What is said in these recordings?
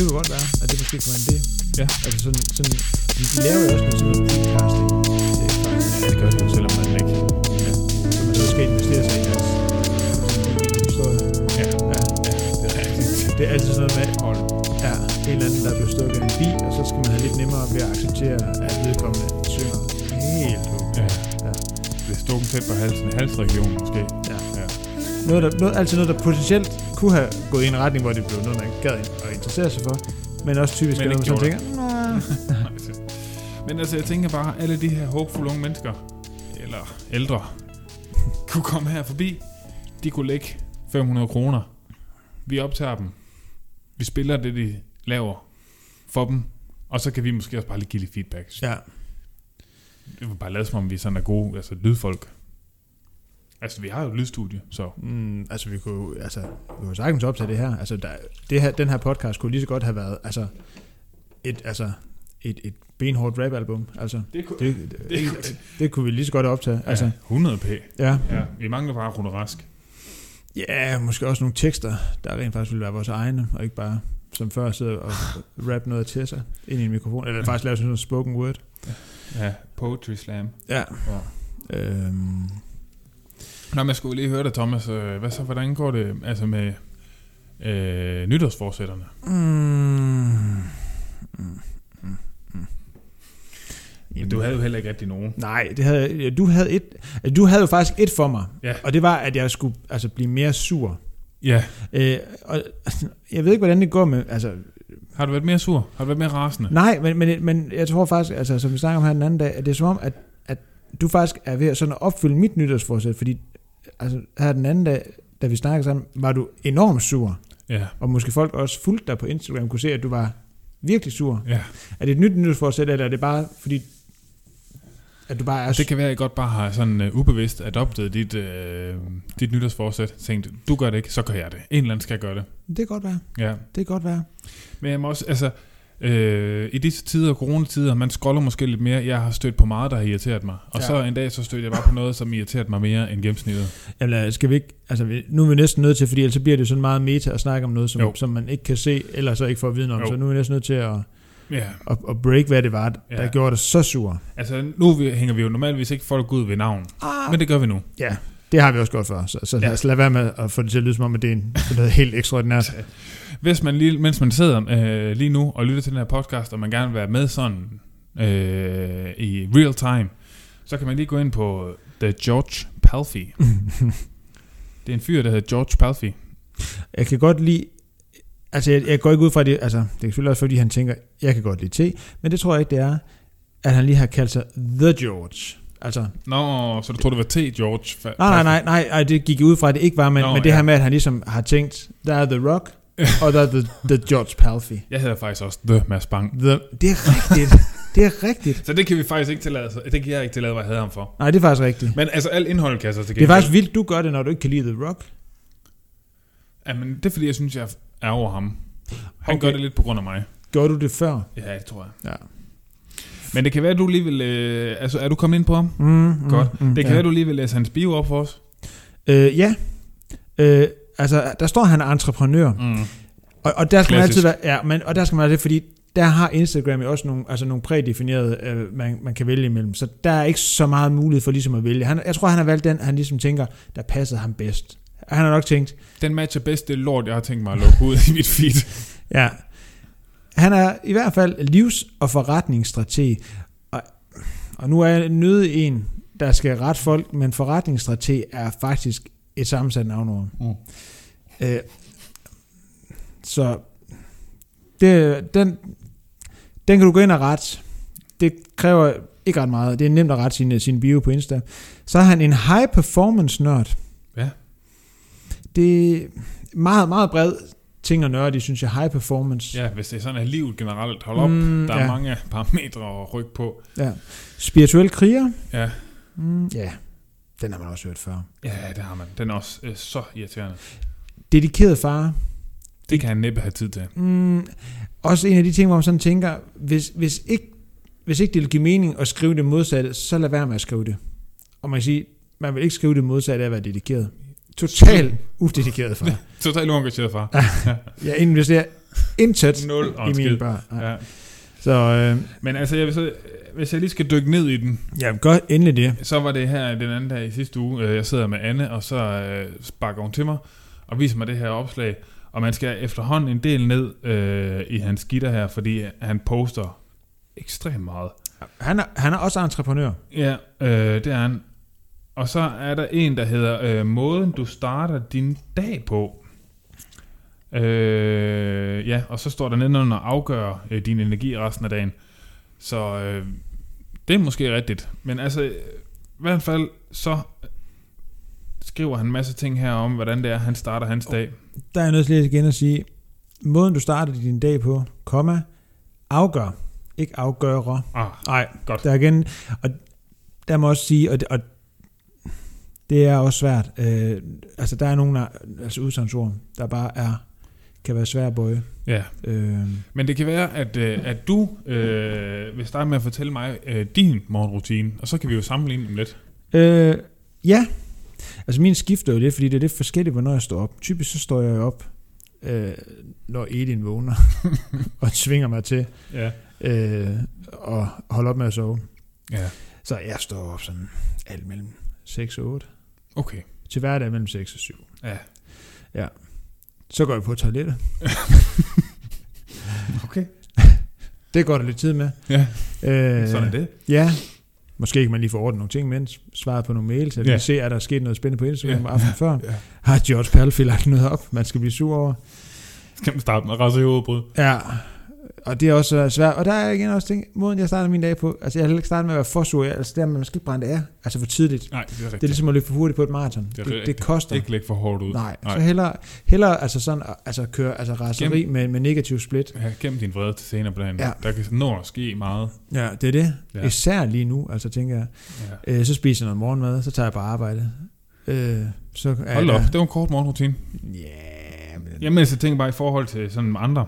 det kunne godt være, at det måske kunne være en idé. Ja. Altså sådan, sådan de laver jo også noget sådan noget podcasting. Det er faktisk, Ja, det gør det selvom man ikke... Ja, så man så skal investere sig i deres historie. ja, Ja. ja, det er rigtigt. Det er altid sådan noget med, Hold. ja, en eller anden, der bliver stukket af en bil, og så skal man have lidt nemmere ved at acceptere, at vedkommende synger helt okay. Ja. Ja. Det er stukken tæt på halsen. Halsregionen måske. Ja. Ja. Noget, der, noget, altid noget, der potentielt kunne have gået i en retning, hvor det blev noget, man gad at interessere sig for, men også typisk Men er noget, man tænker, Men altså, jeg tænker bare, alle de her håbfulde unge mennesker, eller ældre, kunne komme her forbi. De kunne lægge 500 kroner. Vi optager dem. Vi spiller det, de laver for dem. Og så kan vi måske også bare lige give lidt feedback. ja, Vi vil bare lade som om, vi sådan er gode, altså lydfolk. Altså, vi har jo et lydstudie, så... Mm, altså vi kunne, altså, vi kunne sagtens optage det her. Altså, der, det her, den her podcast kunne lige så godt have været altså, et, altså, et, et benhårdt rap-album. Altså, Det kunne, det, det, det, det, kunne vi lige så godt optage. Altså, ja, 100 p. ja. Ja, vi mangler bare Rune Rask. ja, måske også nogle tekster, der rent faktisk ville være vores egne, og ikke bare som før sidder og rap noget til sig ind i en mikrofon, eller faktisk lave sådan noget spoken word. Ja, Poetry Slam. Ja. Ja. Øhm, Nå, men jeg skulle lige høre dig, Thomas. Øh, Hvad så, hvordan går det altså med øh, nytårsforsætterne? mm, mm, mm, mm. Men du havde jo heller ikke rigtig nogen. Nej, det havde, du, havde et, altså, du havde jo faktisk et for mig, Ja. og det var, at jeg skulle altså, blive mere sur. Ja. Øh, og, jeg ved ikke, hvordan det går med... Altså, Har du været mere sur? Har du været mere rasende? nej, men, men, men jeg tror faktisk, altså, som vi snakker om her den anden dag, at det er som om, at, at du faktisk er ved at, sådan at opfylde mit nytårsforsæt, fordi altså, her den anden dag, da vi snakkede sammen, var du enormt sur. Ja. Og måske folk også fulgte dig på Instagram, kunne se, at du var virkelig sur. Ja. Er det et nyt nytårsforsæt, eller er det bare fordi, at du bare er Det kan være, at jeg godt bare har sådan uh, ubevidst adoptet dit, uh, dit nytårsforsæt. Tænkt, du gør det ikke, så gør jeg det. En eller anden skal gøre det. Det kan godt være. Ja. Det kan godt være. Men jeg må også, altså, øh, i disse tider, coronatider, man scroller måske lidt mere. Jeg har stødt på meget, der har irriteret mig. Og Ja. så en dag, så stødte jeg bare på noget, som irriterede mig mere end gennemsnittet. Jamen, skal vi ikke, altså, vi- nu er vi næsten nødt til, fordi ellers bliver det sådan meget meta at snakke om noget, som, Jo. som man ikke kan se, eller så ikke får viden om. Jo. Så nu er vi næsten nødt til at, Ja. at break, hvad det var, der Ja. gjorde dig så sur. Altså, nu hænger vi jo normalvis ikke folk ud ved navn. Ah. Men det gør vi nu. Ja, det har vi også gjort før, så, så Ja. lad os lade være med at få det til at lyde som om, at det er, en, det noget helt ekstraordinært. Hvis man lige, mens man sidder øh, lige nu og lytter til den her podcast, og man gerne vil være med sådan øh, i real time, så kan man lige gå ind på The George Palfy. Det er en fyr, der hedder George Palfy. Jeg kan godt lide, altså jeg, jeg går ikke ud fra det, altså det er selvfølgelig også fordi han tænker, jeg kan godt lide te, men det tror jeg ikke det er, at han lige har kaldt sig The George. Altså, Nå, så du tror, det var T. George? Nej, nej, nej, nej, nej, det gik ud fra, at det ikke var, men, Nå, men det ja. her med, at han ligesom har tænkt, der er The Rock, og der er The, the George Palfy. Jeg hedder faktisk også The Mads Bang. The, det er rigtigt. det er rigtigt. Så det kan vi faktisk ikke tillade, det kan jeg ikke tillade mig at have ham for. Nej, det er faktisk rigtigt. Men altså, alt indhold kan jeg så til Det er faktisk vildt, du gør det, når du ikke kan lide The Rock. Jamen, det er fordi, jeg synes, jeg er over ham. Han Okay. okay. gør det lidt på grund af mig. Gjorde du det før? Ja, det tror jeg. Ja. Men det kan være, at du lige vil... Øh, altså, er du kommet ind på ham? Mm, mm, Godt. Mm, Det kan ja. være, at du lige vil læse hans bio op for os. Øh, ja. Øh, altså, der står, at han er entreprenør. Mm. Og, og der skal man Klassisk. altid være, ja, men, og der skal man altid, fordi der har Instagram jo også nogle, altså nogle prædefinerede, øh, man, man kan vælge imellem. Så der er ikke så meget mulighed for ligesom at vælge. Han, jeg tror, han har valgt den, han ligesom tænker, der passede ham bedst. Han har nok tænkt, Den matcher bedst det lort, jeg har tænkt mig at lukke ud i mit feed. ja, han er i hvert fald livs- og forretningsstrateg. Og, og nu er jeg nødt en, der skal rette folk, men forretningsstrateg er faktisk et sammensat navnord. Mm. Øh, så det, den, den kan du gå ind og rette. Det kræver ikke ret meget. Det er nemt at rette sin, sin bio på Insta. Så er han en high performance nørd. Ja. Det er meget, meget bred ting at nørde, synes jeg. High performance. Ja, hvis det er sådan, at livet generelt holder op. Mm, der er ja. mange parametre at rykke på. ja. Spirituel kriger. Ja. Mm, ja, den har man også hørt før. Ja, det har man. Den er også øh, så irriterende. Dedikeret far. Det kan han næppe have tid til. Mm, også en af de ting, hvor man sådan tænker, hvis, hvis, ikke, hvis ikke det vil give mening at skrive det modsatte, så lad være med at skrive det. Og man kan sige, man vil ikke skrive det modsatte af at være dedikeret. Total udedikeret far. Totalt uengageret far. Jeg investerer intet Nul i en min skid. bar. Nej. Ja. Så øh, Men altså, jeg vil så, hvis jeg lige skal dykke ned i den, ja, gør endelig det. så var det her den anden dag i sidste uge. øh, Jeg sidder med Anne, og så øh, sparker hun til mig og viser mig det her opslag. Og man skal efterhånden en del ned øh, i hans gitter her, fordi han poster ekstremt meget. Han er, han er også entreprenør. Ja, øh, det er han. Og så er der en, der hedder øh, Måden du starter din dag på. Øh, ja, og så står der nedenunder afgør øh, din energi resten af dagen. Så øh, det er måske rigtigt. Men altså, i hvert fald så skriver han en masse ting her om, hvordan det er, han starter hans dag. Der er jeg nødt til lige igen at sige, måden du starter din dag på, komma, afgør, ikke afgører. Ah, Nej, godt. der er igen, og der må også sige, og det, og det er også svært, øh, altså der er nogle altså udsandsord, der bare er, kan være svære at bøje. Ja, Øh, men det kan være, at, øh, at du øh, vil starte med at fortælle mig øh, din morgenrutine, og så kan vi jo sammenligne dem lidt. øh, ja, altså min skifter jo lidt, fordi det er lidt forskelligt, hvornår jeg står op. Typisk så står jeg op, øh, når Edin vågner, og tvinger mig til Ja. øh, at holde op med at sove. Ja. Så jeg står op sådan alt mellem 6 og 8. Okay. Til hverdag mellem 6 og 7. Ja. Så går jeg på toilettet. Okay. Det går der lidt tid med. Ja, Øh, sådan er det. Ja. Måske kan man lige få ordnet nogle ting, mens svaret på nogle mails, eller Ja. ja. se, at der er sket noget spændende på Instagram ja. aften før. Ja. Har George Palfi lagt noget op, man skal blive sur over? Skal man starte med at rase i hovedbrud? Ja, og det er også øh, svært. Og der er igen også ting, måden jeg starter min dag på. Altså jeg har ikke startet med at være for sur. Altså det er, man skal ikke brænde af, altså for tidligt. Nej, det er rigtigt. Det er ligesom at løbe for hurtigt på et maraton. Det Det, det, koster. Ikke lægge for hårdt ud. Nej, Nej. så hellere, hellere altså sådan, altså køre altså raseri med, med negativ split. Ja, gem din vrede til senere på dagen. Ja. Der kan nå at ske meget. Ja, det er det. Ja. Især lige nu, altså tænker jeg. Ja. Øh, så spiser jeg noget morgenmad, så tager jeg på arbejde. Øh, så er Hold op, jeg, det var en kort morgenrutine. Ja, men, Jamen, altså, jeg tænker bare i forhold til sådan andre.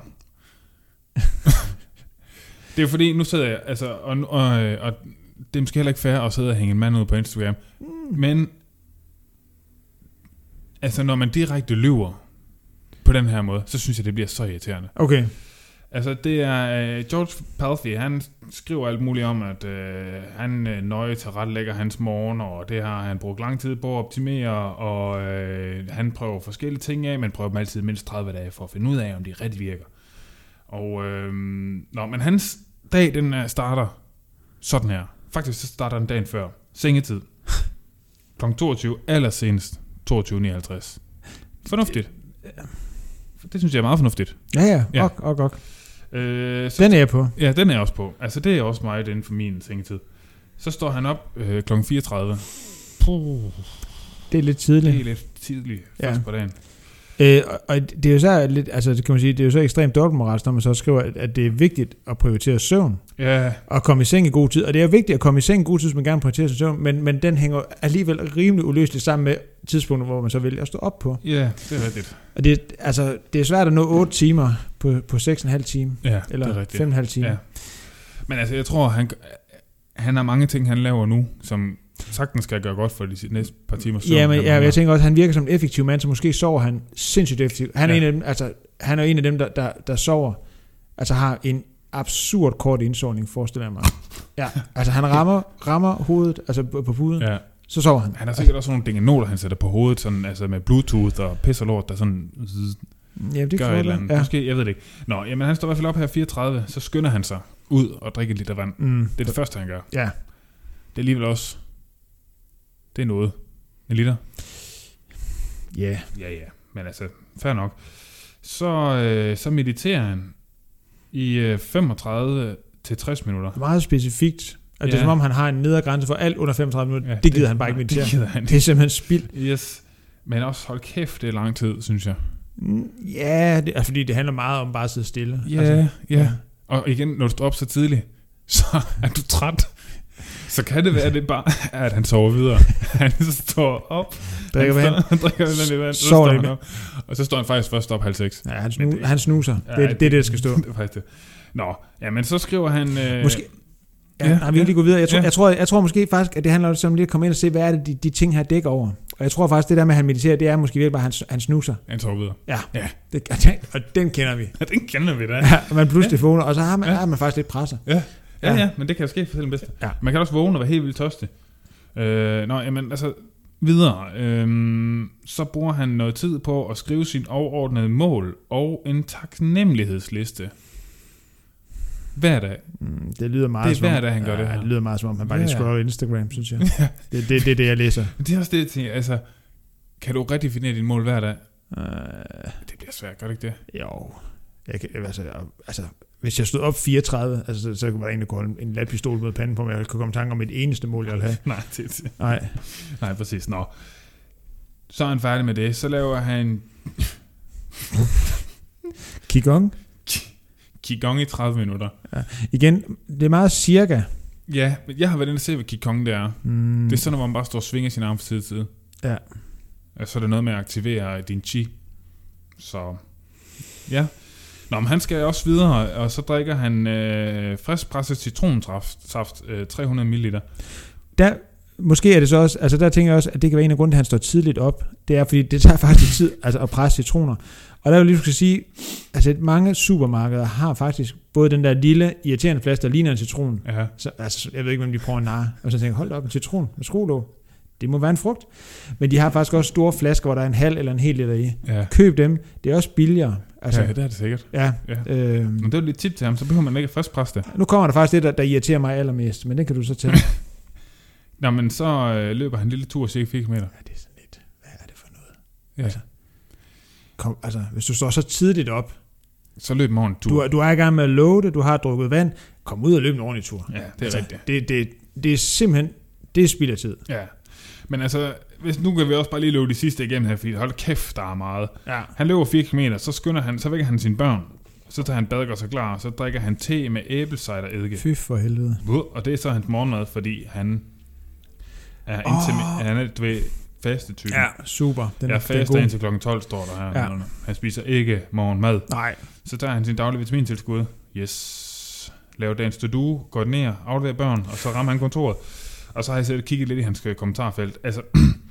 det er fordi, nu sidder jeg, altså, og, og, og det er måske heller ikke fair at sidde og hænge en mand ud på Instagram. Mm. Men, altså, når man direkte lyver på den her måde, så synes jeg, det bliver så irriterende. Okay, Altså, det er uh, George Palfy, han skriver alt muligt om, at uh, han uh, nøje tilrettelægger hans morgen, og det har han brugt lang tid på at optimere, og uh, han prøver forskellige ting af, men prøver dem altid mindst 30 dage for at finde ud af, om de rigtig virker. Og, uh, nå, men hans dag, den uh, starter sådan her. Faktisk så starter den dagen før. Sengetid. Kl. 22, allersenest 22.59. Fornuftigt. Det synes jeg er meget fornuftigt. ja ja, Ja. ja. Ok, ok, ok. Øh, så Den er jeg på. Ja, den er jeg også på. Altså, det er også meget inden for min sengetid. Så står han op øh, kl. 34. Puh, Det er lidt det tidligt. er lidt tidligt Ja. først på dagen. Øh, og- det er jo så lidt, altså det kan man sige, det er jo så ekstremt dobbeltmoralsk, når man så skriver, at, det er vigtigt at prioritere søvn, Ja, og komme i seng i god tid. Og det er vigtigt at komme i seng i god tid, hvis man gerne prioriterer sin søvn, men, men den hænger alligevel rimelig uløseligt sammen med tidspunkter, hvor man så vælger at stå op på. ja, det er rigtigt. Og det, altså, det er svært at nå 8 timer på, på 6,5 timer, Ja, eller det er rigtigt. 5,5 timer. Ja. Men altså, jeg tror, han, han har mange ting, han laver nu, som sagtens skal gøre godt for de næste par timer søvn. Ja, men ja, jeg tænker også, at han virker som en effektiv mand, så måske sover han sindssygt effektivt. Han er, Ja. en, af dem, altså, han er en af dem, der, der, der sover, altså har en absurd kort indsovning, forestiller jeg mig. Ja, altså han rammer, rammer hovedet, altså på, på puden, ja. Så sover han. Han har sikkert også nogle dingenoler, han sætter på hovedet, sådan, altså med bluetooth og pis og lort, der sådan Ja, det gør et eller andet. Ja. Måske, jeg ved det ikke. Nå, jamen han står i hvert fald op her 34, så skynder han sig ud og drikker lidt af vand. Mm. Det er det første, han gør. Ja, Det er alligevel også... Det er noget. En liter? ja. Ja, ja. Men altså, fair nok. Så, øh, så mediterer han i øh, 35 til 60 minutter. Meget specifikt. Og det er Ja. som om, han har en nedre grænse for alt under 35 minutter. Ja, det gider han bare ikke meditere. Det gider han Det er simpelthen spild. Yes. Men også, hold kæft, det er lang tid, synes jeg. Mm, Ja, det er fordi, det handler meget om bare at sidde stille. Ja, Altså, ja. Og igen, når du står op så tidligt, så er du træt. Så kan det være, at det bare at han sover videre. Han står op, drikker vand. han drikker lidt vand, så Sover står han op. Og så står han faktisk først op halv seks. Ja, han, snu, det- han snuser. Ja, det, det, er det, der skal stå. Det er faktisk det. Nå, ja, men så skriver han... Øh, Måske, Ja, Ja, nej, vi ja, lige gå videre. Jeg tror, ja. jeg, tror, jeg tror måske faktisk, at det handler også om lige at komme ind og se, hvad er det, de, de ting her dækker over. Og jeg tror faktisk, det der med, at han mediterer, det er måske virkelig bare, at han, han snuser. Han tog videre. Ja, Ja. det, og den kender vi. Ja, den kender vi da. Ja, og man pludselig ja. vågner, og så har man, Ja. er man faktisk lidt presset. Ja, ja, Ja. ja men det kan jo ske for selv bedste. Ja. Man kan også vågne og være helt vildt tørstig. Øh, nå, jamen, altså, videre. Øhm, så bruger han noget tid på at skrive sin overordnede mål og en taknemmelighedsliste. Hver dag. Mm, det lyder meget Det er som om, hver dag, han gør ja, det her. Det lyder meget som om, han bare Ja, lige ja. scroller Instagram, synes jeg. det, det, det er det, jeg læser. Det er også det, jeg tænker, altså, kan du redefinere dine mål hver dag? Uh, Det bliver svært, gør det ikke det? jo. Jeg kan, altså, altså, hvis jeg stod op 34, altså, så, kunne der kunne holde en latpistol mod panden på mig, jeg kunne komme i tanke om et eneste mål, jeg ville have. Nej, det. Nej. Nej, præcis. Nå. Så er han færdig med det. Så laver han Qigong. Qigong i 30 minutter. Igen, det er meget cirka. Ja, men jeg har været inde og se, hvad Qigong det er. Mm, Det er sådan, hvor man bare står og svinger sin arm fra side til side. Ja. Og så er det noget med at aktivere din chi. Så, ja. Nå, men han skal også videre, og så drikker han øh, friskpresset citronsaft, saft, øh, 300 ml. der, måske er det så også, altså der tænker jeg også, at det kan være en af grunden til, at han står tidligt op. Det er, fordi det tager faktisk tid altså at presse citroner. Og der vil jeg lige sige, altså mange supermarkeder har faktisk både den der lille irriterende flaske, der ligner en citron. Ja. Så, altså, jeg ved ikke, hvem de prøver at narre. Og så tænker jeg, hold da op, en citron med skruelåg. Det må være en frugt. Men de har faktisk også store flasker, hvor der er en halv eller en hel liter i. Ja. Køb dem. Det er også billigere. Altså, ja, det er det sikkert. ja. Ja. Øh, Men det er lidt tip til ham, så behøver man ikke at friskpresse det. nu kommer der faktisk det, der, der irriterer mig allermest, men det kan du så tage. Nå, men så øh, løber han en lille tur cirka 4 km. Ja, det er sådan lidt, hvad er det for noget? Ja. Altså, Kom, altså, hvis du står så tidligt op, Så løb morgen tur. du, du er i gang med at love det, du har drukket vand, kom ud og løb en ordentlig tur. Ja, det er altså, rigtigt. Det, det, det er simpelthen, det er spild af tid. Ja. Men altså, hvis, nu kan vi også bare lige løbe de sidste igennem her, fordi hold kæft, der er meget. Ja. Han løber 4 km, så skynder han, så vækker han sine børn. Så tager han bad og sig klar, og så drikker han te med æblecideredike. Fy for helvede. Og det er så hans morgenmad, fordi han er oh. Åh. han er, du ved, faste typen. Ja, super. Den, jeg er- er faster indtil klokken 12, står der her. Ja. Ja. Han spiser ikke morgenmad. Nej. Så tager han sin daglige vitamintilskud. Yes. Laver dagens to-do, går ned, afleverer børn, og så rammer han kontoret. Og så har jeg selv kigget lidt i hans øh, kommentarfelt. Altså,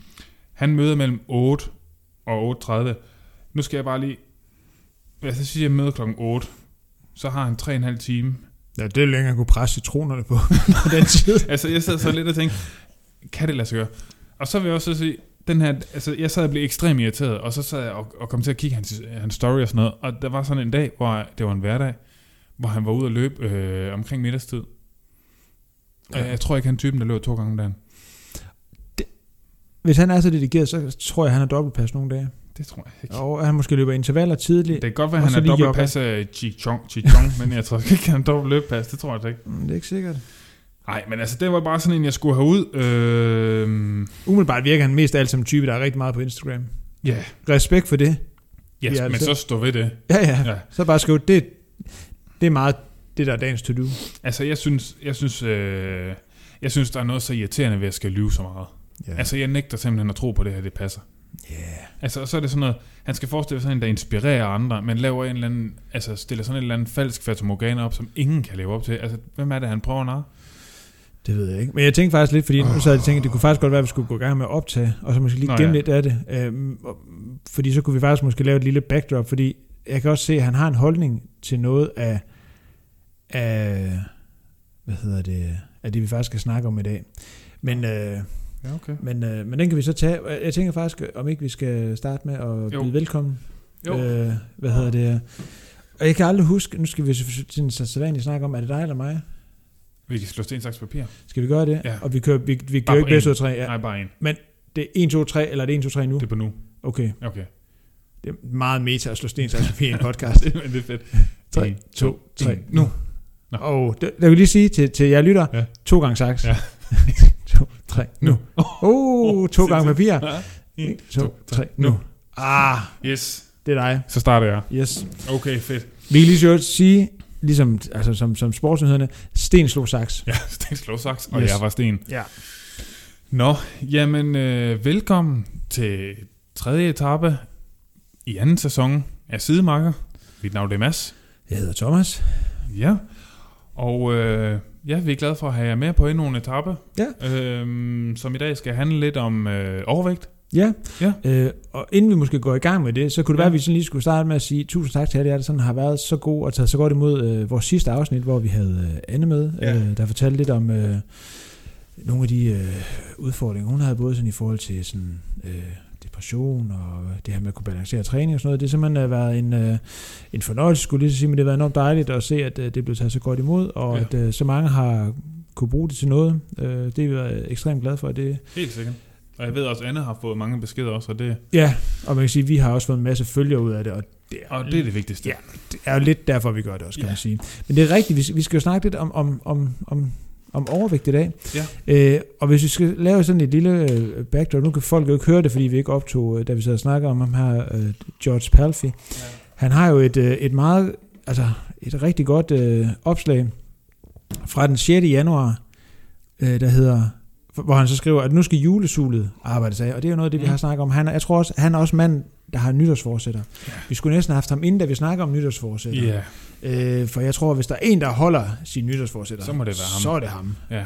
han møder mellem 8 og 8.30. Nu skal jeg bare lige... Hvis jeg siger, at jeg møder klokken 8, så har han 3,5 time. Ja, det er længere at kunne presse citronerne på, på den tid. Altså, jeg sad så lidt og tænkte, kan det lade sig gøre? Og så vil jeg også sige, den her, altså, jeg sad og blev ekstremt irriteret, og så sad jeg og, og kom til at kigge hans, hans story og sådan noget, og der var sådan en dag, hvor det var en hverdag, hvor han var ude at løbe øh, omkring middagstid. Ja. Jeg tror ikke, han er typen, der løber to gange om dagen. Hvis han er så dedikeret, så tror jeg, han har dobbeltpas nogle dage. Det tror jeg ikke. Og han måske løber intervaller tidligt. Det kan godt være, han er lige dobbelt jogger. pas af Chichong, Chichong men jeg tror ikke, han er dobbelt løbepas. Det tror jeg ikke. Mm, Det er ikke sikkert. Nej, men altså, det var bare sådan en, jeg skulle have ud. Øh, Umiddelbart virker han mest alt som type, der er rigtig meget på Instagram. ja, Respekt for det. yes, Ja, men altså- så stå ved det. Ja, ja. Ja. Så bare skriv, det, det er meget det, der er dagens to-do. Altså, jeg synes, jeg synes, øh, jeg synes, der er noget så irriterende ved at skal lyve så meget. Ja. Altså, jeg nægter simpelthen at tro på det her, det passer. yeah. Altså, og så er det sådan noget, han skal forestille sig en, der inspirerer andre, men laver en eller anden, altså stiller sådan en eller anden falsk fatamorgana op, som ingen kan leve op til. Altså, hvem er det, han prøver at narre? Det ved jeg ikke. Men jeg tænkte faktisk lidt, fordi nu så havde jeg tænkt, at det kunne faktisk godt være, at vi skulle gå i gang med at optage, og så måske lige Nå, gemme ja. lidt af det. Øhm, fordi så kunne vi faktisk måske lave et lille backdrop, fordi jeg kan også se, at han har en holdning til noget af, af hvad hedder det, af det vi faktisk skal snakke om i dag. Men, øh, Ja, okay. men, øh, men den kan vi så tage. Jeg tænker faktisk, om ikke vi skal starte med at Jo. byde velkommen. Jo. Øh, hvad hedder det? Og jeg kan aldrig huske, nu skal vi selvfølgelig så sædvanligt snakke om, er det dig eller mig? Vi kan slå sten, saks, papir. Skal vi gøre det? Ja. Og vi kører, vi, vi på ikke bedst en. ud af tre. Ja. Nej, bare en. Det er 1, 2, 3, eller er det 1, 2, 3 nu? Det er på nu. Okay. Okay. Det er meget meta at slå sten, saks, papir i en podcast. det, er fedt. 3, En, 2, 3, en. nu. Nå. Og det, jeg vil lige sige til, til jer lytter, Ja. to gange saks. Ja. 2, 3, nu. Oh, to gange papir. Ja. 1, 2, 3, nu. Ah, Yes. det er dig. Så starter jeg. Yes. Okay, fedt. Vi kan lige så sige, ligesom altså, som, som sportsnyhederne, sten slog saks. Ja, sten slå saks, og Yes. jeg var sten. Ja. Nå, jamen øh, velkommen til tredje etape i anden sæson af Sidemarker. Mit navn er Mads. Jeg hedder Thomas. Ja, og øh, ja, vi er glade for at have jer med på endnu en etape, Ja. øhm, som i dag skal handle lidt om øh, overvægt. Ja, Ja. Øh, og inden vi måske går i gang med det, så kunne det Ja. være, at vi sådan lige skulle starte med at sige tusind tak til jer, der sådan har været så god og taget så godt imod øh, vores sidste afsnit, hvor vi havde øh, Anne med, Ja. øh, der fortalte lidt om øh, nogle af de øh, udfordringer, hun havde både sådan i forhold til sådan, øh, depression og det her med at kunne balancere træning og sådan noget. Det har simpelthen øh, været en, øh, en fornøjelse, skulle lige sige, men det har været enormt dejligt at se, at øh, det blev taget så godt imod, og Ja. at øh, så mange har kunne bruge det til noget. Øh, det er vi været ekstremt glade for. Det, Helt sikkert. Og jeg ved også, at Anne har fået mange beskeder også, og det, Ja, og man kan sige, at vi har også fået en masse følgere ud af det, og det er, og det er det vigtigste. Ja, det er jo lidt derfor, vi gør det også, kan Ja. man sige. Men det er rigtigt, vi, vi skal jo snakke lidt om, om, om, om, om overvægt i dag. Ja. Øh, og hvis vi skal lave sådan et lille øh, backdrop, nu kan folk jo ikke høre det, fordi vi ikke optog, øh, da vi sad og snakkede om ham her, øh, George Palfy. Han har jo et, et meget, altså et rigtig godt øh, opslag fra den 6. januar, øh, der hedder, hvor han så skriver, at nu skal julesulet arbejdes af, og det er jo noget af det, vi har snakket om. Han, jeg tror også, han er også mand, der har nytårsforsætter. Ja. Vi skulle næsten have haft ham inden, da vi snakker om nytårsforsætter. Ja, Øh, for jeg tror, hvis der er en, der holder sin nytårsforsætter, Så må det være ham. så er det ham. ja.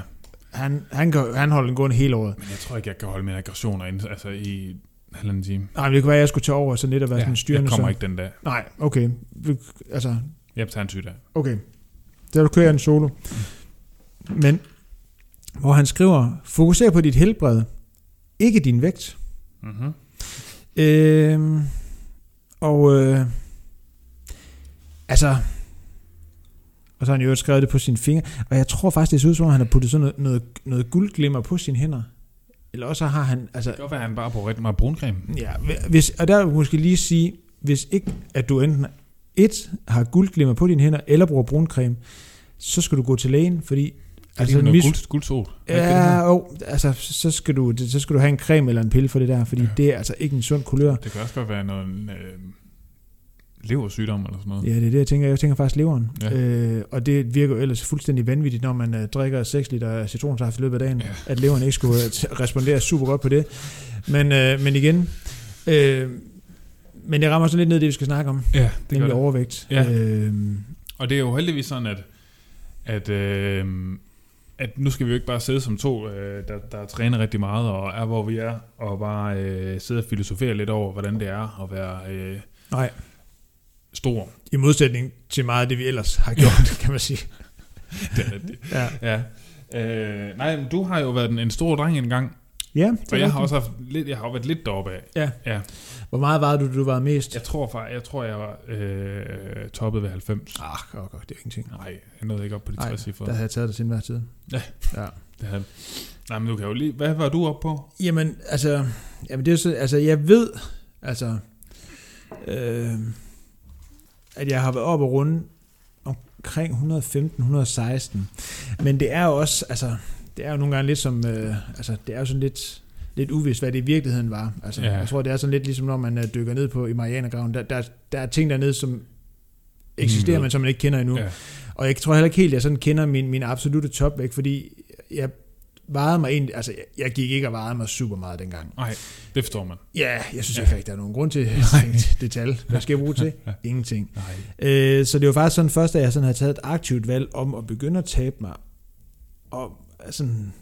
Han, han, kan, han holder den gående hele året. Men jeg tror ikke, jeg kan holde mine aggressioner ind, altså i halvanden time. Nej, men det kunne være, at jeg skulle tage over sådan lidt og være Ja, sådan jeg styrende. kommer så. ikke den dag. Nej, okay. Altså, Jeg tager en syg dag. okay. Så kører jeg en solo. Men, hvor han skriver, fokuser på dit helbred, ikke din vægt. Mm-hmm. Øh, og øh, altså, og så har han jo skrevet det på sine fingre, og jeg tror faktisk, det ser ud som om, han har puttet sådan noget, noget, noget guldglimmer på sine hænder. Eller også har han, altså, Det kan være, han bare på rigtig meget bruncreme. ja, hvis, og der vil jeg måske lige sige, hvis ikke, at du enten et, har guldglimmer på dine hænder, eller bruger bruncreme, så skal du gå til lægen, fordi Altså, noget guld, guldsol. Ja, jo, altså, så skal, du, så skal du have en creme eller en pille for det der, fordi Ja. det er altså ikke en sund kulør. Det kan også godt være noget øh, leversygdom eller sådan noget. Ja, det er det, jeg tænker. Jeg tænker faktisk leveren. Ja. Øh, og det virker jo ellers fuldstændig vanvittigt, når man øh, drikker 6 liter citronsaft i løbet af dagen, Ja. at leveren ikke skulle øh, respondere super godt på det. Men, øh, men igen, øh, men det rammer så lidt ned det, vi skal snakke om, Ja, det gør nemlig det. overvægt. Ja. Øh, Og det er jo heldigvis sådan, at, at, øh, at nu skal vi jo ikke bare sidde som to, øh, der, der træner rigtig meget og er, hvor vi er, og bare øh, sidde og filosofere lidt over, hvordan det er at være øh, nej, stor. i modsætning til meget af det, vi ellers har gjort, kan man sige. Det er rigtigt. Ja, ja. Øh, nej, men du har jo været en, en stor dreng engang, ja og det er jeg har også haft lidt, jeg har været lidt deroppe af. Ja. ja. Hvor meget var du, du var mest? Jeg tror faktisk, jeg tror, jeg var øh, toppet ved 90. Ah, godt, godt, det er ingenting. Nej, jeg nåede ikke op på de Nej, 60 cifre. Der havde jeg taget det til enhver tid. Ja. ja. Det havde. Nej, men du kan jo lige... Hvad var du op på? Jamen, altså, jamen det er så, altså, jeg ved, altså, øh, at jeg har været oppe og runde omkring 115-116. Men det er jo også, altså, det er jo nogle gange lidt som, øh, altså, det er jo sådan lidt, lidt uvist, hvad det i virkeligheden var. Altså, Ja. Jeg tror, det er sådan lidt ligesom, når man øh, dykker ned på i Marianergraven. Der, der, der er ting dernede, som eksisterer, Mm. men som man ikke kender endnu. Ja. Og jeg tror heller ikke helt, at jeg sådan kender min, min absolute topvægt, fordi jeg vejede mig egentlig, altså jeg, gik ikke og vejede mig super meget dengang. Nej, det forstår man. Ja, jeg synes Ja. ikke rigtig, der er nogen grund til det tal. Hvad skal jeg bruge til? Ingenting. Nej. Øh, så det var faktisk sådan først, da jeg sådan havde taget et aktivt valg om at begynde at tabe mig. Og sådan,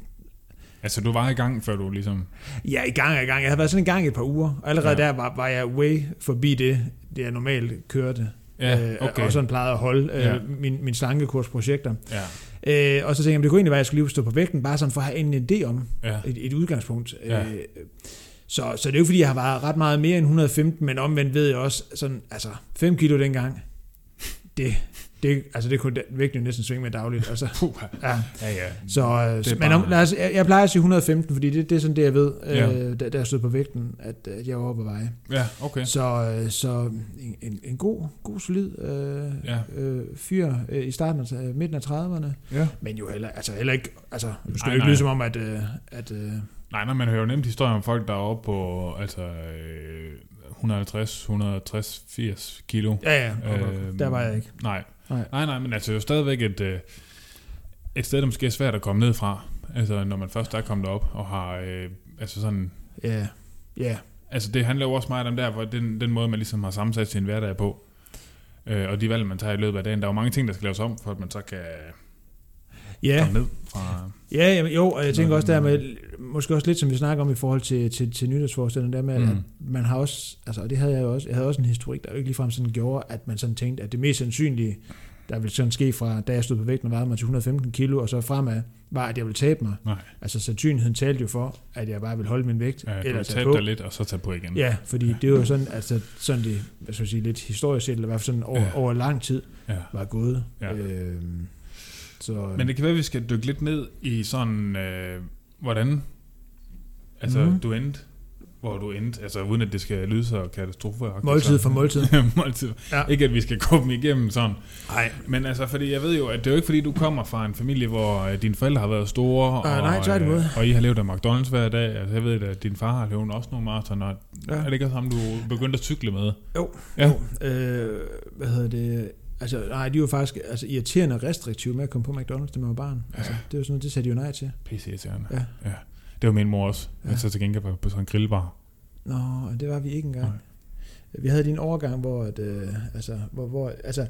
Altså, du var i gang, før du ligesom... ja, i gang i gang. Jeg havde været sådan i gang i et par uger, og allerede Ja. der var, var jeg way forbi det, det jeg normalt kørte. Ja, øh, okay. Og sådan plejede at holde øh, Ja. min, min slankekursprojekter. Ja, Øh, og så tænkte jeg, det kunne egentlig være, at jeg skulle lige stå på vægten, bare sådan for at have en idé om ja. et, et udgangspunkt. Ja. Øh, så, så det er jo fordi jeg har været ret meget mere end 115, men omvendt ved jeg også, sådan, altså 5 kilo dengang, det, det, altså det kunne jo næsten svinge med dagligt. Altså, Puh. ja. Ja, ja. Så, øh, Det men om, lad os, jeg, jeg plejer at sige 115, fordi det, det er sådan det, jeg ved, Ja. øh, da, da jeg stod på vægten, at, at jeg var oppe på veje. Ja, okay. Så, øh, så en, en, en god, god solid øh, Ja. øh, fyr øh, i starten af, øh, midten af 30'erne, Ja. men jo heller, altså heller ikke, altså, nu skal det ikke lyde som om, at, øh, at øh, Nej, nej, man hører jo nemt historier om folk, der er oppe på altså, øh, 150, 160, 80 kilo. ja, ja, okay, Øhm, der var jeg ikke. Nej. Nej. Nej, nej, men altså det er jo stadigvæk et, øh, et sted, der måske er svært at komme ned fra. Altså når man først er kommet op og har, øh, altså sådan, Ja, ja, altså det handler jo også meget om der, hvor den, den måde, man ligesom har sammensat sin hverdag på. Øh, og de valg, man tager i løbet af dagen. Der er jo mange ting, der skal laves om, for at man så kan... Ja, komme ned fra... ja jamen, jo, og jeg tænker også der med, måske også lidt som vi snakker om i forhold til, til, til nytårsforestillingen, der med, Mm. at man har også, altså og det havde jeg jo også, jeg havde også en historik, der jo ikke ligefrem sådan gjorde, at man sådan tænkte, at det mest sandsynlige, der ville sådan ske fra, da jeg stod på vægten og vejede mig til 115 kilo, og så fremad, var, at jeg ville tabe mig. Nej, Altså sandsynligheden talte jo for, at jeg bare ville holde min vægt, ja, eller tabe dig lidt, og så tage på igen. Ja, fordi det er jo sådan, altså sådan det, hvad skal jeg sige, lidt historisk set, eller i hvert fald sådan over, Ja. ja. over lang tid ja. var gået. Ja. Øhm, så, Men det kan være, at vi skal dykke lidt ned i sådan, øh, hvordan altså, mm. du endte, hvor du endte, altså uden at det skal lyde så katastrofe. måltid for måltid. måltid. Ja. Ikke at vi skal gå dem igennem sådan. Nej, Men altså, fordi jeg ved jo, at det er jo ikke fordi, du kommer fra en familie, hvor øh, dine forældre har været store. Ah, nej, tværtimod. øh, og I har levet af McDonald's hver dag. Altså, jeg ved, at din far har levet også nogle maraton. Og Ja. Er det ikke også ham, du begyndte at cykle med? Jo. Ja. Jo, øh, hvad hedder det? Altså, nej, de var faktisk altså, irriterende restriktive med at komme på McDonald's, da man var barn. Altså, det var sådan noget, det sagde de jo nej til. PC irriterende. Ja. ja. Det var min mor også. Ja. Ja. Så til gengæld var på sådan en grillbar. Nå, og det var vi ikke engang. Nej. Vi havde en overgang, hvor, at, øh, altså, hvor, hvor, altså,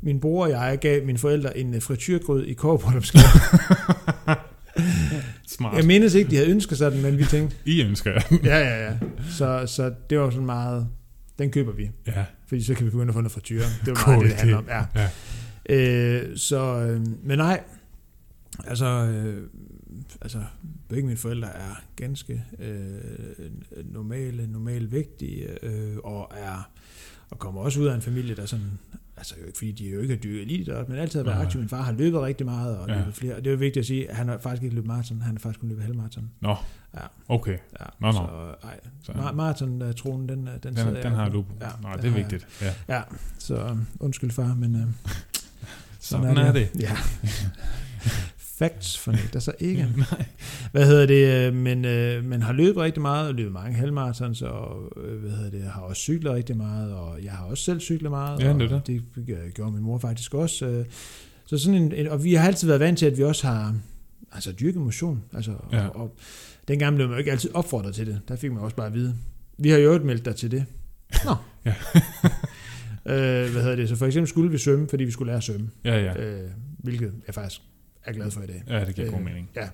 min bror og jeg gav mine forældre en øh, frityrgrød i kårbryllupsgave. Smart. jeg mindes ikke, de havde ønsket sig den, men vi tænkte, I ønsker ja, ja, ja. Så, så det var sådan meget, den køber vi. ja. Fordi så kan vi begynde at få noget frityre. Det God meget det, det handler om. Ja. ja. Øh, så, øh, men nej, altså, øh, altså begge mine forældre er ganske øh, normale, normalvægtige, øh, og er og kommer også ud af en familie, der sådan, altså jo ikke fordi de jo ikke har dyrket elitidræt, men altid har været Nej. aktiv. Min far har løbet rigtig meget, og Ja. løbet flere, og det er jo vigtigt at sige, at han har faktisk ikke løbet maraton, han har faktisk kun løbet halvmaraton. Nå, Ja. okay. Ja, Nå, nå. Så, ej, Så, Mar- maraton-tronen, den, øh, den, den, sidder den har du. Ja, den det er vigtigt. Ja. Ja, så øh, undskyld far, men... Øh, Sådan er det. Ja. Facts fornægter sig ikke. Nej. Hvad hedder det? øh, Men, øh, men har løbet rigtig meget, og løbet mange halvmarathons, og øh, hvad hedder det, har også cyklet rigtig meget, og jeg har også selv cyklet meget. Ja, og det er det. gjorde min mor faktisk også. øh. Så sådan en, en, og vi har altid været vant til, at vi også har altså dyrket motion. Altså, Ja. og, og, dengang blev man jo ikke altid opfordret til det. Der fik man også bare at vide. Vi har jo ikke meldt dig til det. Nå. Ja. øh, hvad hedder det? Så for eksempel skulle vi svømme, fordi vi skulle lære at svømme. Ja, ja. Øh, hvilket jeg faktisk er glad for i dag. Ja, det giver god Øh, mening. Ja.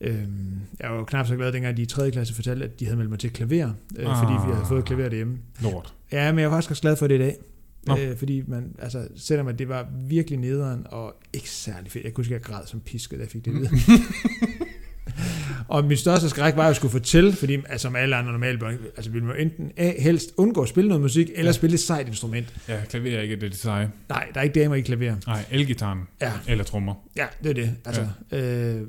Øhm, jeg var jo knap så glad, dengang de i 3. klasse fortalte, at de havde meldt mig til klaver, øh, Ah. fordi vi havde fået klaver derhjemme. Lort. Ja, men jeg var faktisk også glad for det i dag. Øh, fordi man, altså, selvom at det var virkelig nederen og ikke særlig fedt. Jeg kunne huske, at jeg græd som piske, da jeg fik det at vide. og min største skræk var, at jeg skulle fortælle, fordi altså, som alle andre normale børn, altså ville man enten A, helst undgå at spille noget musik, eller Ja. spille et sejt instrument. Ja, klaver er ikke det, det seje. Nej, der er ikke damer i klaver. Nej, elgitaren. Ja, Eller trommer. Ja, det er det. Altså, ja. øh,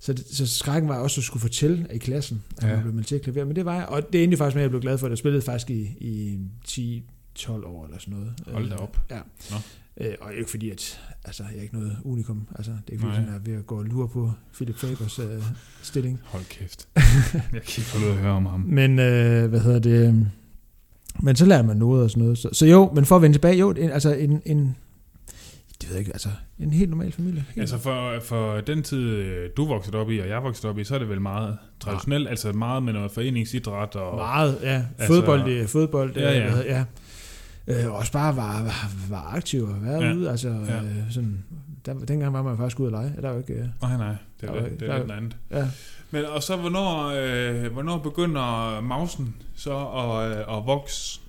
så, det- så skrækken var også at skulle fortælle i klassen, at Ja. man blev meldt til at klaver. Men det var jeg, og det endte faktisk med, at jeg blev glad for, at jeg spillede faktisk i, i 10-12 år eller sådan noget. Hold da Øh, op. Ja. Nå. Øh, og ikke fordi, at altså, jeg er ikke noget unikum. Altså, det er ikke fordi, jeg er ved at gå og lure på Philip Fabers øh, stilling. Hold kæft. jeg kan ikke få at høre om ham. Men øh, hvad hedder det? øh, Men så lærer man noget og sådan noget. Så, så jo, men for at vende tilbage, jo, en, altså en, en det ved jeg ikke, altså en helt normal familie. Helt Altså for, for den tid, øh, du voksede op i, og jeg voksede op i, så er det vel meget traditionelt, altså meget med noget foreningsidræt og... Meget, ja. Altså- Fodbold, det er fodbold. Ja, ja. hvad ja. Øh, også bare var, var, var aktiv og være Ja. ude. Altså, Ja. øh, sådan, der, dengang var man faktisk ude at lege. Der var jo ikke... Øh, Nej, nej, det er, Der er- det, det der er er- lidt andet. ja. Men og så, hvornår, øh, hvornår begynder mausen så at, øh, at vokse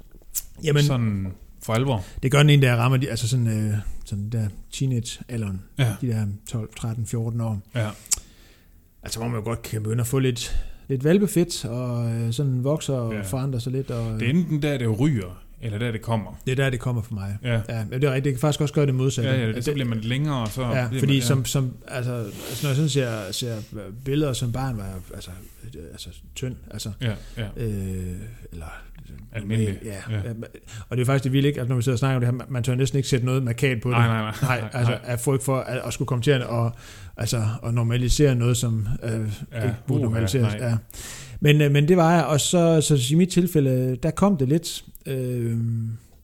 Jamen, sådan for alvor? det gør den en, der rammer de, altså sådan, øh, sådan der teenage-alderen. Ja. De der 12, 13, 14 år. Ja. Altså, hvor man jo godt kan begynde at få lidt, lidt valbefedt, og øh, sådan vokser og Ja. forandrer sig lidt. Og, Det er enten der, det ryger, eller der, det kommer. det er der, det kommer for mig. Ja, Ja, det er rigtigt. Det kan faktisk også gøre det modsatte. ja, ja det, så bliver man længere, så... Ja, fordi man, som, som, altså, altså, når jeg sådan ser, ser billeder som barn, var jeg altså, altså tynd, altså, Ja, ja. øh, eller Almindelig, Ja, ja. ja. Og det er faktisk det vilde, ikke? Altså, når vi sidder og snakker om det her, man- tør næsten ikke sætte noget markat på det. Nej, nej, nej. Nej, altså af frygt for at, at skulle komme til at, og, altså, at normalisere noget, som øh, Ja, ja, ikke burde normaliseres. nej. Ja. Men, øh, men det var jeg, og så, så i mit tilfælde, der kom det lidt. Øh,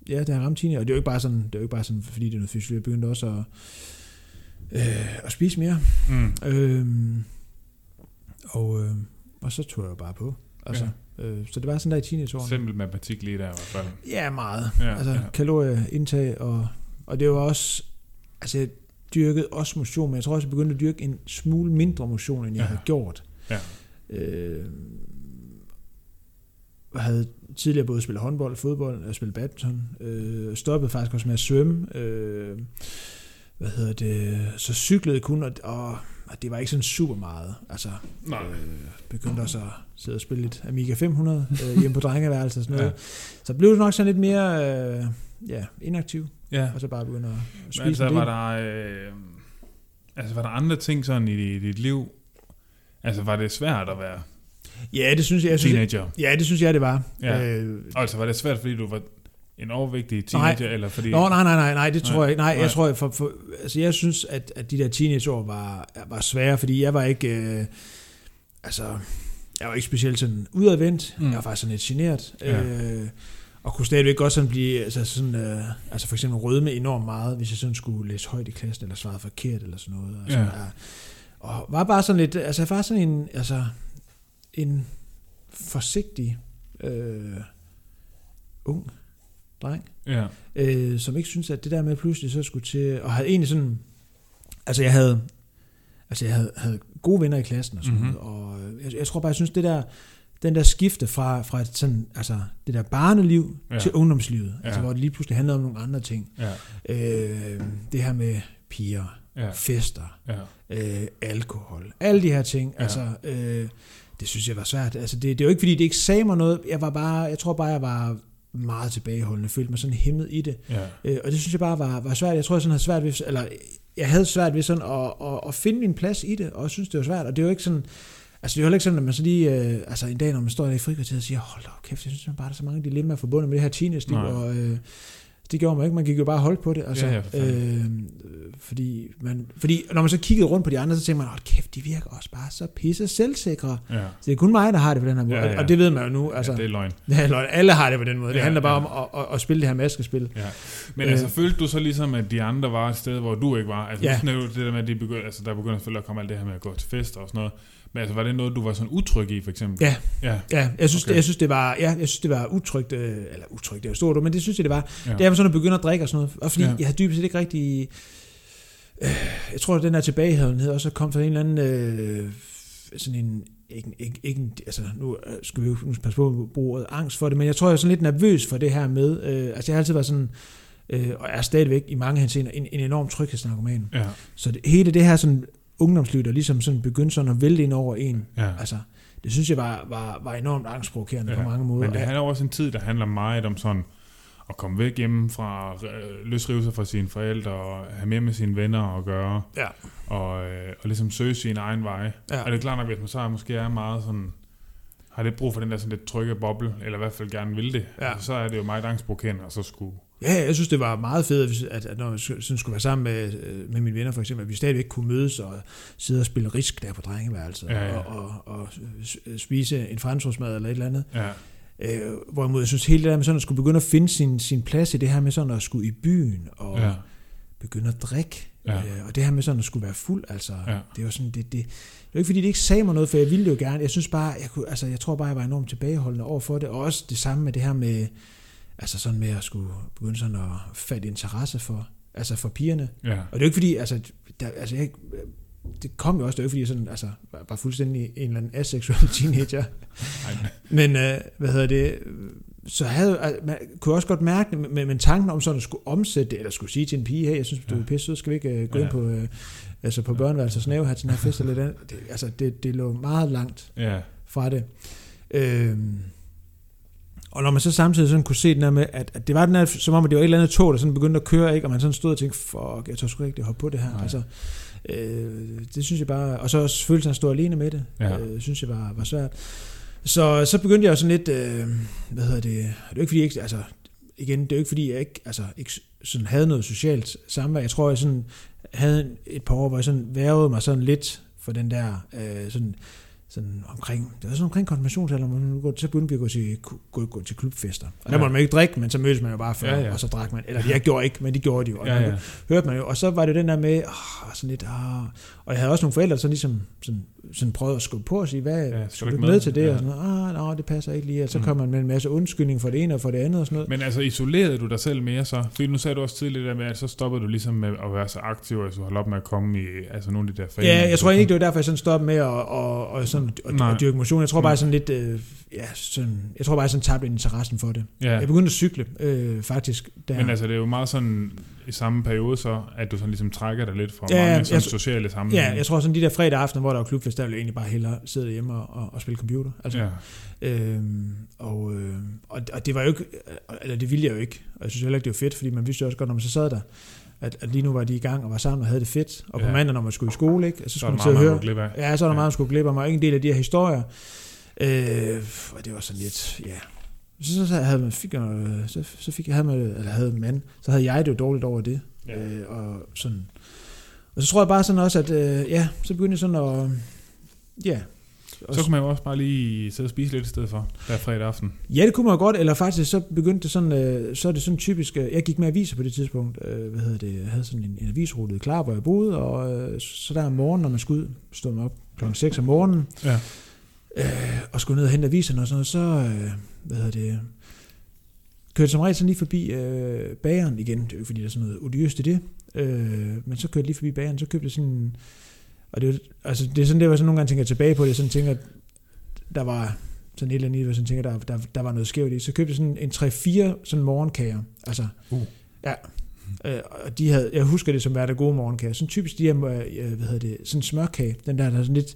ja, da jeg ramte teenager, og det er jo ikke bare sådan, det er jo ikke bare sådan fordi det er noget fysisk, jeg begyndte også at, øh, at spise mere. Mm. Øh, og, øh, og så tog jeg jo bare på. Altså, ja. øh, så det var sådan der i teenageårene. Simpel matematik lige der i hvert fald. Ja, meget. Ja, altså ja. kalorieindtag, og, og det var også, altså det dyrket også motion, men jeg tror også, jeg begyndte at dyrke en smule mindre motion, end jeg Ja. havde gjort. Ja. Øh, jeg havde tidligere både spillet håndbold, fodbold, og spillet badminton. Øh, stoppede faktisk også med at svømme. Øh, hvad hedder det? Så cyklede kun, og, og, og det var ikke sådan super meget. Altså, Nej. øh, begyndte også at sidde og spille lidt Amiga 500 øh, hjemme på drengeværelset og sådan noget. Ja. Så blev det nok sådan lidt mere øh, ja, inaktiv, Ja. og så bare begynde at Men spise altså, en del. var der, øh, altså, var der andre ting sådan i dit liv? Altså, var det svært at være Ja, det synes jeg. jeg synes, teenager? ja, det synes jeg, det var. Ja. Øh, Altså, var det svært, fordi du var en overvægtig teenager, Nej. eller fordi... Nå, nej, nej, nej, nej, det tror Nej, jeg ikke. Nej, nej. jeg tror, for, for, altså jeg synes, at, at de der teenageår var, var svære, fordi jeg var ikke, øh, altså, jeg var ikke specielt sådan udadvendt. Mm. Jeg var faktisk sådan lidt generet. Ja. Øh, og kunne stadigvæk godt sådan blive, altså sådan, øh, altså for eksempel rødme enormt meget, hvis jeg sådan skulle læse højt i klassen, eller svare forkert, eller sådan noget. Altså, Ja. jeg, og var bare sådan lidt, altså jeg var sådan en, altså, en forsigtig, øh, ung dreng Ja, øh, som ikke synes at det der med pludselig så skulle til, og havde egentlig sådan, altså jeg havde, altså jeg havde, havde gode venner i klassen og sådan Mhm. mm-hmm. noget, og øh, jeg, jeg tror bare, jeg synes det der, den der skifte fra, fra et sådan, altså det der barneliv Ja. til ungdomslivet, ja. altså Ja. hvor det lige pludselig handlede om nogle andre ting. ja, Øh, det her med piger, ja, fester, ja. øh, alkohol, alle de her ting, ja. altså øh, det synes jeg var svært. Altså det, det er jo ikke fordi, det ikke sagde mig noget, jeg var bare, jeg tror bare, jeg var meget tilbageholdende, følte mig sådan hæmmet i det. ja. Øh, og det synes jeg bare var, var svært. Jeg tror, jeg sådan havde svært ved, eller jeg havde svært ved sådan at, at, at finde min plads i det, og jeg synes, det var svært. Og det er jo ikke sådan, altså det er jo ikke sådan, at man så lige, øh, altså en dag, når man står der i frikvarteret og siger, hold da op, kæft, jeg synes bare, der er så mange dilemmaer forbundet med det her teenage-liv, og øh, det gjorde man ikke. Man gik jo bare holdt på det. Altså, Ja, ja, for fanden. øh, fordi, man, fordi når man så kiggede rundt på de andre, så tænkte man, hold kæft, de virker også bare så pisse selvsikre. ja. Så det er kun mig, der har det på den her måde. Ja, ja. Og det ved man jo nu. Altså, ja, det er løgn. ja, løgn. alle har det på den måde. Det Ja, handler bare ja. om at, at, at spille det her maskespil. Ja. Men Øh. altså, følte du så ligesom, at de andre var et sted, hvor du ikke var? Altså, Ja. det der med, at de begyndte, altså, der begynder selvfølgelig at komme alt det her med at gå til fester og sådan noget. Men altså, var det noget, du var sådan utryg i, for eksempel? Ja. Ja, Ja, jeg synes, Okay. okay. jeg synes det var, ja, jeg synes det var utrygt, øh, eller utrygt, det er jo stort, men det synes jeg det var. ja. Det er sådan at begynde at drikke og sådan noget, og fordi Ja. jeg havde dybest set ikke rigtig, øh, jeg tror at den der tilbageholdenhed også kom fra en eller anden, øh, sådan en, ikke, ikke, ikke altså nu øh, skal vi jo nu passe på at bruge ordet angst for det, men jeg tror jeg er sådan lidt nervøs for det her med, øh, altså jeg har altid været sådan, øh, og er stadigvæk i mange henseender en, en enorm tryghedsnarkoman. ja, Så det, hele det her sådan ungdomsliv, der ligesom sådan begyndte sådan at vælte ind over en, ja. altså det synes jeg var, var, var enormt angstprovokerende Ja, på mange måder. Men det handler også en tid, der handler meget om sådan at komme væk hjemme fra, øh, løsrive sig fra sine forældre og have mere med sine venner at gøre, Ja. og, øh, og ligesom søge sin egen vej. Ja. Og det er klart nok, hvis man så måske er meget sådan, har lidt brug for den der sådan lidt trygge boble, eller i hvert fald gerne vil det, Ja. altså, så er det jo meget angstprovokerende, og så skulle... Ja, jeg synes, det var meget fedt, at, at når jeg sådan skulle være sammen med, øh, med mine venner for eksempel, at vi stadigvæk kunne mødes og sidde og spille risk der på drengeværelset, Ja, ja. Og, og, og spise en franskmad eller et eller andet. Ja, Øh, hvorimod jeg synes hele det der med sådan at skulle begynde at finde sin, sin plads i det her med sådan at skulle i byen og ja. Begynde at drikke. Ja. Øh, og det her med sådan at skulle være fuld, altså, Ja. det var sådan, det, det, det var ikke fordi, det ikke sagde mig noget, for jeg ville det jo gerne. Jeg synes bare, jeg, kunne, altså, jeg tror bare, jeg var enormt tilbageholdende over for det, og også det samme med det her med, altså sådan med at skulle begynde sådan at fatte interesse for, altså for pigerne. ja, Og det er jo ikke fordi, altså, der, altså jeg, det kom jo også, det jo ikke fordi, jeg sådan, altså, var, var fuldstændig en eller anden aseksuel teenager. Men, øh, hvad hedder det, så havde, altså, man kunne også godt mærke det, men, men tanken om sådan at skulle omsætte det, eller skulle sige til en pige, hey, jeg synes, du er pisse sød, skal vi ikke øh, gå Ja. ind på, øh, altså på børneværelset og snæve her til den her fest, eller. Det, altså, det, det lå meget langt ja, fra det. Øhm, og når man så samtidig sådan kunne se den der med, at, at det var den her, som om at det var et eller andet tog, der sådan begyndte at køre, ikke? og man sådan stod og tænkte, fuck, jeg tør sgu ikke hoppe på det her. Nej. Altså, øh, det synes jeg bare, og så også følelsen af at stå alene med det, Ja. øh, synes jeg var, var svært. Så, så begyndte jeg sådan lidt, øh, hvad hedder det, det er jo ikke fordi, jeg ikke, altså, igen, det er jo ikke fordi, jeg ikke, altså, ikke sådan havde noget socialt samvær. Jeg tror, jeg sådan havde et par år, hvor jeg sådan værvede mig sådan lidt for den der, øh, sådan, sådan omkring, det var sådan omkring konfirmationsalderen, hvor man gå- så begyndte vi at gå til, gå, gå til klubfester. Og der Ja. måtte man ikke drikke, men så mødtes man jo bare før, Ja, ja, og så drak man. Eller jeg gjorde ikke, men de gjorde de jo. Og Ja, ja. hørte man jo. Og så var det den der med, åh, sådan lidt, åh. og jeg havde også nogle forældre, der så ligesom sådan, sådan prøvede at skubbe på og sige, hvad, Ja, skal du med, med? til det? Ja. Og sådan noget, ah, nej, det passer ikke lige. Og så Mm. kom man med en masse undskyldning for det ene og for det andet og sådan noget. Men altså, isolerede du dig selv mere så? Fordi nu sagde du også tidligere der med, at så stoppede du ligesom med at være så aktiv, altså holde op med at komme i altså nogle af de der foreninger. Ja, jeg tror egentlig ikke, det var derfor, jeg sådan stoppede med at, og, og sådan, Nej. at dyrke motion. Jeg tror Mm. bare sådan lidt, øh, ja, sådan, jeg tror bare, jeg sådan tabte interessen for det. Ja, Jeg begyndte at cykle, øh, faktisk. Der. men altså, det er jo meget sådan i samme periode så, at du sådan ligesom trækker dig lidt fra Ja, mange jeg sådan tror- sociale sammenhænge. Ja, jeg tror sådan de der fredag aftener, hvor der var klubfest, der ville jeg egentlig bare hellere sidde hjemme og, og, og spille computer. Altså, ja. Øhm, og, øh, og, og det var jo ikke, eller det ville jeg jo ikke, og jeg synes heller ikke, det var fedt, fordi man vidste jo også godt, når man så sad der, at, at lige nu var de i gang og var sammen og havde det fedt, og på Ja. mandag, når man skulle i skole, ikke, og så Så skulle man sidde og høre, glip af. ja, så er der Ja. meget, man skulle glip af mig, og ikke en del af de her historier, øh, og det var sådan lidt, ja, så, så havde man, fik jeg, noget- så, så fik jeg, havde man, eller havde man, så havde jeg det jo dårligt over det, Ja. øh, og sådan, og så tror jeg bare sådan også, at øh, ja, så begyndte jeg sådan at, ja, Så kunne man jo også bare lige sidde og spise lidt i stedet for, der fredag aften. Ja, det kunne man jo godt, eller faktisk så begyndte det sådan, øh, så er det sådan typisk, øh, jeg gik med aviser på det tidspunkt, øh, hvad hedder det, jeg havde sådan en, en avisrute klar, hvor jeg boede, og øh, så der om morgenen, når man skulle ud, stod man op klokken 6 om morgenen, Ja. øh, og skulle ned og hente aviserne og sådan noget, så, øh, hvad hedder det, kørte som regel sådan lige forbi øh, bageren igen, det er jo fordi, der er sådan noget odiøst i det, øh, men så kørte jeg lige forbi bageren, så købte jeg sådan, og det, jo- altså, det er sådan, det var sådan nogle gange tænker tilbage på det, jeg sådan tænker, der var sådan et eller andet, hvor jeg sådan tænker, der, der, der var noget skævt i, så købte jeg sådan en 3-4 sådan morgenkager, altså, Uh. ja, Øh, og de havde, jeg husker det som værende gode morgenkager. Sådan typisk de her, øh, hvad hedder det, sådan smørkage. Den der, der er sådan lidt,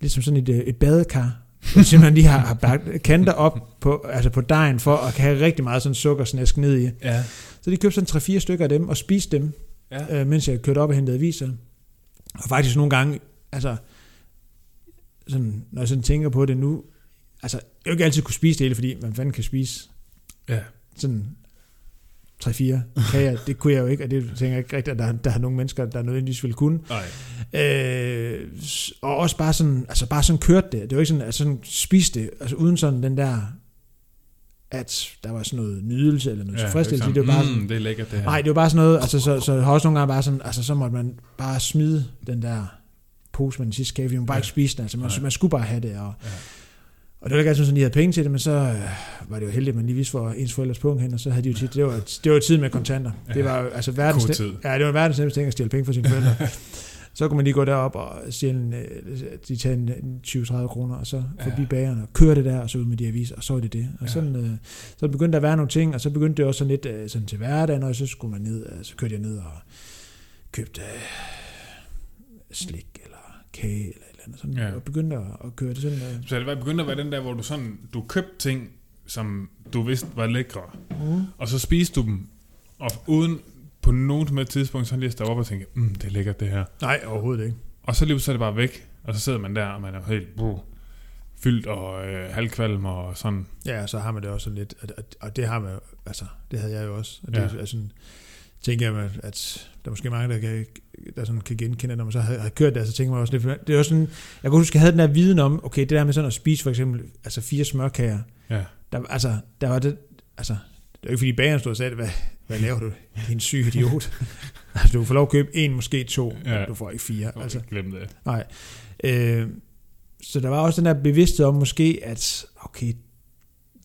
lidt som sådan et, øh, et badekar. De simpelthen lige har, har bagt kanter op på, altså på dejen for at have rigtig meget sådan sukkersnæsk ned i. Ja. Så de købte sådan 3-4 stykker af dem og spiste dem, Ja. øh, mens jeg kørte op og hentede aviser. Og faktisk nogle gange, altså, sådan, når jeg sådan tænker på det nu, altså, jeg ikke altid kunne spise det hele, fordi man fanden kan spise Ja. sådan 3-4 kager, det kunne jeg jo ikke, og det tænker jeg ikke rigtigt, at der, der er nogle mennesker, der nødvendigvis ville kunne. Nej. Øh, og også bare sådan, altså bare sådan kørte det. Det var ikke sådan, altså sådan spiste det, altså uden sådan den der, at der var sådan noget nydelse eller noget ja, tilfredsstillelse. Det var bare sådan, mm, det er lækkert det her. nej, det var bare sådan noget, altså så, så har også nogle gange bare sådan, altså så måtte man bare smide den der pose med den sidste kage, fordi man bare Ja. ikke spise den, altså man, Nej. man skulle bare have det, og, Ja. Og det var ikke altid sådan, at de havde penge til det, men så øh, var det jo heldigt, at man lige vidste, hvor ens forældres punkt hen, og så havde de jo tit, det var, det var tid med kontanter. Ja. Det var altså verdens, tid. ja, det var verdens nemmeste ting at stjæle penge fra sine forældre. så kunne man lige gå derop og stjæle en, øh, de tage en, en 20-30 kroner, og så Ja. forbi bageren og køre det der, og så ud med de aviser, og så var det det. Og Ja. sådan, øh, så begyndte der at være nogle ting, og så begyndte det også sådan lidt øh, sådan til hverdagen, og så skulle man ned, øh, så kørte jeg ned og købte øh, slik eller kage eller andet, sådan, Ja. og begyndte at, at køre det sådan. Øh, Så det var begyndt at være den der, hvor du sådan, du købte ting, som du vidste var lækre, mm. og så spiste du dem, og uden på nogen som tidspunkt, så lige at op og tænke, mm, det er lækkert det her. Nej, overhovedet ikke. Og så lige så er det bare væk, og så sidder man der, og man er helt bruh, fyldt og øh, halvkvalm og sådan. Ja, så har man det også sådan lidt, og, og, og det har man altså, det havde jeg jo også. Og det Ja. er sådan, tænker jeg, at der er måske mange, der, kan, der sådan kan genkende, når man så har, har kørt det, så tænker man også lidt, det er også sådan, jeg kan huske, jeg havde den der viden om, okay, det der med sådan at spise for eksempel, altså fire smørkager, Ja. der, altså, der var det, altså, det er jo ikke fordi bageren stod og sagde, hvad, hvad laver du, din syge idiot? altså, du får lov at købe en, måske to, Ja. du får ikke fire. Altså. Altså, Glem det. Nej. Øh, så der var også den der bevidsthed om måske, at okay,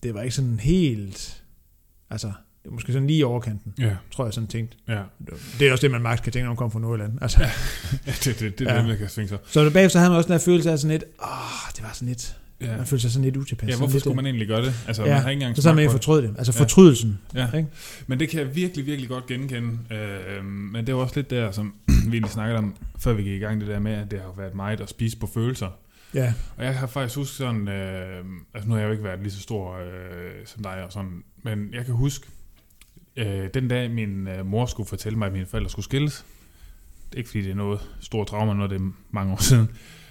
det var ikke sådan helt, altså, det var måske sådan lige i overkanten, Ja, tror jeg sådan tænkt. ja. Det er også det, man magt kan tænke, når man kommer fra Nordjylland. Altså, ja. ja det, det, det er Ja. det, man kan svinge sig. Så bagefter havde man også den der følelse af sådan lidt, åh, det var sådan lidt, Ja. man følte sig sådan lidt utilpas. ja, hvorfor lidt, skulle man egentlig gøre det? Altså, Ja, man har ikke engang Så har man ikke på det. altså Ja. fortrydelsen. Ja. Ikke? Men det kan jeg virkelig, virkelig godt genkende. Øh, men det jo også lidt der, som vi egentlig snakkede om, før vi gik i gang, det der med, at det har været meget at spise på følelser. Ja, Og jeg har faktisk husket sådan, øh, altså nu har jeg jo ikke været lige så stor øh, som dig og sådan, men jeg kan huske, øh, den dag min øh, mor skulle fortælle mig, at mine forældre skulle skilles. Det er ikke fordi det er noget stort trauma, når det er mange år siden.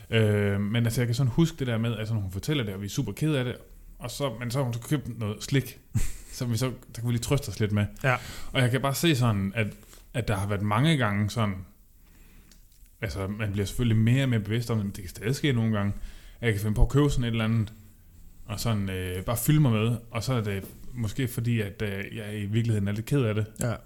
Øh, men altså jeg kan sådan huske det der med, altså når hun fortæller det, og vi er super ked af det, og så, men så har hun så købt noget slik, så vi så, der kan vi lige trøste os lidt med. Ja. Og jeg kan bare se sådan, at, at der har været mange gange sådan, altså man bliver selvfølgelig mere og mere bevidst om det, men det kan stadig ske nogle gange, at jeg kan finde på at købe sådan et eller andet, og sådan øh, bare fylde mig med, og så er det måske fordi, at øh, jeg i virkeligheden er lidt ked af det,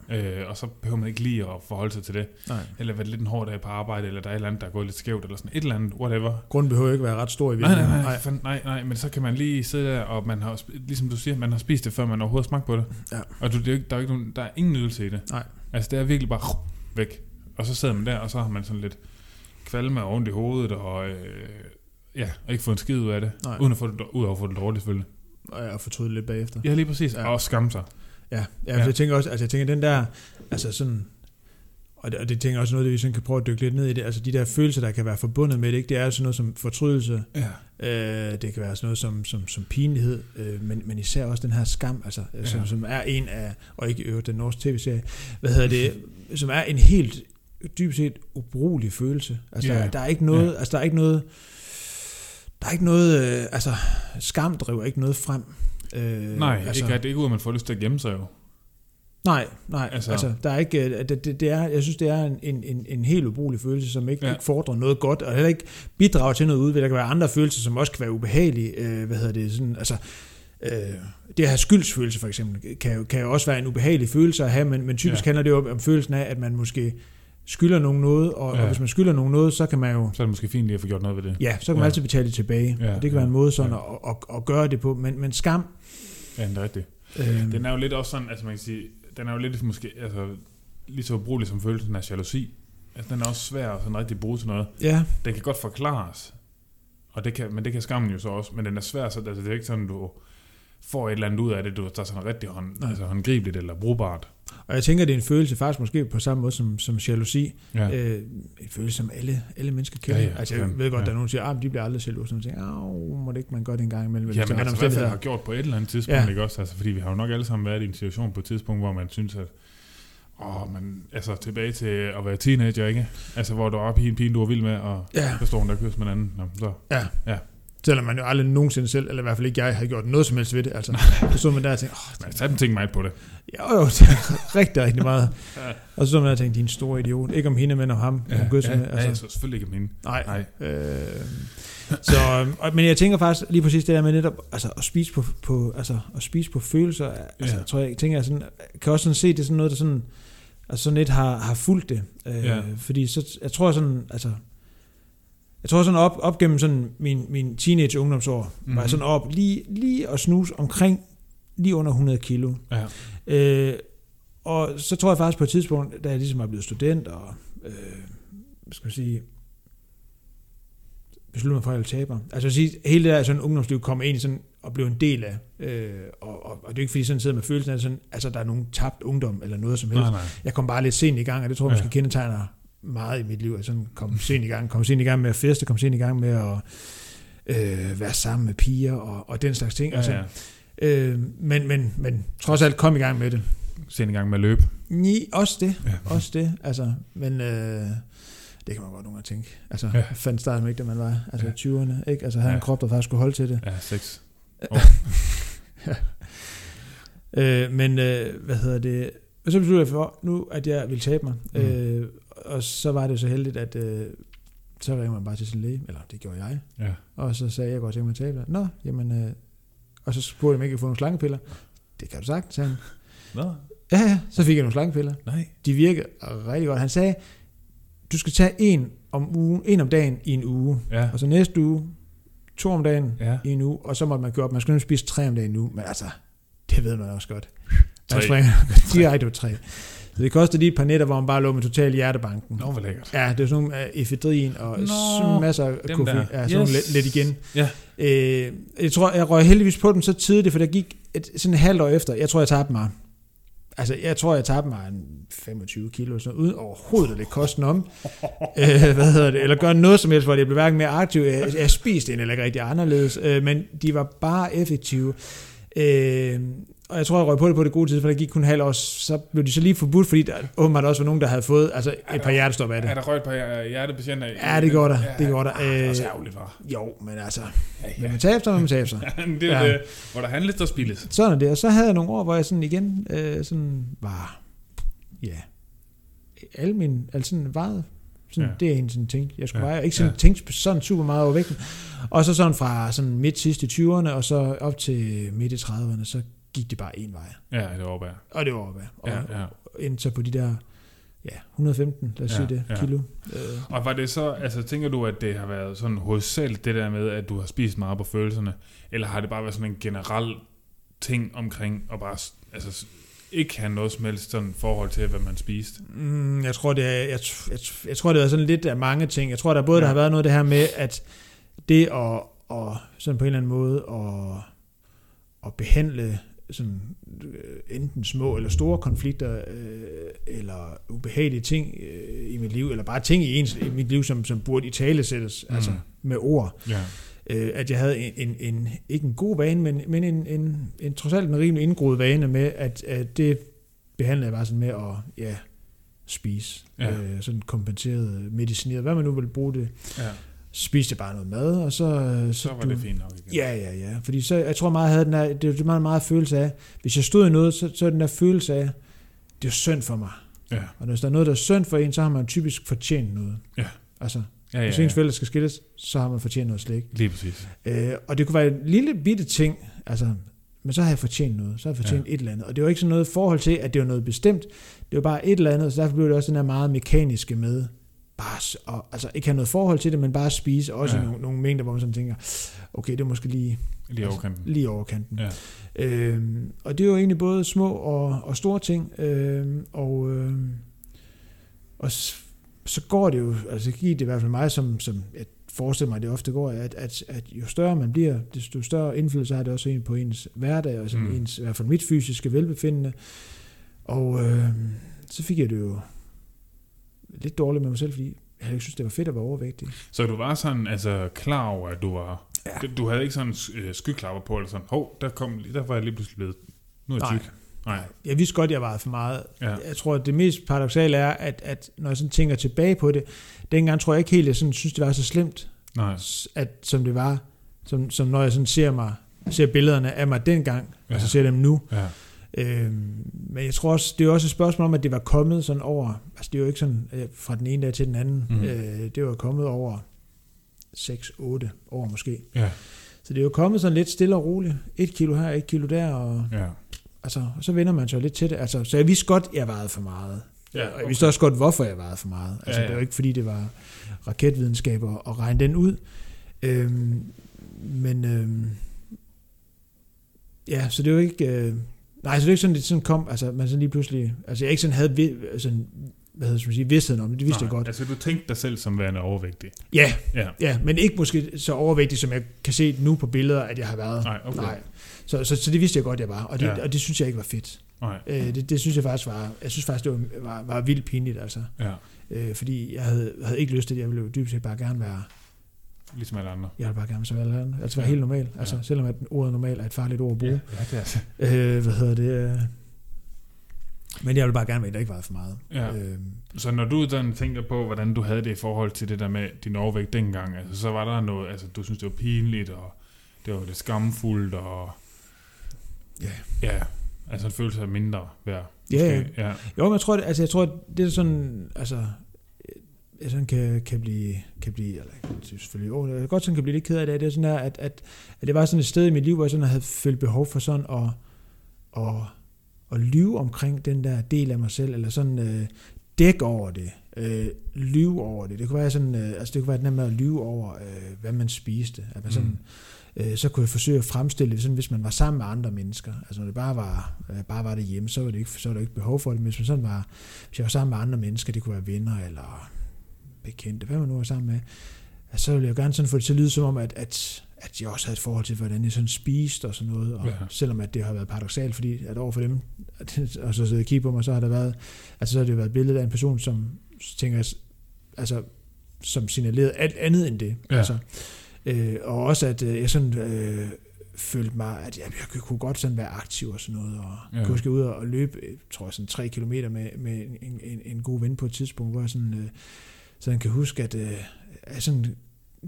Ja, øh, og så behøver man ikke lige at forholde sig til det, nej. eller være lidt en hård dag på arbejde, eller der er et eller andet, der er gået lidt skævt, eller sådan et eller andet, whatever. Grunden behøver ikke være ret stor i Nej, nej, virkeligheden. nej, nej, nej, nej, men så kan man lige sidde der, og man har, ligesom du siger, man har spist det, før man overhovedet smagt på det. Ja. Og du, det er, ikke- der, er ikke nogen, der er ingen nydelse i det. Nej. Altså, det er virkelig bare væk. Og så sidder man der, og så har man sådan lidt kvalme og ondt i hovedet, og øh, ja, og ikke fået en skid ud af det. Nej. Uden at få det, ud af at få det dårligt, selvfølgelig. Og jeg fortryder lidt bagefter. Ja, lige præcis. Ja. Ja. Og skamme sig. Ja, ja, Ja. ja. jeg tænker også, altså jeg tænker den der, altså sådan, og det, og det tænker jeg også noget, det vi sådan kan prøve at dykke lidt ned i det, altså de der følelser, der kan være forbundet med det, ikke? det er sådan noget som fortrydelse, Ja. øh, det kan være sådan noget som, som, som pinlighed, øh, men, men især også den her skam, altså, ja. som, Ja. som er en af, og ikke øvrigt den norske tv-serie, hvad hedder det, som er en helt dybest set ubrugelig følelse. Altså, Ja. der, der er ikke noget, altså der er ikke noget, der er ikke noget, øh, altså skam driver ikke noget frem. Øh, Nej, altså, ikke, det ikke ud, at man får lyst til at gemme sig jo. Nej, nej, altså, Altså- der er ikke, øh, det, det, det er, jeg synes, det er en, en, en, helt ubrugelig følelse, som ikke, ja. Ikke fordrer noget godt, og heller ikke bidrager til noget udvikling. Der kan være andre følelser, som også kan være ubehagelige. Øh, hvad hedder det? Sådan, altså, øh, det at have skyldsfølelse for eksempel, kan jo, kan jo også være en ubehagelig følelse at have, men, men typisk. Ja. handler det jo om, om følelsen af, at man måske skylder nogen noget, og, ja. Og hvis man skylder nogen noget, så kan man jo, Så er det måske fint lige at få gjort noget ved det. ja, så kan man Ja. altid betale det tilbage. Ja, og det kan ja, være en måde sådan ja. at, at, at gøre det på, men, men skam, Ja, det er rigtigt. øh, Den er jo lidt også sådan, altså man kan sige, den er jo lidt måske, altså lige så ubrugelig som følelsen af jalousi. Altså den er også svær at sådan rigtig bruge til noget. ja, Den kan godt forklares, og det kan, men det kan skammen jo så også, men den er svær, så altså, det er ikke sådan, du får et eller andet ud af det, du der er sådan rigtig hånd, Nej. altså håndgribeligt eller brugbart. og jeg tænker, det er en følelse faktisk måske på samme måde som, som jalousi, Ja. Øh, en følelse, som alle, alle mennesker kender. Ja, Ja, ja, ja, altså, jeg ja, ved godt, ja. der er nogen, der siger, at de bliver aldrig jaloux. Så tænker, au, må det ikke man godt en gang imellem. Ja, men altså, hvad har gjort på et eller andet tidspunkt, Ja. ja. ikke også? Altså, fordi vi har jo nok alle sammen været i en situation på et tidspunkt, hvor man synes, at åh, man, altså tilbage til at være teenager, ikke? Altså, hvor du er oppe i en pige, du er vild med, og Ja. så står hun der og kysser med en anden. Nå, så. Selvom man jo aldrig nogensinde selv, eller i hvert fald ikke jeg, har gjort noget som helst ved det. Altså, så stod man der og tænkte, åh, Men så den ting mig på det. jo, jo, det er rigtig, rigtig meget. Ja. Og så stod man der og tænkte, din store idiot. Ikke om hende, men om ham. Ja, Ja, ja, med. ja, Altså, jeg så selvfølgelig ikke om hende. nej. Nej. Øh, så, og, men jeg tænker faktisk lige præcis det der med netop altså, at spise på, på, altså, at spise på følelser. Altså, Ja. jeg tror, jeg tænker, jeg sådan, kan også sådan se, det er sådan noget, der sådan, altså sådan lidt har, har fulgt det. Øh, Ja. Fordi så, jeg tror sådan, altså, jeg tror sådan op, op gennem sådan min, min teenage ungdomsår, mm-hmm. var jeg Mhm. sådan op lige, lige at snuse omkring lige under 100 kilo. Ja. Øh, og så tror jeg faktisk på et tidspunkt, da jeg ligesom er blevet student, og øh, skal jeg sige, besluttede mig for, at jeg ville tabe. Altså at sige, hele det der sådan ungdomsliv kom egentlig sådan og blev en del af, øh, og, og, og, det er jo ikke fordi, sådan sidder med følelsen af, sådan, altså der er nogen tabt ungdom, eller noget som helst. Nej, nej. Jeg kom bare lidt sent i gang, og det tror jeg Ja. måske kendetegner meget i mit liv, jeg sådan kom sent i gang, kom sent i gang med at feste, kom sent i gang med at øh, være sammen med piger, og, og den slags ting. Ja, altså, ja. øh, men, men, men trods alt kom i gang med det. Sen i gang med at løbe. Ni, også det, Ja. også det, altså, men øh, det kan man godt nogle gange tænke. Altså, ja. Ja. fandt starten med ikke, da man var altså, Ja. i 20'erne, ikke? Altså, havde ja. en Ja. krop, der faktisk skulle holde til det. Ja, sex. Øh, men, øh, hvad hedder det, og så besluttede jeg for, nu, at jeg ville tabe mig. Mm. Øh, og så var det jo så heldigt, at øh, så ringede man bare til sin læge, eller det gjorde jeg, Ja. og så sagde jeg, jeg godt tænke mig at tabe dig. Nå, jamen, øh, og så spurgte jeg, om jeg ikke kunne få nogle slangepiller. Det kan du sagt, sagde han. Nå, Ja, ja, så fik jeg nogle slangepiller. nej. De virker rigtig godt. Han sagde, du skal tage en om ugen, en om dagen i en uge, Ja. og så næste uge, to om dagen Ja. i en uge, og så måtte man gøre op. Man skulle nemlig spise tre om dagen nu, men altså, det ved man også godt. Man Tre. springer direkte på tre. Så det kostede lige et par nætter, hvor man bare lå med total hjertebanken. Nå, hvor lækkert. Ja, det er sådan nogle uh, efedrin og Nå, masser af koffein. der. Ja, sådan Yes. lidt, lidt igen. Ja. Øh, jeg tror, jeg røg heldigvis på dem så tidligt, for der gik et, sådan et halvt år efter. Jeg tror, jeg tabte mig. Altså, jeg tror, jeg tabte mig en 25 kilo, sådan noget, uden overhovedet at det koste om. øh, hvad hedder det? Eller gøre noget som helst, hvor det blev hverken mere aktivt. Jeg, jeg spiste den eller ikke rigtig anderledes, øh, men de var bare effektive. Øh, og jeg tror, jeg røg på det på det gode tid, for der gik kun halv år, så blev de så lige forbudt, fordi der åbenbart også var nogen, der havde fået altså, et par hjertestop af det. Er der røget på øh, hjertepatienter? Ja, det går der. Det går der. Ah, det er også Øh, ærgerligt, var. Jo, men altså, Ja, vil man tabe sig, vil man tabe sig. det er Ja. ja. det, hvor der handles, der spilles. Sådan er det. Og så havde jeg nogle år, hvor jeg sådan igen øh, sådan var, ja, alle mine, altså sådan vejede Sådan, Ja. Det er egentlig sådan tænkt, jeg skulle Ja. ja. veje. Ikke sådan Ja. tænkt sådan super meget over vægten. Og så sådan fra sådan midt sidst i 20'erne, og så op til midt i 30'erne, så gik det bare en vej. Ja, det var opad. Og det var opad. Og Ja, ja. endte så på de der, ja, 115, lad os Ja, sige det, ja. kilo. Øh, Og var det så, altså tænker du, at det har været sådan hovedsageligt det der med, at du har spist meget på følelserne, eller har det bare været sådan en generel ting omkring at bare, altså ikke have noget som helst sådan forhold til, hvad man spiste? Mm, jeg tror, det er, jeg, jeg, jeg tror, det er sådan lidt af mange ting. Jeg tror, der både ja. Der har været noget det her med, at det at, at sådan på en eller anden måde at, at behandle sådan, øh, enten små eller store konflikter, øh, eller ubehagelige ting øh, i mit liv, eller bare ting i, ens, i mit liv, som, som burde i tale sættes, Mm. altså med ord. Ja. Øh, at jeg havde en, en, en, ikke en god vane, men, men en, en, en, trods alt en rimelig indgroet vane med, at, at det behandlede jeg bare sådan med at ja, spise. Ja. Øh, sådan kompenseret, medicineret, hvad man nu vil bruge det. ja. Spiste jeg bare noget mad, og så... øh, Så var det fint nok igen. Ja, ja, ja. Fordi så, jeg tror meget, jeg havde den der, det var meget, meget følelse af, hvis jeg stod i noget, så, så den der følelse af, det er synd for mig. Ja. Og hvis der er noget, der er synd for en, så har man typisk fortjent noget. Ja. Altså, Ja, ja, hvis ja. ens forældre skal skilles, så har man fortjent noget slik. Lige præcis. Øh, og det kunne være en lille bitte ting, altså, men så har jeg fortjent noget, så har jeg fortjent ja. et eller andet. Og det var ikke sådan noget forhold til, at det var noget bestemt, det var bare et eller andet, så derfor blev det også den her meget mekaniske med, bare, og, altså ikke have noget forhold til det, men bare spise, også Ja. nogle, nogle mængder, hvor man sådan tænker, okay, det er måske lige, Lige overkanten. lige over kanten. Ja. Øhm, og det er jo egentlig både små og, og store ting, øhm, og, øhm, og så går det jo, altså det gik det i hvert fald mig, som, som jeg forestiller mig, det ofte går, at, at, at jo større man bliver, desto større indflydelse har det også egentlig på ens hverdag, og sådan Mm. ens, i hvert fald mit fysiske velbefindende. Og øhm, så fik jeg det jo lidt dårligt med mig selv, fordi jeg ikke synes, det var fedt at være overvægtig. Så du var sådan altså klar over, at du var... Ja. Du havde ikke sådan øh, skyklapper på, eller sådan, hov, der, kom, der var jeg lige pludselig blevet... Nu er jeg tyk. Nej. Jeg vidste godt, jeg vejede for meget. Ja. Jeg tror, at det mest paradoxale er, at, at når jeg sådan tænker tilbage på det, dengang tror jeg ikke helt, jeg sådan synes, det var så slemt, Nej. at, som det var, som, som når jeg sådan ser mig ser billederne af mig dengang, ja. og så ser dem nu. Ja. Øhm, men jeg tror også, det er også et spørgsmål om, at det var kommet sådan over, altså det er jo ikke sådan øh, fra den ene dag til den anden, mm. øh, det var kommet over 6-8 år måske. Ja. Så det er jo kommet sådan lidt stille og roligt. Et kilo her, et kilo der, og, Ja. altså, og så vender man sig lidt til det. Altså, så jeg vidste godt, jeg vejede for meget. Ja, Og jeg vidste også godt, hvorfor jeg vejede for meget. Altså, Ja, ja, ja. ja. det var ikke, fordi det var raketvidenskab at, at regne den ud. Øhm, men øhm, ja, så det er jo ikke... Øh, nej, så det er ikke sådan, det sådan kom, altså man sådan lige pludselig... Altså jeg ikke sådan havde vi, sådan, hvad hedder det, skal man sige, vidstheden om det, det vidste Nej, jeg godt. Altså, du tænkte dig selv som værende overvægtig. Ja, Ja. ja, men ikke måske så overvægtig, som jeg kan se nu på billeder, at jeg har været. Nej, okay. Nej. Så, så, så det vidste jeg godt, jeg var, og det, Ja. ja. og det synes jeg ikke var fedt. Nej. Øh, det, det synes jeg faktisk var, jeg synes faktisk, det var, var, var vildt pinligt, altså. Ja. Øh, fordi jeg havde, havde ikke lyst til det. Jeg ville jo dybest set bare gerne være, Ligesom alle andre. jeg ville bare gerne som alle andre. Altså være Ja. helt normal. Altså Ja. selvom at ordet normal er et farligt ord at bruge. ja det er altså. Øh, hvad hedder det? øh. Men jeg ville bare gerne være, en, der ikke var for meget. Ja. Øh, Så når du sådan tænker på, hvordan du havde det i forhold til det der med din overvægt dengang, altså, så var der noget, altså du synes, det var pinligt, og det var det skamfuldt, og Ja. ja, altså en følelse af mindre værd. Ja, måske. ja. jo, men jeg tror, det, altså, jeg tror, at det er sådan, altså, jeg sådan kan, kan blive, kan blive, eller det er selvfølgelig, oh, jeg godt sådan kan blive lidt ked af det, det er sådan her, at, at, at det var sådan et sted i mit liv, hvor jeg sådan havde følt behov for sådan at, at, at lyve omkring den der del af mig selv, eller sådan øh, dække over det, øh, lyve over det. Det kunne være sådan, øh, altså det kunne være den med at lyve over, øh, hvad man spiste. At man sådan, øh, så kunne jeg forsøge at fremstille det, sådan, hvis man var sammen med andre mennesker. Altså når det bare var, øh, bare var det hjemme, så var det ikke, så var der ikke behov for det. Men hvis man sådan var, hvis jeg var sammen med andre mennesker, det kunne være venner eller bekendte, hvad man nu var sammen med, altså, så ville jeg gerne sådan få det til at lyde som om, at, at, at jeg også havde et forhold til, hvordan jeg sådan spiste og sådan noget. Og Ja. selvom at det har været paradoxalt, fordi at over for dem, at, og så sidde og kigge på mig, så har der været, altså så har det jo været et billede af en person, som tænker, altså, som signalerede alt andet end det. Ja. Altså, øh, og også at øh, jeg sådan øh, følte mig, at jeg, jeg kunne godt sådan være aktiv og sådan noget, og Ja. kunne skal ud og løbe, øh, tror jeg, sådan tre kilometer med, med en, en, en god ven på et tidspunkt, hvor jeg sådan, øh, sådan kan huske, at øh, jeg sådan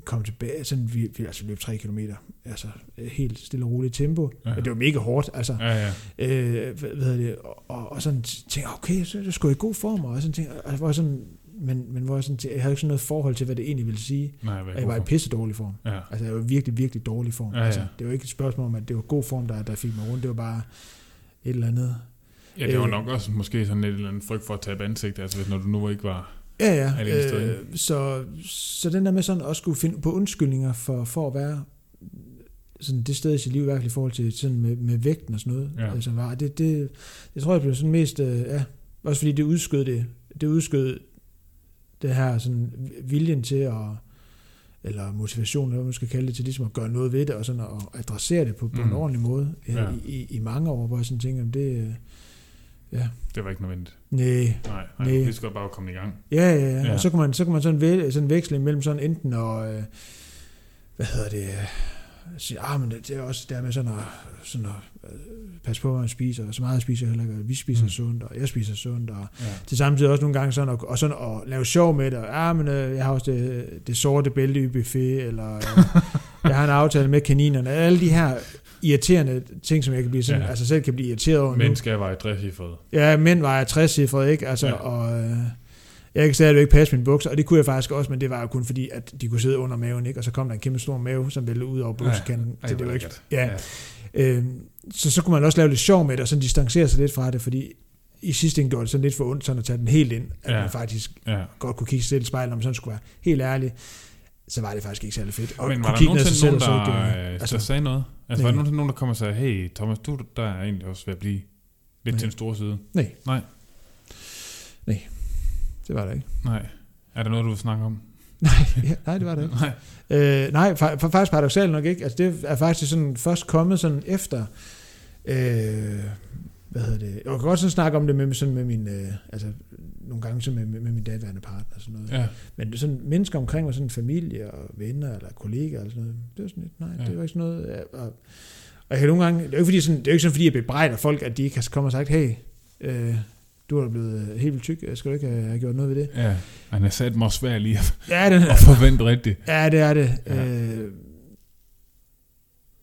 kom tilbage, sådan vi, vi altså løb tre kilometer, altså øh, helt stille og roligt tempo, Ja. ja. det var mega hårdt, altså, Ja, ja. øh, hvad, hvad hedder det, og, og, og sådan tænkte, okay, så, så skulle jeg i god form, og sådan tænkte, altså, hvor sådan men, men hvor jeg, sådan, jeg havde ikke sådan noget forhold til, hvad det egentlig ville sige. Nej, at jeg var i pisse dårlig form. Ja. Altså, jeg var virkelig, virkelig dårlig form. Ja, ja. Altså, det var ikke et spørgsmål om, at det var god form, der, der fik mig rundt. Det var bare et eller andet. Ja, det var Øh. nok også måske sådan en eller anden frygt for at tabe ansigt, altså hvis når du nu ikke var... Ja, ja. Øh, så, så den der med sådan også skulle finde på undskyldninger for, for at være sådan det sted i sit liv, i hvert fald i forhold til sådan med, med vægten og sådan noget, Ja. altså var, det, det, jeg tror, jeg blev sådan mest, øh, ja, også fordi det udskød det, det udskød det her sådan viljen til at, eller motivation, eller hvad man skal kalde det, til ligesom at gøre noget ved det, og sådan at adressere det på, på Mm. en ordentlig måde ja. Ja. i, i, i mange år, hvor jeg sådan tænker, det, øh, Det var ikke nødvendigt. nej, Nej, nej, Nej. vi skal bare komme i gang. Ja, ja, ja. Ja. ja. Og så kan man, så kan man sådan, væ- sådan veksle imellem sådan enten og, øh, hvad hedder det, øh, sige, ah, men det, det er også der med sådan at, sådan at øh, passe på, hvad man spiser, og så meget spiser jeg heller ikke, og vi spiser Mm. sundt, og jeg spiser sundt, og Ja. til samtidig også nogle gange sådan at, og sådan at lave sjov med det, og, ah, men øh, jeg har også det, det sorte bælte i buffet, eller øh, jeg har en aftale med kaninerne, alle de her irriterende ting, som jeg kan blive sådan, Ja. ja. altså selv kan blive irriteret over. Men skal veje 60 i fod. Ja, mænd var jeg 60 cifret, ikke? Altså, Ja. ja. og øh, jeg kan stadigvæk ikke passe mine bukser, og det kunne jeg faktisk også, men det var jo kun fordi, at de kunne sidde under maven, ikke? Og så kom der en kæmpe stor mave, som væltede ud over buksekanten. Ej, så det var ikke, lækkert. ja. Øh, så, så kunne man også lave lidt sjov med det, og sådan distancere sig lidt fra det, fordi i sidste ende gjorde det sådan lidt for ondt, sådan at tage den helt ind, at Ja. ja. man faktisk Ja. godt kunne kigge sig selv i spejlet, om sådan skulle være helt ærlig, så var det faktisk ikke særlig fedt. Og Men var der sig nogensinde nogen, og så der, øh, øh, der altså, sagde noget? Altså, var nej. der nogensinde nogen, der kommer og sagde, hey Thomas, du der er egentlig også ved at blive lidt Nej. til en stor side? Nej. Nej. det var det ikke. Nej. Er der noget, du vil snakke om? Ja, nej, det var det ikke. Nej. Øh, nej, fa- fa- faktisk paradoxalt nok ikke. Altså, det er faktisk sådan først kommet sådan efter, øh, hvad hedder det, jeg kan godt sådan snakke om det med, sådan med min, øh, altså nogle gange sådan med, med, med min daværende partner og sådan noget. Ja. Men sådan mennesker omkring mig, sådan familie og venner eller kollegaer eller sådan noget, det var sådan lidt, nej, Ja. det var ikke sådan noget. ja, Og, og jeg kan nogle gange, det er jo ikke, fordi, sådan, det er jo ikke sådan, fordi jeg bebrejder folk, at de ikke har kommet og sagt, hey, øh, du er blevet helt vildt tyk, skal du ikke have, have gjort noget ved det? Ja. Han har sat mig svært lige at, Ja, den, at forvente rigtigt. Ja, det er det. Ja. Øh,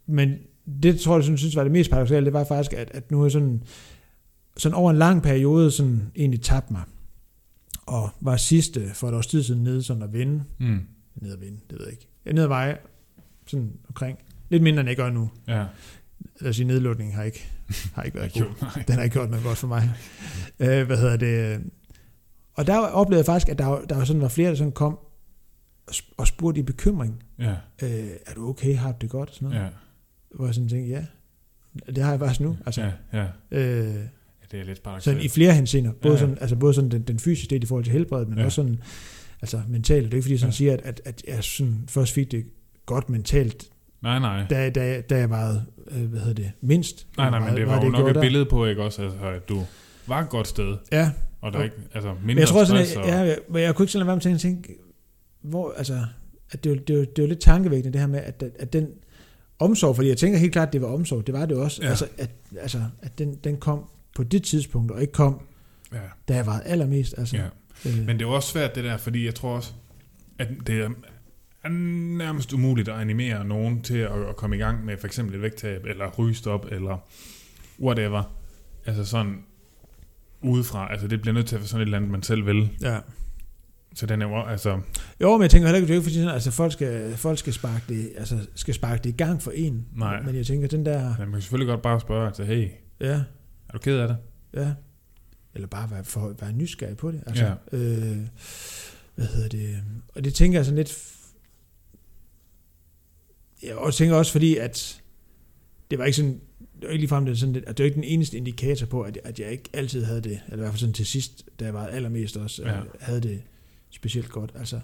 men det tror jeg, synes var det mest paradoxale, det var faktisk, at, at nu er sådan, sådan over en lang periode sådan egentlig tabt mig. Og var sidste for et års tid siden nede sådan at vinde. Mm. Nede at vinde, det ved jeg ikke. Jeg nede at veje sådan omkring. Lidt mindre end jeg gør nu. Ja. Lad os sige, nedlukningen har ikke, har ikke været god. Den har ikke gjort noget godt for mig. øh, hvad hedder det? Og der oplevede jeg faktisk, at der, var- der var sådan var flere, der sådan kom og sp- og spurgte i bekymring. Ja. Øh, er du okay? Har du det godt? Sådan noget. Ja. Hvor jeg sådan tænkte, ja, det har jeg faktisk nu. Altså, Ja. Ja. øh. Det er lidt sådan paradoxalt. i flere henseender. Både, Ja, ja. sådan, altså både sådan den, den fysiske del i forhold til helbredet, men Ja. også sådan altså mentalt. Det er ikke fordi, jeg sådan Ja. siger, at, at, at jeg sådan først fik det godt mentalt, Nej, nej. da, da, da jeg var, øh, hvad hedder det, mindst. Nej, nej, men det var jo nok gjorde et der. billede på, ikke også, altså, at du var et godt sted, Ja, og der Og- ikke, altså mindre jeg tror sådan, stress at, og, ja, jeg, men jeg kunne ikke sådan lade være med at tænke, hvor, altså, at det, var- det, var, det var lidt tankevækkende det her med, at, at den omsorg, fordi jeg tænker helt klart, at det var omsorg, det var det også, ja. altså, at, altså, at den, den kom på det tidspunkt, og ikke kom, ja, da jeg var allermest, altså, ja. øh, Men det er også svært det der, fordi jeg tror også, at det er nærmest umuligt at animere nogen til at, at komme i gang med for eksempel et vægttab, eller rygestop, eller whatever. Altså sådan udefra. Altså det bliver nødt til at være sådan et eller andet, man selv vil. ja. Så den er jo, altså, Jo, men jeg tænker heller ikke, det er fordi, altså, folk skal, folk skal sparke det, altså, skal sparke det i gang for en, Nej. men jeg tænker, den der, man kan selvfølgelig godt bare spørge til, hey, ja, du ked af det? ja, eller bare være, for, være nysgerrig på det, altså, Ja. øh, hvad hedder det, og det tænker jeg sådan lidt, jeg også tænker også fordi, at det var ikke sådan, det var ikke ligefrem det, sådan, at det var ikke den eneste indikator på, at, at jeg ikke altid havde det, eller i hvert fald sådan til sidst, da jeg var allermest også, Ja. ja. havde det specielt godt, altså.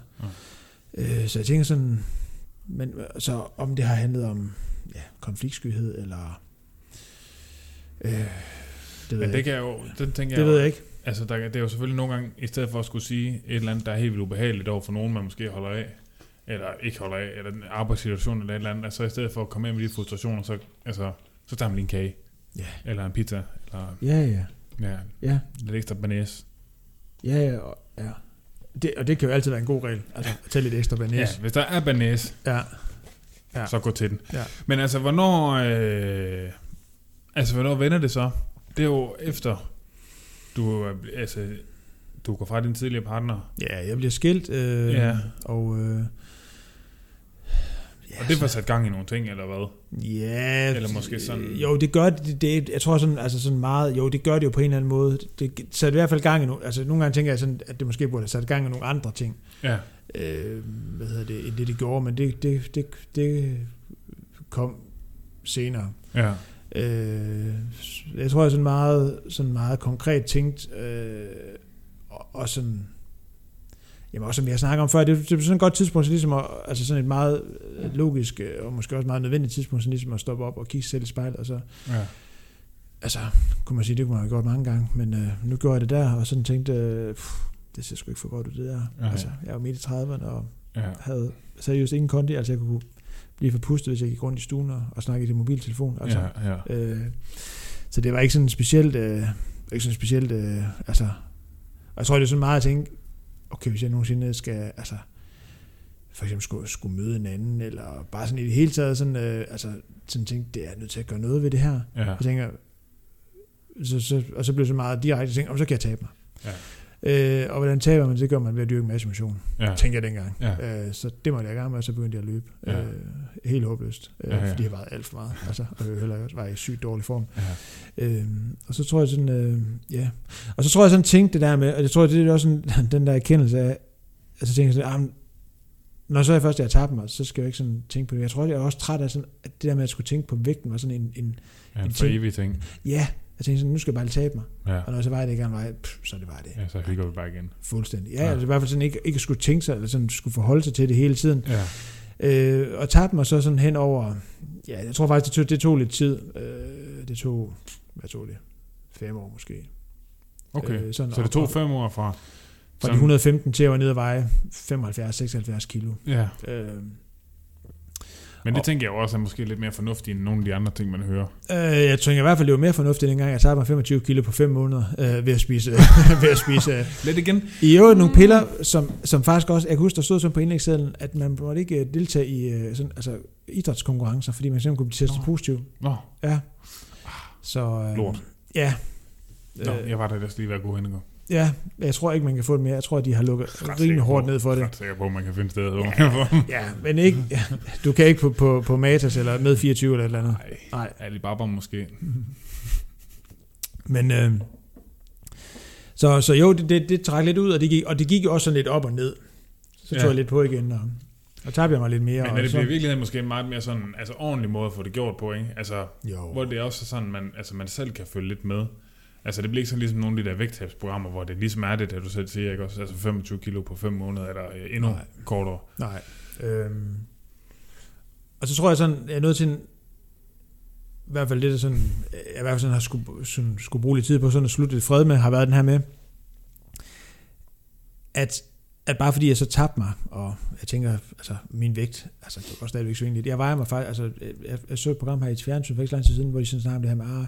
Ja. Øh, så jeg tænker sådan, men så om det har handlet om ja, konfliktskyhed, eller øh, det ved Men det ikke. kan jeg jo, den tænker Det jeg ved jeg ikke. Altså, der, det er jo selvfølgelig nogle gange, i stedet for at skulle sige et eller andet, der er helt vildt ubehageligt over for nogen, man måske holder af, eller ikke holder af, eller en arbejdssituation eller et eller andet, altså i stedet for at komme ind med de frustrationer, så, altså, så tager man lige en kage. Ja. Eller en pizza, eller Ja, ja, ja, ja, lidt ekstra banæs. ja, ja, og- ja. Det, og det kan jo altid være en god regel, altså at tage lidt ekstra banæs. Ja, hvis der er banæs, Ja. ja. Ja. så gå til den. Ja. Men altså, hvornår, øh, altså, hvornår vender det så? Det er jo efter, du, er- altså, du går fra din tidligere partner. Ja, jeg bliver skilt, øh, Ja. og... Øh, ja, Og det var sat gang i nogle ting, eller hvad? Ja, Eller måske sådan- Jo, det gør det, det, jeg tror sådan, altså sådan meget, jo, det gør det jo på en eller anden måde. Det satte i hvert fald gang i nogle, altså nogle gange tænker jeg sådan, at det måske burde have sat gang i nogle andre ting, Ja, øh, hvad hedder det, end det det gjorde, men det, det, det, det kom senere. ja, Øh, jeg tror, jeg er sådan meget, sådan meget konkret tænkt, øh, og, og sådan, jamen også som jeg snakker om før, det, det er sådan et godt tidspunkt, så ligesom at, altså sådan et meget logisk, øh, og måske også meget nødvendigt tidspunkt, så ligesom at stoppe op og kigge selv i spejlet, og så, ja. altså, kunne man sige, det kunne man have gjort mange gange, men øh, nu gjorde jeg det der, og sådan tænkte, øh, det ser sgu ikke for godt ud, det der. Ja, ja. Altså, jeg var midt i 30'erne, og ja. havde seriøst ingen kondi, altså jeg kunne blive forpustet, hvis jeg gik rundt i stuen og, og snakkede i mobiltelefon. Altså, ja, ja. Øh, så det var ikke sådan specielt, øh, ikke sådan specielt, øh, altså, og jeg tror, det er sådan meget at tænke, okay, hvis jeg nogensinde skal, altså, for eksempel skulle, skulle møde en anden, eller bare sådan i det hele taget, sådan, øh, altså, sådan tænke, det er jeg nødt til at gøre noget ved det her. ja. Jeg tænker, så, så, og så blev det så meget direkte, tænkte, så kan jeg tabe mig. Ja. Øh, og hvordan taber man, det gør man ved at dyrke masse motion, ja. tænker jeg dengang. Ja. Øh, så det måtte jeg gang med, og så begyndte jeg at løbe. Ja. Øh, helt håbløst, øh, Ja, ja. fordi jeg var alt for meget. Altså, og jeg heller var i sygt dårlig form. ja. Øhm, og så tror jeg sådan, øh, ja. Og så tror jeg sådan tænkte det der med, og jeg tror, det er også sådan, den der erkendelse af, altså tænker jeg sådan, ah, når så er jeg først, jeg har tabt mig, så skal jeg ikke sådan tænke på det. Jeg tror, jeg er også træt af sådan, at det der med at skulle tænke på vægten var sådan en, en ja. En En for ting. evig ting. ja, jeg tænkte sådan, nu skal jeg bare lige tabe mig. Ja. Og når jeg så var det ikke engang vej, pff, så er det bare det. ja, så hygger vi bare igen. Fuldstændig. Ja, Ja. Altså, i hvert fald sådan ikke, ikke skulle tænke sig, eller sådan skulle forholde sig til det hele tiden. Ja, Øh, og tabte mig så sådan hen over, ja, jeg tror faktisk, det tog, det tog lidt tid. Øh, det tog, hvad tog det? Fem år måske. okay. Øh, sådan så det tog fem år fra... Fra de sådan- 115 til at være nede og veje 75-76 kilo. Ja, Øh, men det Og- tænker jeg også er måske lidt mere fornuftigt end nogle af de andre ting, man hører. øh, jeg tænker i hvert fald, det var mere fornuftigt, dengang jeg tabte mig 25 kilo på 5 måneder øh, ved at spise. ved at spise øh. Lidt igen? I øvrigt nogle piller, som, som faktisk også, jeg kan huske, der stod sådan på indlægssedlen, at man måtte ikke øh, deltage i øh, sådan, altså, idrætskonkurrencer, fordi man simpelthen kunne blive testet Nå. positiv. Nå, Ja. Så, øh, Lort. Ja. Nå, Øh, jeg var der ellers lige ved at gå hen og gå. Ja, jeg tror ikke, man kan få det mere. Jeg tror, at de har lukket rimelig hårdt ned for det. Ret sikker på, at man kan finde steder, hvor man kan få dem. Ja, men ikke, du kan ikke på, på, på Matas eller med 24 eller et eller andet. Nej, Nej. Alibaba måske. Men øh, så, så jo, det, det, det trak lidt ud, og det, gik, og det gik jo også sådan lidt op og ned. Så tog Ja. jeg lidt på igen, og, og tabte jeg mig lidt mere. Men og er det bliver i virkeligheden måske en meget mere sådan, altså ordentlig måde at få det gjort på, ikke? Altså, jo. hvor det er også sådan, man, altså man selv kan følge lidt med. Altså det bliver ikke sådan ligesom nogle af de der vægttabsprogrammer, hvor det ligesom er det, der du selv siger, ikke også? Altså 25 kilo på 5 måneder, eller øh, endnu Nej. kortere. Nej. Øhm, og så tror jeg sådan, jeg er nødt til en, i hvert fald det, der sådan, jeg i hvert fald sådan har skulle, sådan, skulle bruge lidt tid på sådan at slutte lidt fred med, har været den her med, at, at bare fordi jeg så tabte mig, og jeg tænker, altså min vægt, altså det var stadigvæk svingeligt. Jeg vejer mig faktisk, altså jeg, jeg så et program her i fjernsyn for ikke så lang tid siden, hvor de sådan snakker om det her med, ah,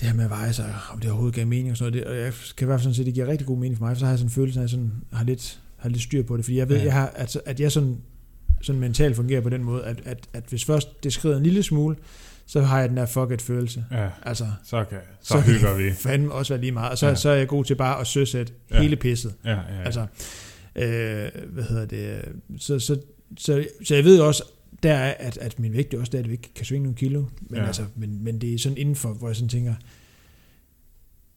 det her med at veje sig, om det overhovedet gav mening og sådan noget, det, og jeg kan i hvert fald sådan sige, det giver rigtig god mening for mig, for så har jeg sådan en følelse af, at jeg sådan har lidt, har lidt styr på det, fordi jeg ved, Ja. jeg har, at, at jeg sådan, sådan mentalt fungerer på den måde, at, at, at hvis først det skrider en lille smule, så har jeg den der fuck it følelse. Ja, Altså, så, kan, så, Så så hygger vi. fandme også være lige meget. Og så, Ja. så er jeg god til bare at søsætte Ja. hele pisset. Ja, ja, ja. Altså, øh, hvad hedder det? Så, så, så, så jeg ved også, der er, at, at min vægt jo også stadigvæk kan svinge nogle kilo. Men, Ja. altså, men, men det er sådan indenfor, hvor jeg sådan tænker,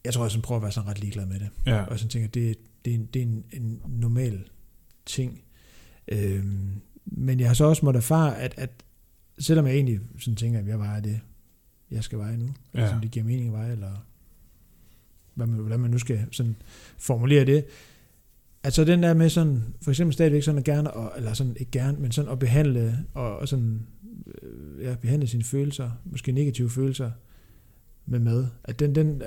jeg tror, jeg sådan prøver at være sådan ret ligeglad med det. ja. Og sådan tænker, det, det, er en, det er en, en normal ting. Øhm, men jeg har så også måttet erfare, at, at selvom jeg egentlig sådan tænker, at jeg vejer det, jeg skal veje nu, Ja. som det giver mening at veje, eller hvad man, hvordan man nu skal sådan formulere det, at så den der med sådan, for eksempel stadigvæk sådan at gerne, og, eller sådan ikke gerne, men sådan at behandle, og, og sådan, øh, ja, behandle sine følelser, måske negative følelser, med mad, at den, den,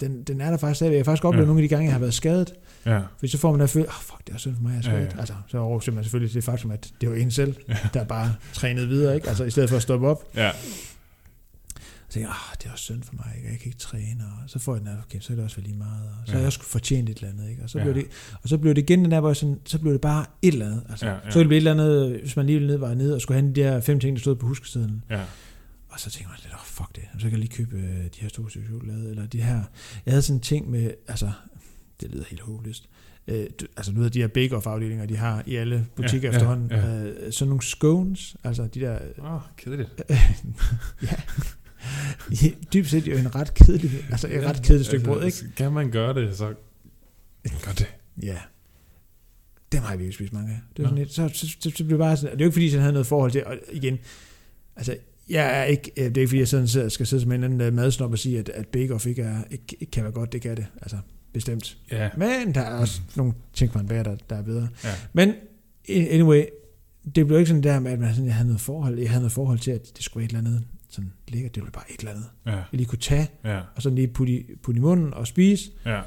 den, den er der faktisk stadigvæk. Jeg har faktisk oplevet Ja. ja. nogle af de gange, jeg har været skadet, ja. fordi så får man der følelse, oh, fuck, det er synd for mig, jeg er Ja, skadet. ja. Altså, så overser man selvfølgelig det faktum, at det var en selv, Ja. der bare trænede videre, ikke? Altså, i stedet for at stoppe op. ja. Tænker jeg, ah, det er også synd for mig, ikke? jeg kan ikke træne, og så får jeg den her, okay, så er det også lige meget, og så Ja. har jeg også fortjent et eller andet, ikke? Og så, Ja. blev det, og så blev det igen den der, hvor jeg sådan, så blev det bare et eller andet, altså, Ja, ja, så ville det blive et eller andet, hvis man lige ned, var nede og skulle have de der fem ting, der stod på huskesteden, ja. og så tænkte man lidt, oh, fuck det, så kan jeg lige købe øh, de her to stykker chokolade, eller de her, jeg havde sådan en ting med, altså, det lyder helt håbløst. Øh, altså nu de her bake-off-afdelinger, de har i alle butikker Ja, ja, ja, efterhånden. ja. Øh, sådan nogle scones, altså de der... Åh, oh, kedeligt. ja. Dybt set jo en ret kedelig, altså et ret kedeligt stykke brød, ikke? Kan man gøre det, så gør det. Ja. Dem har jeg virkelig spist mange af. Det var Nå. sådan lidt, så, så, så, så blev det bare sådan, det er jo ikke fordi, jeg havde noget forhold til, og igen, altså, jeg er ikke, øh, det er ikke fordi, jeg sådan skal sidde som en anden øh, madsnop og sige, at, at bake off ikke, er, ikke, ikke kan være godt, det kan det, altså, bestemt. Ja. Men der er også nogle ting, man bærer, der, der er bedre. Ja. Men, anyway, det blev ikke sådan der med, at man sådan, jeg havde noget forhold, jeg havde noget forhold til, at det skulle være et eller andet sådan lækkert, det var bare et eller andet, Ja. jeg lige kunne tage, Ja. og sådan lige putte i, putte i munden og spise, Ja.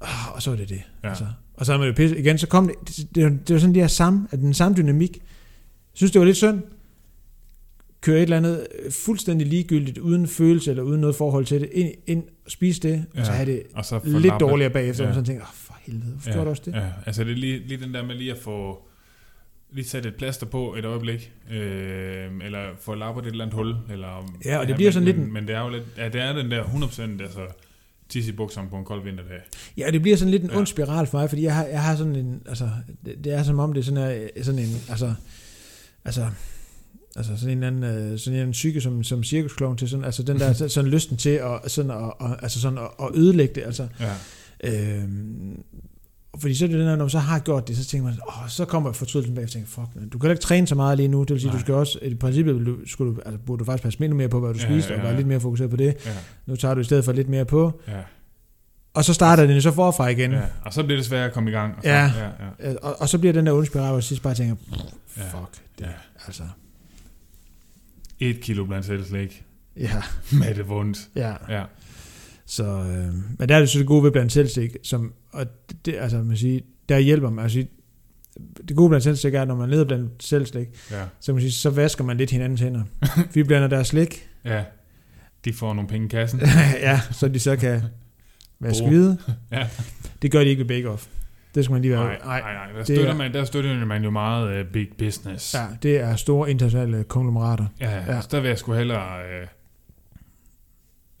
Ah, og så var det det. Ja. Altså. Og så er man jo pisse. Igen, så kom det, det, det, det var sådan de her samme, at den samme dynamik. Jeg synes, det var lidt synd. Køre et eller andet øh, fuldstændig ligegyldigt, uden følelse eller uden noget forhold til det, ind, ind og spise det, ja. og så have det Og så lidt lappet. dårligere bagefter, Ja. og så tænker jeg, oh, for helvede, hvorfor Ja. gjorde du også det? Ja, altså det er lige, lige den der med lige at få lige sætte et plaster på et øjeblik, øh, eller få lappet et eller andet hul. Eller, Ja, og det bliver men, sådan lidt Men, en- men det er jo lidt, ja, det er den der 100% altså tisse i bukserne på en kold vinterdag. Ja, og det bliver sådan lidt en Ja. ond spiral for mig, fordi jeg har, jeg har sådan en, altså, det, det er som om det er sådan, her, sådan en, altså, altså, altså sådan en eller anden, øh, sådan en psyke som, som cirkuskloven til sådan, altså den der så- sådan lysten til at, sådan, at, at, altså sådan at, at ødelægge det, altså, Ja, Øhm, fordi så er det den her, når man så har gjort det, så tænker man, åh, så kommer fortrydelsen bag, og tænker, fuck, man, du kan ikke træne så meget lige nu, det vil sige, Nej. du skal også, i princippet du, skulle du, altså, burde du faktisk passe lidt mere på, hvad du Ja, spiser, ja, og være ja. lidt mere fokuseret på det. ja, Nu tager du i stedet for lidt mere på, ja, og så starter den så forfra igen. ja. Og så bliver det svært at komme i gang. Og så, Ja. ja, ja, Øh, Og, og så bliver den der onde spiral, hvor sidst bare tænker, ja. fuck, det, Ja. altså, Et kilo blandt selv slik ja, med det vondt. ja. Ja, Så, øh, men der er det så det gode ved blandt selvstik, som, og det, altså, man siger, der hjælper man, altså, det gode blandt selvstik er, at når man leder blandt selvstik, ja, så, man sige, så vasker man lidt hinandens hænder. Vi blander deres slik, ja. De får nogle penge i kassen. ja, så de så kan vaske hvide. Ja. Det gør de ikke ved Bake Off. Det skal man lige være. Nej, nej, nej. Der støtter, er- man, der støtter man jo meget uh, big business. Ja, det er store internationale konglomerater. Ja, ja. Så der vil jeg sgu hellere øh,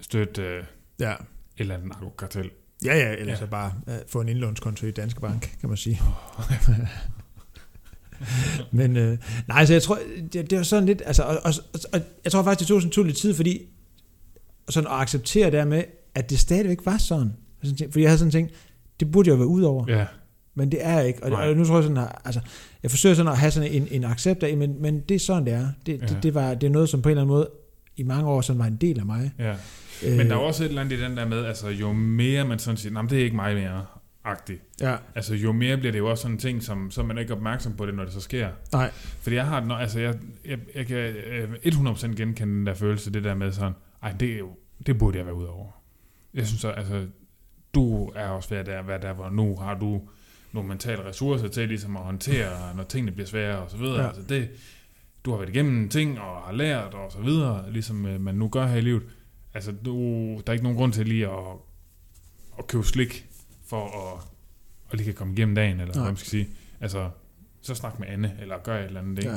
støtte et Ja. eller andet narkokartel. Ja, ja, ellers Ja. så bare uh, få en indlånskonto i Danske Bank, kan man sige. Men øh, nej, så jeg tror, det, det var sådan lidt, altså, og, og, og, jeg tror faktisk, det tog sådan tog lidt tid, fordi sådan at acceptere dermed, at det stadigvæk var sådan. Tænkt- Fordi jeg havde sådan tænkt, det burde jo være ud over. Ja, Men det er ikke. Og, Nej. og nu tror jeg sådan, at, altså, jeg forsøger sådan at have sådan en, en accept af, men, men det er sådan, det er. Det, Ja. det, det, var, det er noget, som på en eller anden måde i mange år sådan var en del af mig. ja. Øh, Men der er også et eller andet i den der med, altså jo mere man sådan siger, nej, det er ikke mig mere, agtigt. Ja, Altså jo mere bliver det jo også sådan en ting, som, så er man ikke opmærksom på det, når det så sker. nej. Fordi jeg har den, altså jeg, jeg, jeg kan øh, 100% genkende den der følelse, det der med sådan, ej, det, er det burde jeg være ud over. Jeg synes så, altså, du er også ved at der, hvad der, hvor nu har du nogle mentale ressourcer til ligesom at håndtere, når tingene bliver svære og så videre. Ja. Altså det, du har været igennem ting og har lært og så videre, ligesom øh, man nu gør her i livet. Altså, du, der er ikke nogen grund til lige at, at købe slik for at, at lige kan komme igennem dagen, eller Nej. hvad man skal sige. Altså, så snak med Anne, eller gør et eller andet. Ikke? Ja.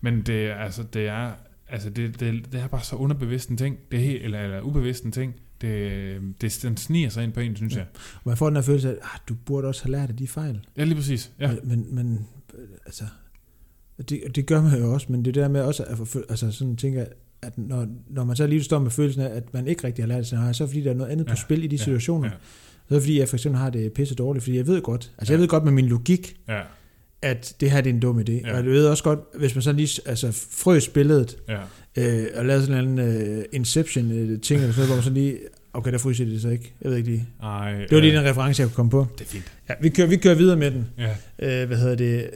Men det, altså, det er, altså det, det, det er bare så underbevidst en ting. Det er helt, eller, eller ubevidst en ting. Det, det, den sniger sig ind på en, synes Ja. jeg. Og man får den her følelse af, at ah, du burde også have lært af de fejl. Ja, lige præcis. Ja, Men, men, altså, det, det gør man jo også, men det der med også at altså sådan tænker at når, når man så alligevel står med følelsen af, at man ikke rigtig har lært det, så er det fordi, der er noget andet på Ja, spil i de ja, situationer. ja. Så er det fordi, jeg for eksempel har det pisse dårligt, fordi jeg ved godt, altså Ja. jeg ved godt med min logik, ja, at det her det er en dum idé. Ja. Og jeg ved også godt, hvis man så lige altså, frøs billedet, ja. øh, og lavede sådan en anden uh, Inception-ting, eller sådan hvor man så lige, okay, der fryser det så ikke. Jeg ved ikke lige. Ej, Det var lige den reference, jeg kunne komme på. Det er fint. Ja, vi kører, vi kører videre med den. Ja, Øh, hvad hedder det?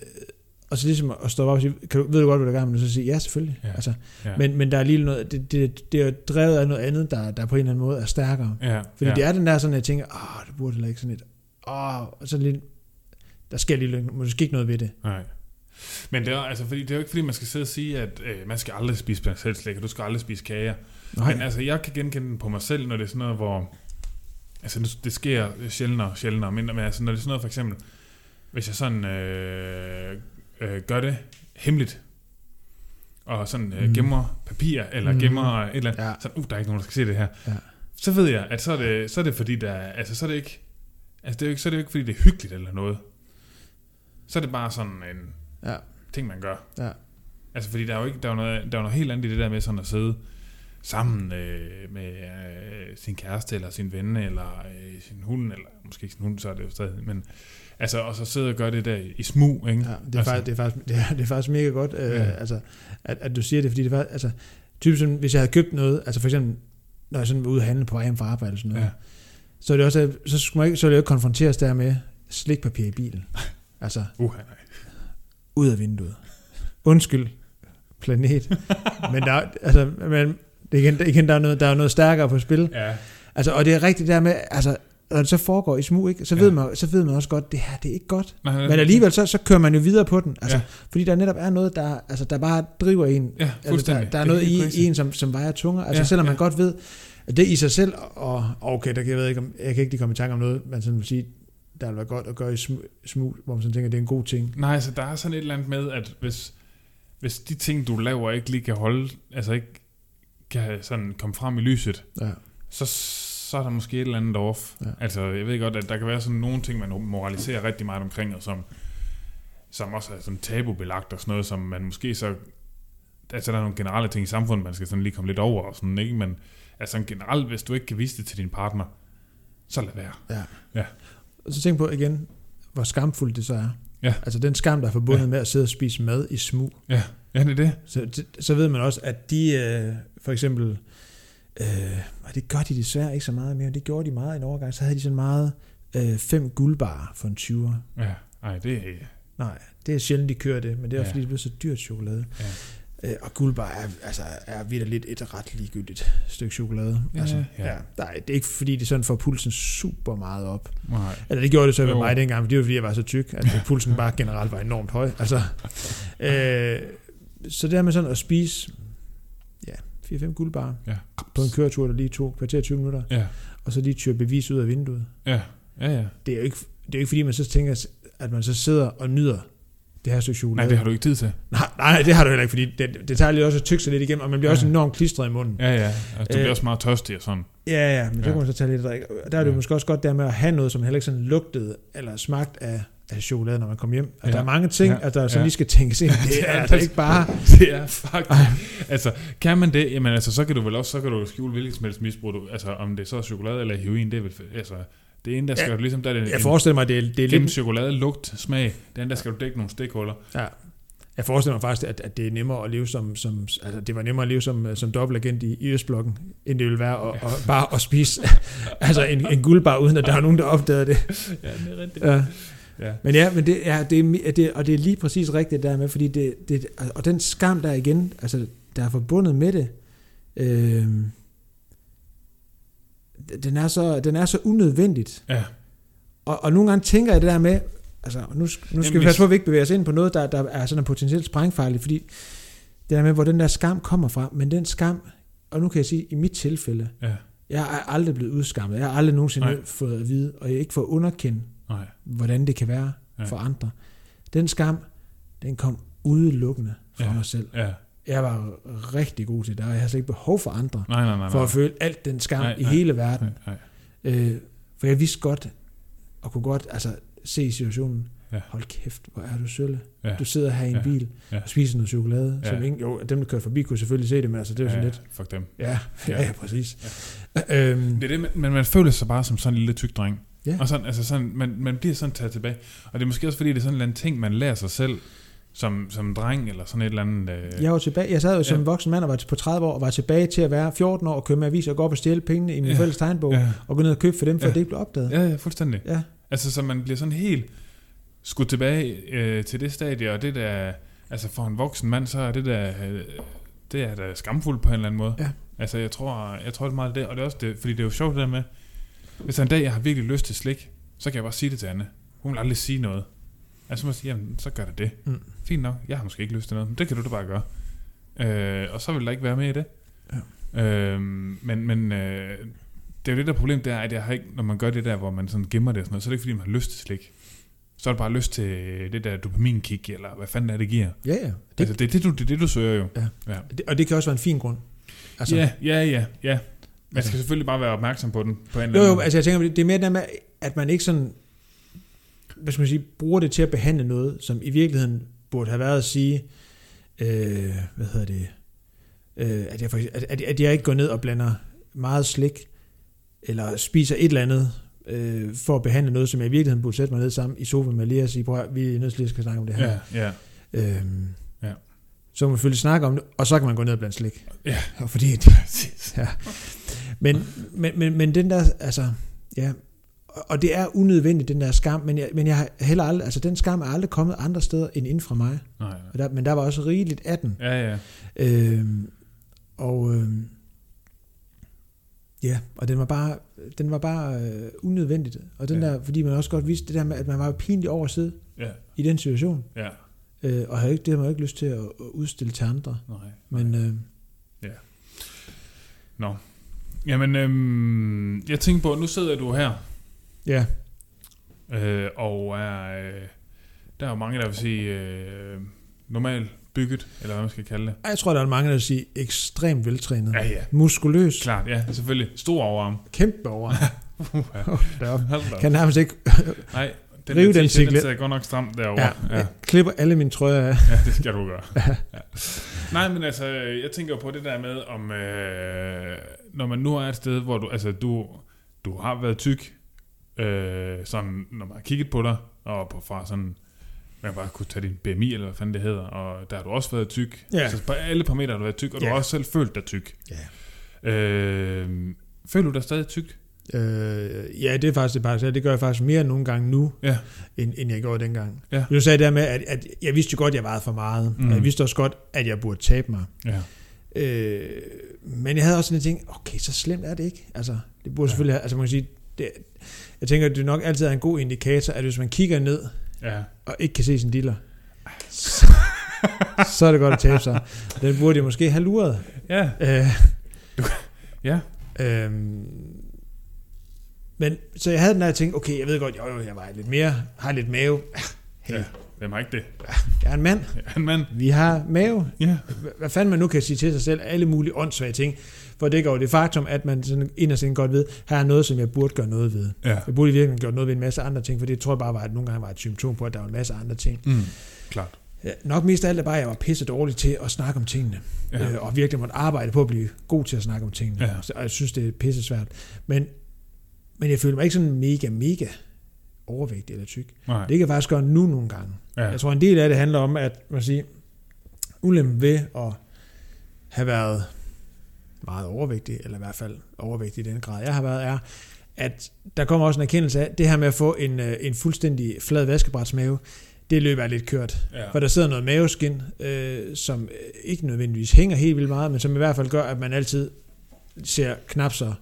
Og så ligesom at stå op og sige, kan du, ved du godt, hvad du er gang med? Og så sige, ja, selvfølgelig. Ja. Altså, ja. men, men der er lige noget, det, det, det er drevet af noget andet, der, der på en eller anden måde er stærkere. ja, Fordi ja. det er den der sådan, at jeg tænker, åh, det burde heller ikke sådan lidt, åh, og så lidt, der sker lige måske ikke noget ved det. Nej. Men det er, altså, fordi, det er jo ikke fordi, man skal sidde og sige, at øh, man skal aldrig spise blandt og du skal aldrig spise kager. Nej, Men altså, jeg kan genkende den på mig selv, når det er sådan noget, hvor... Altså, det- det sker sjældnere og sjældnere, men, men altså, når det er sådan noget, for eksempel, hvis jeg sådan øh, øh, gør det hemmeligt, og sådan øh, Mm. gemmer papir, eller Mm. gemmer et eller andet, Ja. sådan, uh, der er ikke nogen, der skal se det her. Ja. Så ved jeg, at så er det, så er det fordi, der er, altså, så er det ikke, Altså, det er jo ikke, så er det jo ikke, fordi det er hyggeligt eller noget. Så er det bare sådan en Ja. ting, man gør. Ja. Altså, fordi der er jo ikke, der er jo noget, der er noget helt andet i det der med sådan at sidde sammen øh, med øh, sin kæreste, eller sin ven, eller øh, sin hund, eller måske ikke sin hund, så er det jo stadig, men altså, og så sidde og gøre det der i smug, ikke? Ja, det, er Altså- faktisk, det, er faktisk, det, er, det er faktisk mega godt, øh, Ja. altså, at, at du siger det, fordi det faktisk, altså, typisk sådan, hvis jeg havde købt noget, altså for eksempel, når jeg sådan var ude at handle på vej hjem fra arbejde eller sådan noget, Ja. så er det også, så skulle man ikke, så det jo ikke konfronteres der med slikpapir i bilen. Altså, Uh, nej. ud af vinduet. Undskyld, planet. men der, er- altså, men, det er igen, igen, der er noget, der er noget stærkere på spil. Ja, Altså, og det er rigtigt der med, altså, når det så foregår i smug, ikke, så, Ja. ved man, så ved man også godt, det her, det er ikke godt. nej, Men alligevel, så, så kører man jo videre på den. Altså, Ja. ja. Fordi der netop er noget, der, altså, der bare driver en. Ja, Altså, der, der er noget i, i en, som, som vejer tungere. Altså, Ja, ja, selvom man ja. godt ved, at det i sig selv, og okay, der, kan jeg, ved ikke, om, jeg kan ikke lige komme i tanke om noget, man sådan vil sige, der vil være godt at gøre i smug, smug hvor man sådan tænker, det er en god ting. Nej, altså der er sådan et eller andet med, at hvis, hvis de ting, du laver, ikke lige kan holde, altså ikke kan sådan komme frem i lyset, Ja. så, så er der måske et eller andet off. Ja. Altså, jeg ved godt, at der kan være sådan nogle ting, man moraliserer rigtig meget omkring, og som, som også er sådan tabubelagt og sådan noget, som man måske så... Altså, der er nogle generelle ting i samfundet, man skal sådan lige komme lidt over og sådan, ikke? Men altså generelt, hvis du ikke kan vise det til din partner, så lad være. Ja. Ja. Og så tænk på igen, hvor skamfuldt det så er. Ja. Altså den skam, der er forbundet Ja. med at sidde og spise mad i smug. Ja, ja det er det. Så, så ved man også, at de øh, for eksempel, øh, og det gør de desværre ikke så meget mere, det gjorde de meget i en overgang, så havde de sådan meget øh, fem guldbarer for en 20'er. Ja, ej, det er... Nej, det er sjældent, de kører det, men det er Ja. ja. fordi, det bliver så dyrt chokolade. Ja. Øh, og guldbar er, altså, er vidderligt et ret ligegyldigt stykke chokolade. Ja, altså, ja. ja. Der er, det er ikke fordi, det sådan får pulsen super meget op. Nej. Eller det gjorde det så Jo. mig dengang, for det var fordi, jeg var så tyk, at pulsen bare generelt var enormt høj. Altså, øh, så det her med sådan at spise ja, 4-5 guldbar Ja. på en køretur, der lige tog kvarter 20 minutter, Ja, og så lige tyre bevis ud af vinduet. ja, ja, ja. Det er jo ikke, det er jo ikke fordi, man så tænker, at man så sidder og nyder det her stykke chokolade. Nej, det har du ikke tid til. Nej, nej, det har du heller ikke, fordi det, det tager lige også at tykke sig lidt igennem, og man bliver Ja. også enormt klistret i munden. Ja, ja. Altså, du bliver Øh, også meget tørstig og sådan. Ja, ja, men så Ja. kan man så tage lidt. Og Der er det Ja. måske også godt der med at have noget, som heller ikke sådan lugtede eller smagt af, af chokolade, når man kommer hjem. Altså, Ja. Der er mange ting, Ja. at der sådan Ja. lige skal tænkes ind. Det er altså ikke bare... Det er faktisk... altså, kan man det, jamen altså, så kan du vel også, så kan du skjule hvilket som helst misbrug. Du, altså, om det så er chokolade eller heroin, det er vel... Altså, det ene, der skal Ja. du ligesom, der er det Jeg en, forestiller mig, det er, det er lidt... chokolade, lugt, smag. Den der skal du dække nogle stikhuller. Ja. Jeg forestiller mig faktisk, at, at det er nemmere at leve som, som altså det var nemmere at leve som, som dobbeltagent i, i Østblokken, end det ville være at, at, bare at spise altså en, en guldbar, uden at der er nogen, der opdagede det. Ja, det er rigtigt. Ja. Ja. Men ja, men det, ja, det, er, det, og det er lige præcis rigtigt der med, fordi det, det, og den skam der igen, altså der er forbundet med det, øh, den, er så, den er så unødvendigt. Ja. Og, og nogle gange tænker jeg det der med, altså nu, nu skal Jamen, vi passe på, at vi ikke bevæger os ind på noget, der, der er sådan potentielt sprængfarligt, fordi det der med, hvor den der skam kommer fra, men den skam, og nu kan jeg sige, i mit tilfælde, Ja. jeg er aldrig blevet udskammet, jeg har aldrig nogensinde Nej. Fået at vide, og jeg ikke fået underkendt, Nej. hvordan det kan være Ja. for andre. Den skam, den kom udelukkende fra ja. mig selv. Ja. Jeg var rigtig god til det, og jeg har slet ikke behov for andre, Nej, nej, nej. for at føle alt den skam Nej, i nej, hele verden. Nej, nej. Øh, for jeg vidste godt, og kunne godt altså, se situationen, Ja. ja. hold kæft, hvor er du sølle. Ja. Ja. Du sidder her i en Ja. ja. bil Ja. og spiser noget chokolade, Ja. ja. som ingen, jo, dem der kører forbi kunne selvfølgelig se det, men altså, det var sådan lidt, Fuck dem. ja, Ja. ja, ja præcis. Ja. Øhm, Det er det, men man føler sig bare som sådan en lille tyk dreng. Ja. Og sådan, altså sådan, man, man bliver sådan taget tilbage. Og det er måske også fordi, det er sådan en eller anden ting, man lærer sig selv som, som en dreng, eller sådan et eller andet... Øh, Jeg var tilbage, jeg sad jo som Ja. voksen mand og var på 30 år, og var tilbage til at være 14 år og køre med aviser og gå op og stjæle pengene i min Ja. fælles tegnbog, ja, og gå ned og købe for dem, for Ja. det ikke blev opdaget. ja, ja, fuldstændig. Ja. Altså, så man bliver sådan helt skudt tilbage øh, til det stadie, og det der... Altså, for en voksen mand, så er det der... Øh, det er da skamfuldt på en eller anden måde. Ja. Altså, jeg tror, jeg tror det meget det, og det er også det, fordi det er jo sjovt det der med, hvis en dag, jeg har virkelig lyst til slik, så kan jeg bare sige det til Anne. Hun vil aldrig sige noget. Altså, så må jeg sige, jamen, så gør det det. Mm. Fint nok, jeg har måske ikke lyst til noget, men det kan du da bare gøre. Øh, og så vil der ikke være med i det. Ja. Øh, men men øh, det er jo det der problem, det er, at jeg har ikke, når man gør det der, hvor man sådan gemmer det og sådan noget, så er det ikke fordi, man har lyst til slik. Så er det bare lyst til det der dopaminkick, eller hvad fanden er det giver. Ja, ja. Det, altså, det, er det, du, det er det, du søger jo. Ja. ja. og det kan også være en fin grund. Altså, ja, ja, ja, ja. Man skal Altså- selvfølgelig bare være opmærksom på den på en eller Jo, anden jo, måde. altså jeg tænker, det er mere det der med, at man ikke sådan, hvad skal man sige, bruger det til at behandle noget, som i virkeligheden burde have været at sige, øh, hvad hedder det, øh, at, jeg, for, at, at, jeg ikke går ned og blander meget slik, eller spiser et eller andet, øh, for at behandle noget, som jeg i virkeligheden burde sætte mig ned sammen i sofaen med lige og sige, prøv vi er nødt til at snakke om det her. Ja, ja. Øhm, Ja. Så kan man selvfølgelig snakke om det, og så kan man gå ned og blande slik. Ja. Og fordi, ja. men, men, men, men den der, altså, ja, og det er unødvendigt, den der skam, men jeg, men jeg har heller aldrig, altså den skam er aldrig kommet andre steder end inden fra mig. Nej, nej. Der, men der var også rigeligt af den. Ja, ja. Øhm, og øhm, ja, og den var bare, den var bare øh, unødvendigt. Og den Ja. der, fordi man også godt vidste det der med, at man var pinlig over at sidde Ja, i den situation. ja. Øh, og havde ikke, det havde man jo ikke lyst til at, at udstille til andre. Nej. Men øh, Nå. Jamen, øhm, jeg tænker på, nu sidder du her, ja, øh, og er, øh, der er jo mange, der vil sige, øh, normalt bygget, eller hvad man skal kalde det. jeg tror, der er mange, der vil sige ekstremt veltrænet. Ja, ja. Muskuløs. Klart, ja, selvfølgelig. Stor overarm. Kæmpe over. Hold da op. kan nærmest ikke Nej, den, Rive den t-shirt, den godt nok stramt ja, derovre. ja. Jeg klipper alle mine trøjer af. Ja, det skal du gøre. ja. Nej, men altså, jeg tænker på det der med, om øh, når man nu er et sted, hvor du, altså, du, du har været tyk, øh, sådan, når man har kigget på dig, og på fra sådan, man bare kunne tage din BMI, eller hvad fanden det hedder, og der har du også været tyk. Ja. Altså, på alle parametre har du været tyk, og du Ja. har også selv følt dig tyk. Ja. Øh, føler du dig stadig tyk? Øh, ja, det er faktisk det, bare, det gør jeg faktisk mere nogle gange nu, Ja. end, end jeg gjorde dengang. Ja. Du sagde der med, at, at jeg vidste jo godt, at jeg vejede for meget. Mm. Og jeg vidste også godt, at jeg burde tabe mig. Ja. Øh, men jeg havde også sådan en ting, okay, så slemt er det ikke. Altså, det burde Ja. selvfølgelig altså man kan sige, det, jeg tænker, at det nok altid er en god indikator, at hvis man kigger ned, Ja. og ikke kan se sin diller, så, så er det godt at tabe sig. Den burde jeg måske have luret. Ja. Øh, Ja. Øhm, men så jeg havde den der ting, okay, jeg ved godt, jo, jo, jeg var lidt mere, har lidt mave. Hey, Ja. Hvem har ikke det? jeg er en mand, Ja, en mand. vi har mave. Ja. Hvad fanden man nu kan sige til sig selv, alle mulige åndssvage ting, for det går det faktum, at man sådan inderst inde godt ved, her er noget, som jeg burde gøre noget ved. Ja. Jeg burde i virkeligheden gøre noget ved en masse andre ting, for det tror jeg bare var, at nogle gange var et symptom på, at der var en masse andre ting. Mm. Klart. Ja, nok mest af alt er bare, at jeg var pisse dårlig til at snakke om tingene. Ja. øh, og virkelig måtte arbejde på at blive god til at snakke om tingene. Ja. Så, og jeg synes, det er pisse svært. Men, men jeg føler mig ikke sådan mega, mega overvægtig eller tyk. Nej. Det kan jeg faktisk gøre nu nogle gange. Ja. Jeg tror, en del af det handler om, at man siger, ulempen ved at have været meget overvægtig, eller i hvert fald overvægtig i den grad, jeg har været, er, at der kommer også en erkendelse af, det her med at få en, øh, en fuldstændig flad vaskebrætsmave, det løber er lidt kørt. Ja. For der sidder noget maveskin, øh, som øh, ikke nødvendigvis hænger helt vildt meget, men som i hvert fald gør, at man altid ser knap så,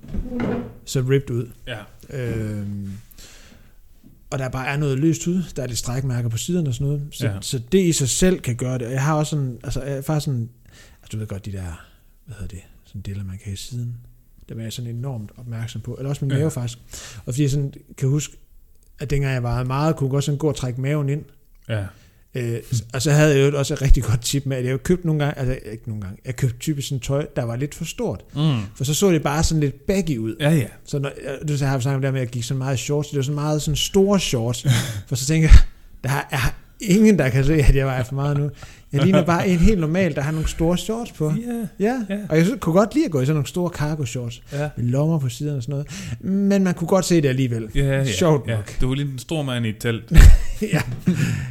så ripped ud. Ja. Øh, og der bare er noget løst ud, der er lidt strækmærker på siderne og sådan noget. Så, ja. så det i sig selv kan gøre det. Og jeg har også sådan, altså jeg er faktisk sådan, altså du ved godt de der, hvad hedder det, sådan deler man kan i siden. Der var jeg sådan enormt opmærksom på. Eller også min Ja. mave faktisk. Og fordi jeg sådan kan huske, at dengang jeg var meget, kunne godt sådan gå og trække maven ind. Ja. Øh, og så havde jeg jo også et rigtig godt tip med, at jeg købte nogle gange, altså ikke nogle gange, jeg købte typisk sådan tøj, der var lidt for stort. Mm. For så så det bare sådan lidt baggy ud. Ja, ja. Så når, du så har jeg snakket om det med, at jeg gik sådan meget i shorts, det var sådan meget sådan store shorts. for så tænker jeg, der er ingen, der kan se, at jeg vejer for meget nu. Jeg ligner bare en helt normal, der har nogle store shorts på. Ja. Ja, Ja. og jeg kunne godt lide at gå i sådan nogle store cargo shorts. Ja. Med lommer på siderne og sådan noget. Men man kunne godt se det alligevel. Ja, ja. Sjovt ja. nok. Du er lige en stor mand i et telt. ja.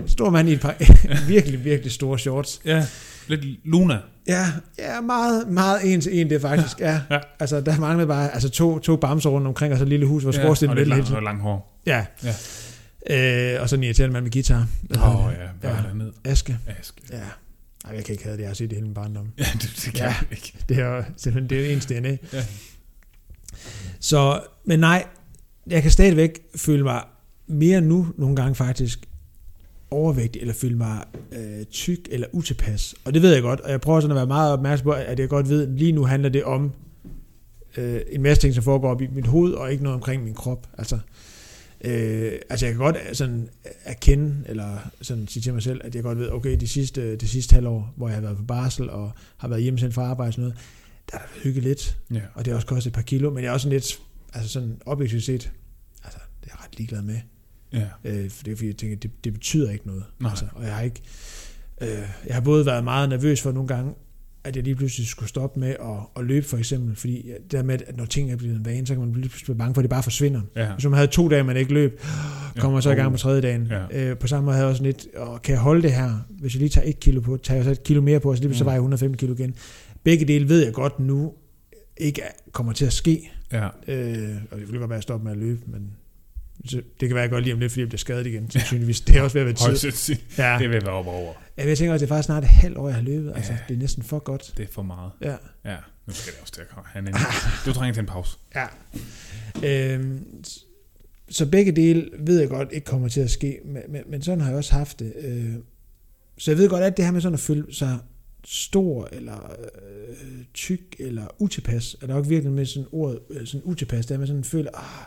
Stor mand i et par virkelig, virkelig store shorts. Ja. Lidt Luna. Ja, ja meget, meget en til en det faktisk er. Ja. Altså, der manglede bare altså, to, to bamser rundt omkring, og så et lille hus, hvor Ja, skorstenen og ja, lidt lang, og lang hår. Ja. Ja. Øh, og så en irriterende mand med guitar. Åh oh, ja, hvad Ja. er ned? Aske. Aske. Ja. Ej, jeg kan ikke have det. Jeg har set det hele min barndom. Ja, det, det kan Ja. jeg ikke. Det er simpelthen det er ens DNA. Ja. Så, men nej, jeg kan stadigvæk føle mig mere nu nogle gange faktisk overvægtig, eller føle mig øh, tyk eller utilpas. Og det ved jeg godt, og jeg prøver sådan at være meget opmærksom på, at jeg godt ved, at lige nu handler det om øh, en masse ting, som foregår op i mit hoved, og ikke noget omkring min krop. Altså, øh, altså jeg kan godt sådan erkende, eller sådan sige til mig selv, at jeg godt ved, okay, de sidste, det sidste halvår, hvor jeg har været på barsel, og har været hjemmesendt fra arbejde og sådan noget, der er der hygget lidt, Ja. og det har også kostet et par kilo, men jeg er også sådan lidt, altså sådan objektivt set, altså det er jeg ret ligeglad med. Ja. Øh, for det er fordi, jeg tænker, det, det betyder ikke noget. Nej. Altså, og jeg har ikke... Øh, jeg har både været meget nervøs for nogle gange, at jeg lige pludselig skulle stoppe med at, at løbe for eksempel, fordi der med, at når ting er blevet en vane, så kan man lige pludselig blive bange for, at det bare forsvinder. Ja. Hvis man havde to dage, man ikke løb, kommer så i gang på tredje dagen. Ja. Øh, på samme måde havde jeg også lidt, og kan jeg holde det her, hvis jeg lige tager et kilo på, tager jeg så et kilo mere på, så lige pludselig så Mm. vejer jeg 105 kilo igen. Begge dele ved jeg godt nu, ikke er- kommer til at ske. Ja. Øh, og det vil godt være, at jeg stopper med at løbe, men så, det kan være, at jeg godt lige om lidt, fordi jeg bliver skadet igen. Sandsynligvis. Det er også ved at være tid. Ja. Det vil være op over. Ja, jeg tænker også, det er faktisk snart et halvt år, jeg har løbet. Altså, Ja. det er næsten for godt. Det er for meget. Ja. Ja. Nu skal det også til at komme. Han er Du trænger til en pause. ja. Øhm, så begge dele ved jeg godt ikke kommer til at ske, men, men, men sådan har jeg også haft det. Øh, så jeg ved godt, at det her med sådan at føle sig stor, eller øh, tyk, eller utilpas, er der jo ikke virkelig med sådan ordet, øh, sådan utilpas, det er med sådan føler, ah,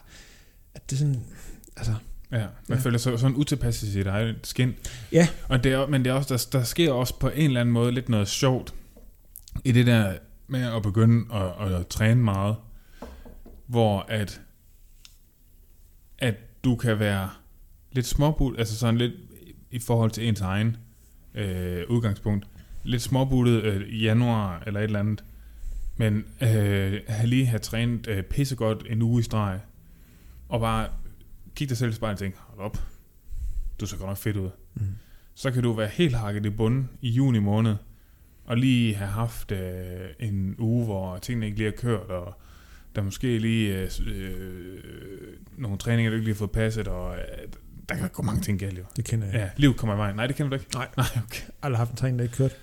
at det er sådan, altså, Ja, man Ja. føler sig sådan utilpas i sit eget skin. Ja. Og det er, men det er også, der, der sker også på en eller anden måde lidt noget sjovt i det der med at begynde at, at, at træne meget, hvor at, at du kan være lidt småbud, altså sådan lidt i forhold til ens egen øh, udgangspunkt, lidt småbuttet øh, i januar eller et eller andet, men øh, have lige have trænet øh, pissegodt en uge i streg, og bare kigge dig selv i spejlet og tænke, hold op, du ser godt nok fedt ud. mm. Så kan du være helt hakket i bunden i juni måned, og lige have haft øh, en uge, hvor tingene ikke lige er kørt, og der måske lige øh, øh, nogle træninger, du ikke lige har fået passet, og øh, der kan gå mange ting galt jo. det kender jeg. Ja, livet kommer i vejen. Nej, det kender du ikke. Nej. Nej, okay. Aldrig haft en træning, der ikke kørt.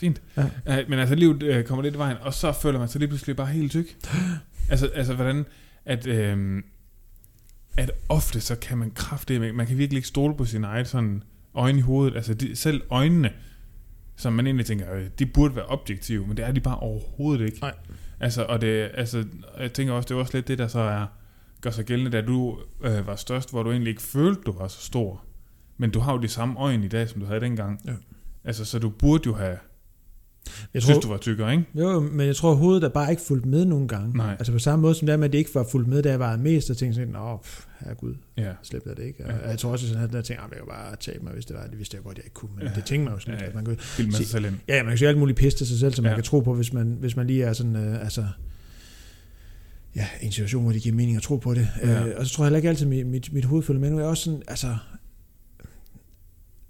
Fint. Ja. Ja. men altså, livet øh, kommer lidt i vejen, og så føler man sig lige pludselig bare helt tyk. altså, altså, hvordan... At, øh, at ofte så kan man kraftigt... Man kan virkelig ikke stole på sin egen sådan øjne i hovedet. Altså, de, selv øjnene, som man egentlig tænker, øh, de burde være objektive, men det er de bare overhovedet ikke. Nej. Altså, og det, altså, jeg tænker også, det er også lidt det, der så er, gør sig gældende, da du øh, var størst, hvor du egentlig ikke følte, du var så stor. Men du har jo de samme øjne i dag, som du havde dengang. Ja. Altså, så du burde jo have, Jeg tror, synes, du var tykkere, ikke? Jo, men jeg tror, hovedet er bare ikke fulgt med nogle gange. Nej. Altså på samme måde som det med, at det ikke var fulgt med, da jeg var mest, og tænkte sådan, pff, herregud, Ja. slip det ikke. Og Ja. jeg tror også, sådan, at jeg tænkte, at jeg kunne bare tabe mig, hvis det var, det vidste jeg godt, jeg ikke kunne, men Ja. det tænkte man jo sådan, Ja, ja. at man kunne, Bilde med sig Se- selv ind. ja, man kan sige alt muligt pisse til sig selv, som ja. Man kan tro på, hvis man, hvis man lige er sådan, øh, altså, ja, en situation, hvor det giver mening at tro på det. Ja. Øh, og så tror jeg heller ikke altid, at mit, mit, mit hoved følger med. Nu er jeg også sådan, altså,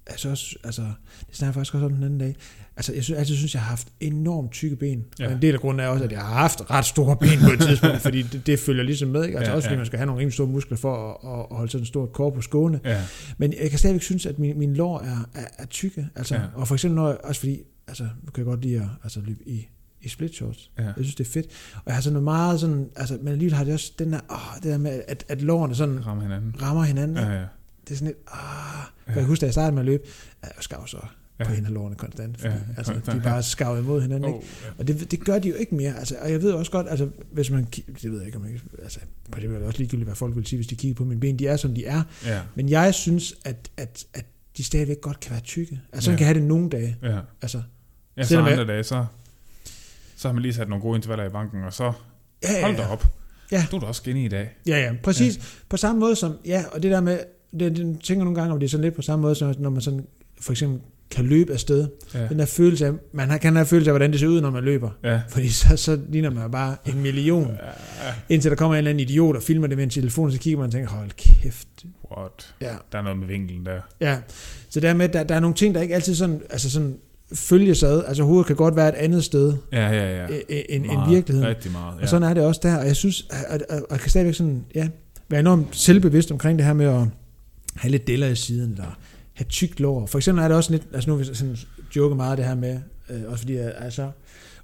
altså, også, altså, det snakker jeg faktisk også om den anden dag. Altså, jeg synes, altid synes, jeg har haft enormt tykke ben. Ja. Og en del af grunden er også, at jeg har haft ret store ben på et tidspunkt, fordi det, det følger ligesom med. Ikke? Altså Ja, også fordi ja. man skal have nogle rimelig store muskler for at, at, holde sådan et stort korpus gående. Ja. Men jeg kan stadigvæk synes, at min, min lår er, er, er tykke. Altså, ja. Og for eksempel, når, jeg- også fordi, altså, nu kan jeg godt lide at altså, løbe i, i split shorts. Ja. Jeg synes, det er fedt. Og jeg har sådan noget meget sådan, altså, men alligevel har det også den der, åh, det der med, at, at lårene sådan Ramme hinanden. rammer hinanden. Ja, Ja. Det er sådan lidt, ah. For Ja. jeg kan huske, da jeg startede med at løbe, jeg skav så Ja. på hende af lårene konstant. Fordi, Ja, altså, de konstant, er bare skavet imod hinanden. Ikke? Oh, ja. Og det, det gør de jo ikke mere. Altså, og jeg ved også godt, altså, hvis man, det ved jeg ikke, om jeg, altså, på det vil også ligegyldigt, hvad folk vil sige, hvis de kigger på mine ben. De er, som de er. ja. Men jeg synes, at, at, at de stadigvæk godt kan være tykke. Altså, sådan Ja. kan have det nogle dage. ja. Altså, Ja, så jeg- andre dage, så, så har man lige sat nogle gode intervaller i banken, og så ja, ja, hold da ja. op. Ja. Du er da også skinny i dag. Ja, ja, præcis. Ja. På samme måde som, ja, og det der med, det, det tænker nogle gange, om det er sådan lidt på samme måde, som når man sådan, for eksempel kan løbe afsted. Ja. Den der følelse af, man har- kan have følelse af, hvordan det ser ud, når man løber. Ja. Fordi så, så ligner man bare en million. Ja. Indtil der kommer en eller anden idiot og filmer det med en telefon, så kigger man og tænker, hold kæft. What? Ja, Der er noget med vinklen der. ja. Så der med, der, der er nogle ting, der ikke altid sådan, altså sådan følges ad. Altså hovedet kan godt være et andet sted Ja, ja, ja. ja. end, end Meget. virkeligheden. Rigtig meget. Ja. Og sådan er det også der, og jeg synes, at, at, at, at jeg kan stadigvæk sådan, ja, være enormt selvbevidst omkring det her med at have lidt deller i siden, eller have tykt lår. For eksempel er det også lidt, altså nu vil jeg sådan joke meget det her med, øh, også fordi jeg er så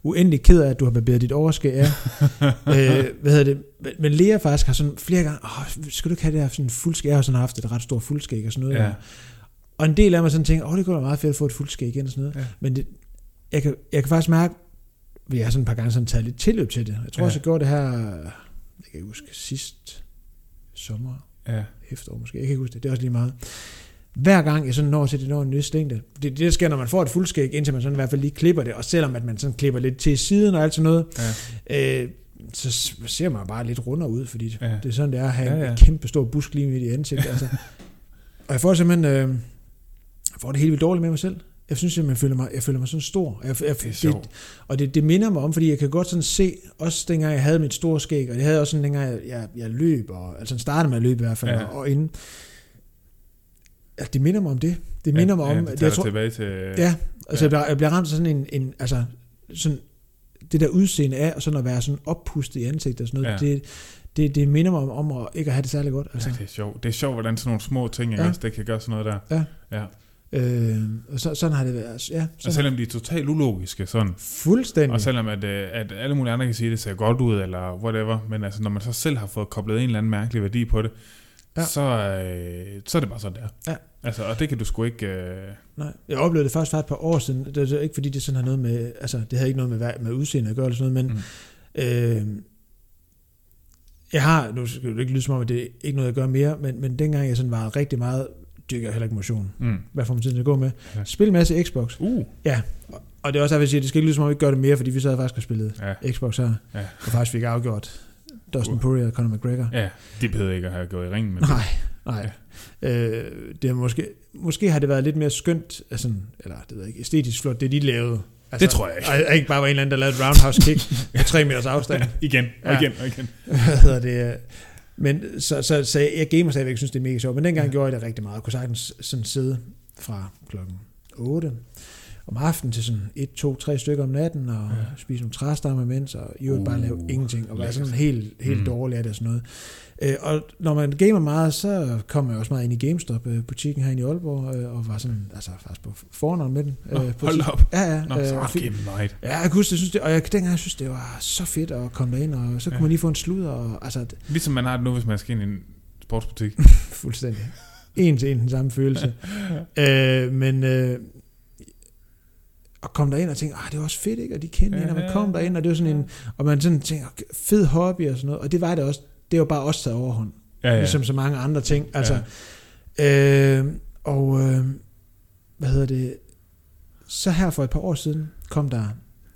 uendelig ked af, at du har barberet dit overskæg af. øh, hvad hedder det? Men- Lea faktisk har sådan flere gange, åh, skal du ikke have det her sådan fuldskæg? Jeg har sådan haft et ret stort fuldskæg og sådan noget. Ja. Og en del af mig sådan tænker, åh, det kunne da meget fedt at få et fuldskæg igen og sådan noget. Ja. Men det, jeg, kan, jeg kan faktisk mærke, at jeg har sådan et par gange sådan taget lidt tilløb til det. Jeg tror Ja. også, jeg gjorde det her, jeg kan ikke huske, sidst sommer, Ja. efterår måske, jeg kan ikke huske det, det er også lige meget. Hver gang jeg sådan når til det når en længde, det det, der sker, når man får et fuldskæg, indtil man sådan i hvert fald lige klipper det, og selvom at man sådan klipper lidt til siden og alt sådan noget, ja. øh, så ser man bare lidt rundere ud, fordi Ja. ja. det er sådan, det er at have Ja, ja, ja. ja. en kæmpe stor busk lige midt i ansigtet. altså. Og jeg får simpelthen, øh, jeg får det helt vildt dårligt med mig selv. Jeg synes simpelthen, jeg føler mig, jeg føler mig sådan stor. Jeg, jeg, Det er sjovt. og det, det minder mig om, fordi jeg kan godt sådan se, også dengang jeg havde mit store skæg, og det havde jeg også sådan dengang jeg, jeg, jeg løb, og, altså startede med at løbe i hvert fald, Ja. ja. og, og inden. Ja, det minder mig om det. Det minder mig om, ja, det jeg tager tror, tilbage til... Ja, altså Ja. ja. Jeg, bliver, jeg bliver ramt sådan en, en altså sådan, det der udseende af, og sådan at være sådan oppustet i ansigtet og sådan noget, Ja. ja. det, det, det minder mig om, om at ikke at have det særlig godt. Altså. Ja, det er sjovt. Det er sjovt, hvordan sådan nogle små ting? Ja. også, det kan gøre sådan noget der. Ja. ja. Øh, og så, sådan har det været. Ja, Og selvom de er totalt ulogiske, sådan. fuldstændig. Og selvom at, øh, at alle mulige andre kan sige, at det ser godt ud, eller whatever, men altså, når man så selv har fået koblet en eller anden mærkelig værdi på det, ja. Ja. så, øh, så er det bare sådan der. Ja. Altså, og det kan du sgu ikke... Øh, Nej, jeg oplevede det først for et par år siden. Det, er ikke fordi, det sådan har noget med, altså det havde ikke noget med, med udseende at gøre, eller sådan noget, men Mm. øh, jeg har, nu skal det ikke lyde som om, at det er ikke noget, jeg gør mere, men, men dengang jeg sådan var rigtig meget, dyrker jeg heller ikke motion. mm. Hvad får man tiden til at gå med? Ja. Spil en masse Xbox. Uh, Og det er også derfor, jeg siger, at det skal ikke lyde som om, vi ikke gør det mere, fordi vi sad faktisk og spillede ja, Xbox her, Ja. og faktisk fik afgjort Dustin Uh. Poirier og Conor McGregor. ja, de behøver ikke at have gået i ringen, men... Nej, nej. Øh, det er måske, måske har det været lidt mere skønt, altså, eller det ved jeg ikke, æstetisk flot, det de lavede. Altså, Det tror jeg ikke. Og, ikke bare var en eller anden, der lavede et roundhouse kick på tre meters afstand. igen, og Ja. igen, og igen. Hvad hedder det? Men så, så, så jeg gamer stadigvæk, synes det er mega sjovt. Men dengang Ja. ja. gjorde jeg det rigtig meget. Jeg kunne sagtens sådan sidde fra klokken 8 om aftenen til sådan 1, 2, 3 stykker om natten, og Ja. spise nogle træstammer imens, og i øvrigt bare Uh, lave ingenting, og være sådan helt, helt Mm. dårlig af det og sådan noget. Øh, og når man gamer meget, så kommer jeg også meget ind i GameStop-butikken herinde i Aalborg, øh, og var sådan, altså faktisk på fornavn med den. Nå, øh, på hold op. Ja, ja. Nå, så fik- game night. Ja, jeg kan huske, jeg synes det, og jeg, dengang jeg synes, det var så fedt at komme derind, og så kunne Ja. man lige få en sludder, og altså, Ligesom man har det nu, hvis man skal ind i en sportsbutik. fuldstændig. En til en den samme følelse. øh, men øh, at komme derind og tænke, ah, det var også fedt, ikke? Og de kendte Ja, en, og man kom derind, og det var sådan en, og man sådan tænker, okay, fed hobby og sådan noget, og det var det også, det var bare også taget overhånd, Ja, ja. ligesom så mange andre ting, altså, ja. øh, og, øh, hvad hedder det, så her for et par år siden, kom der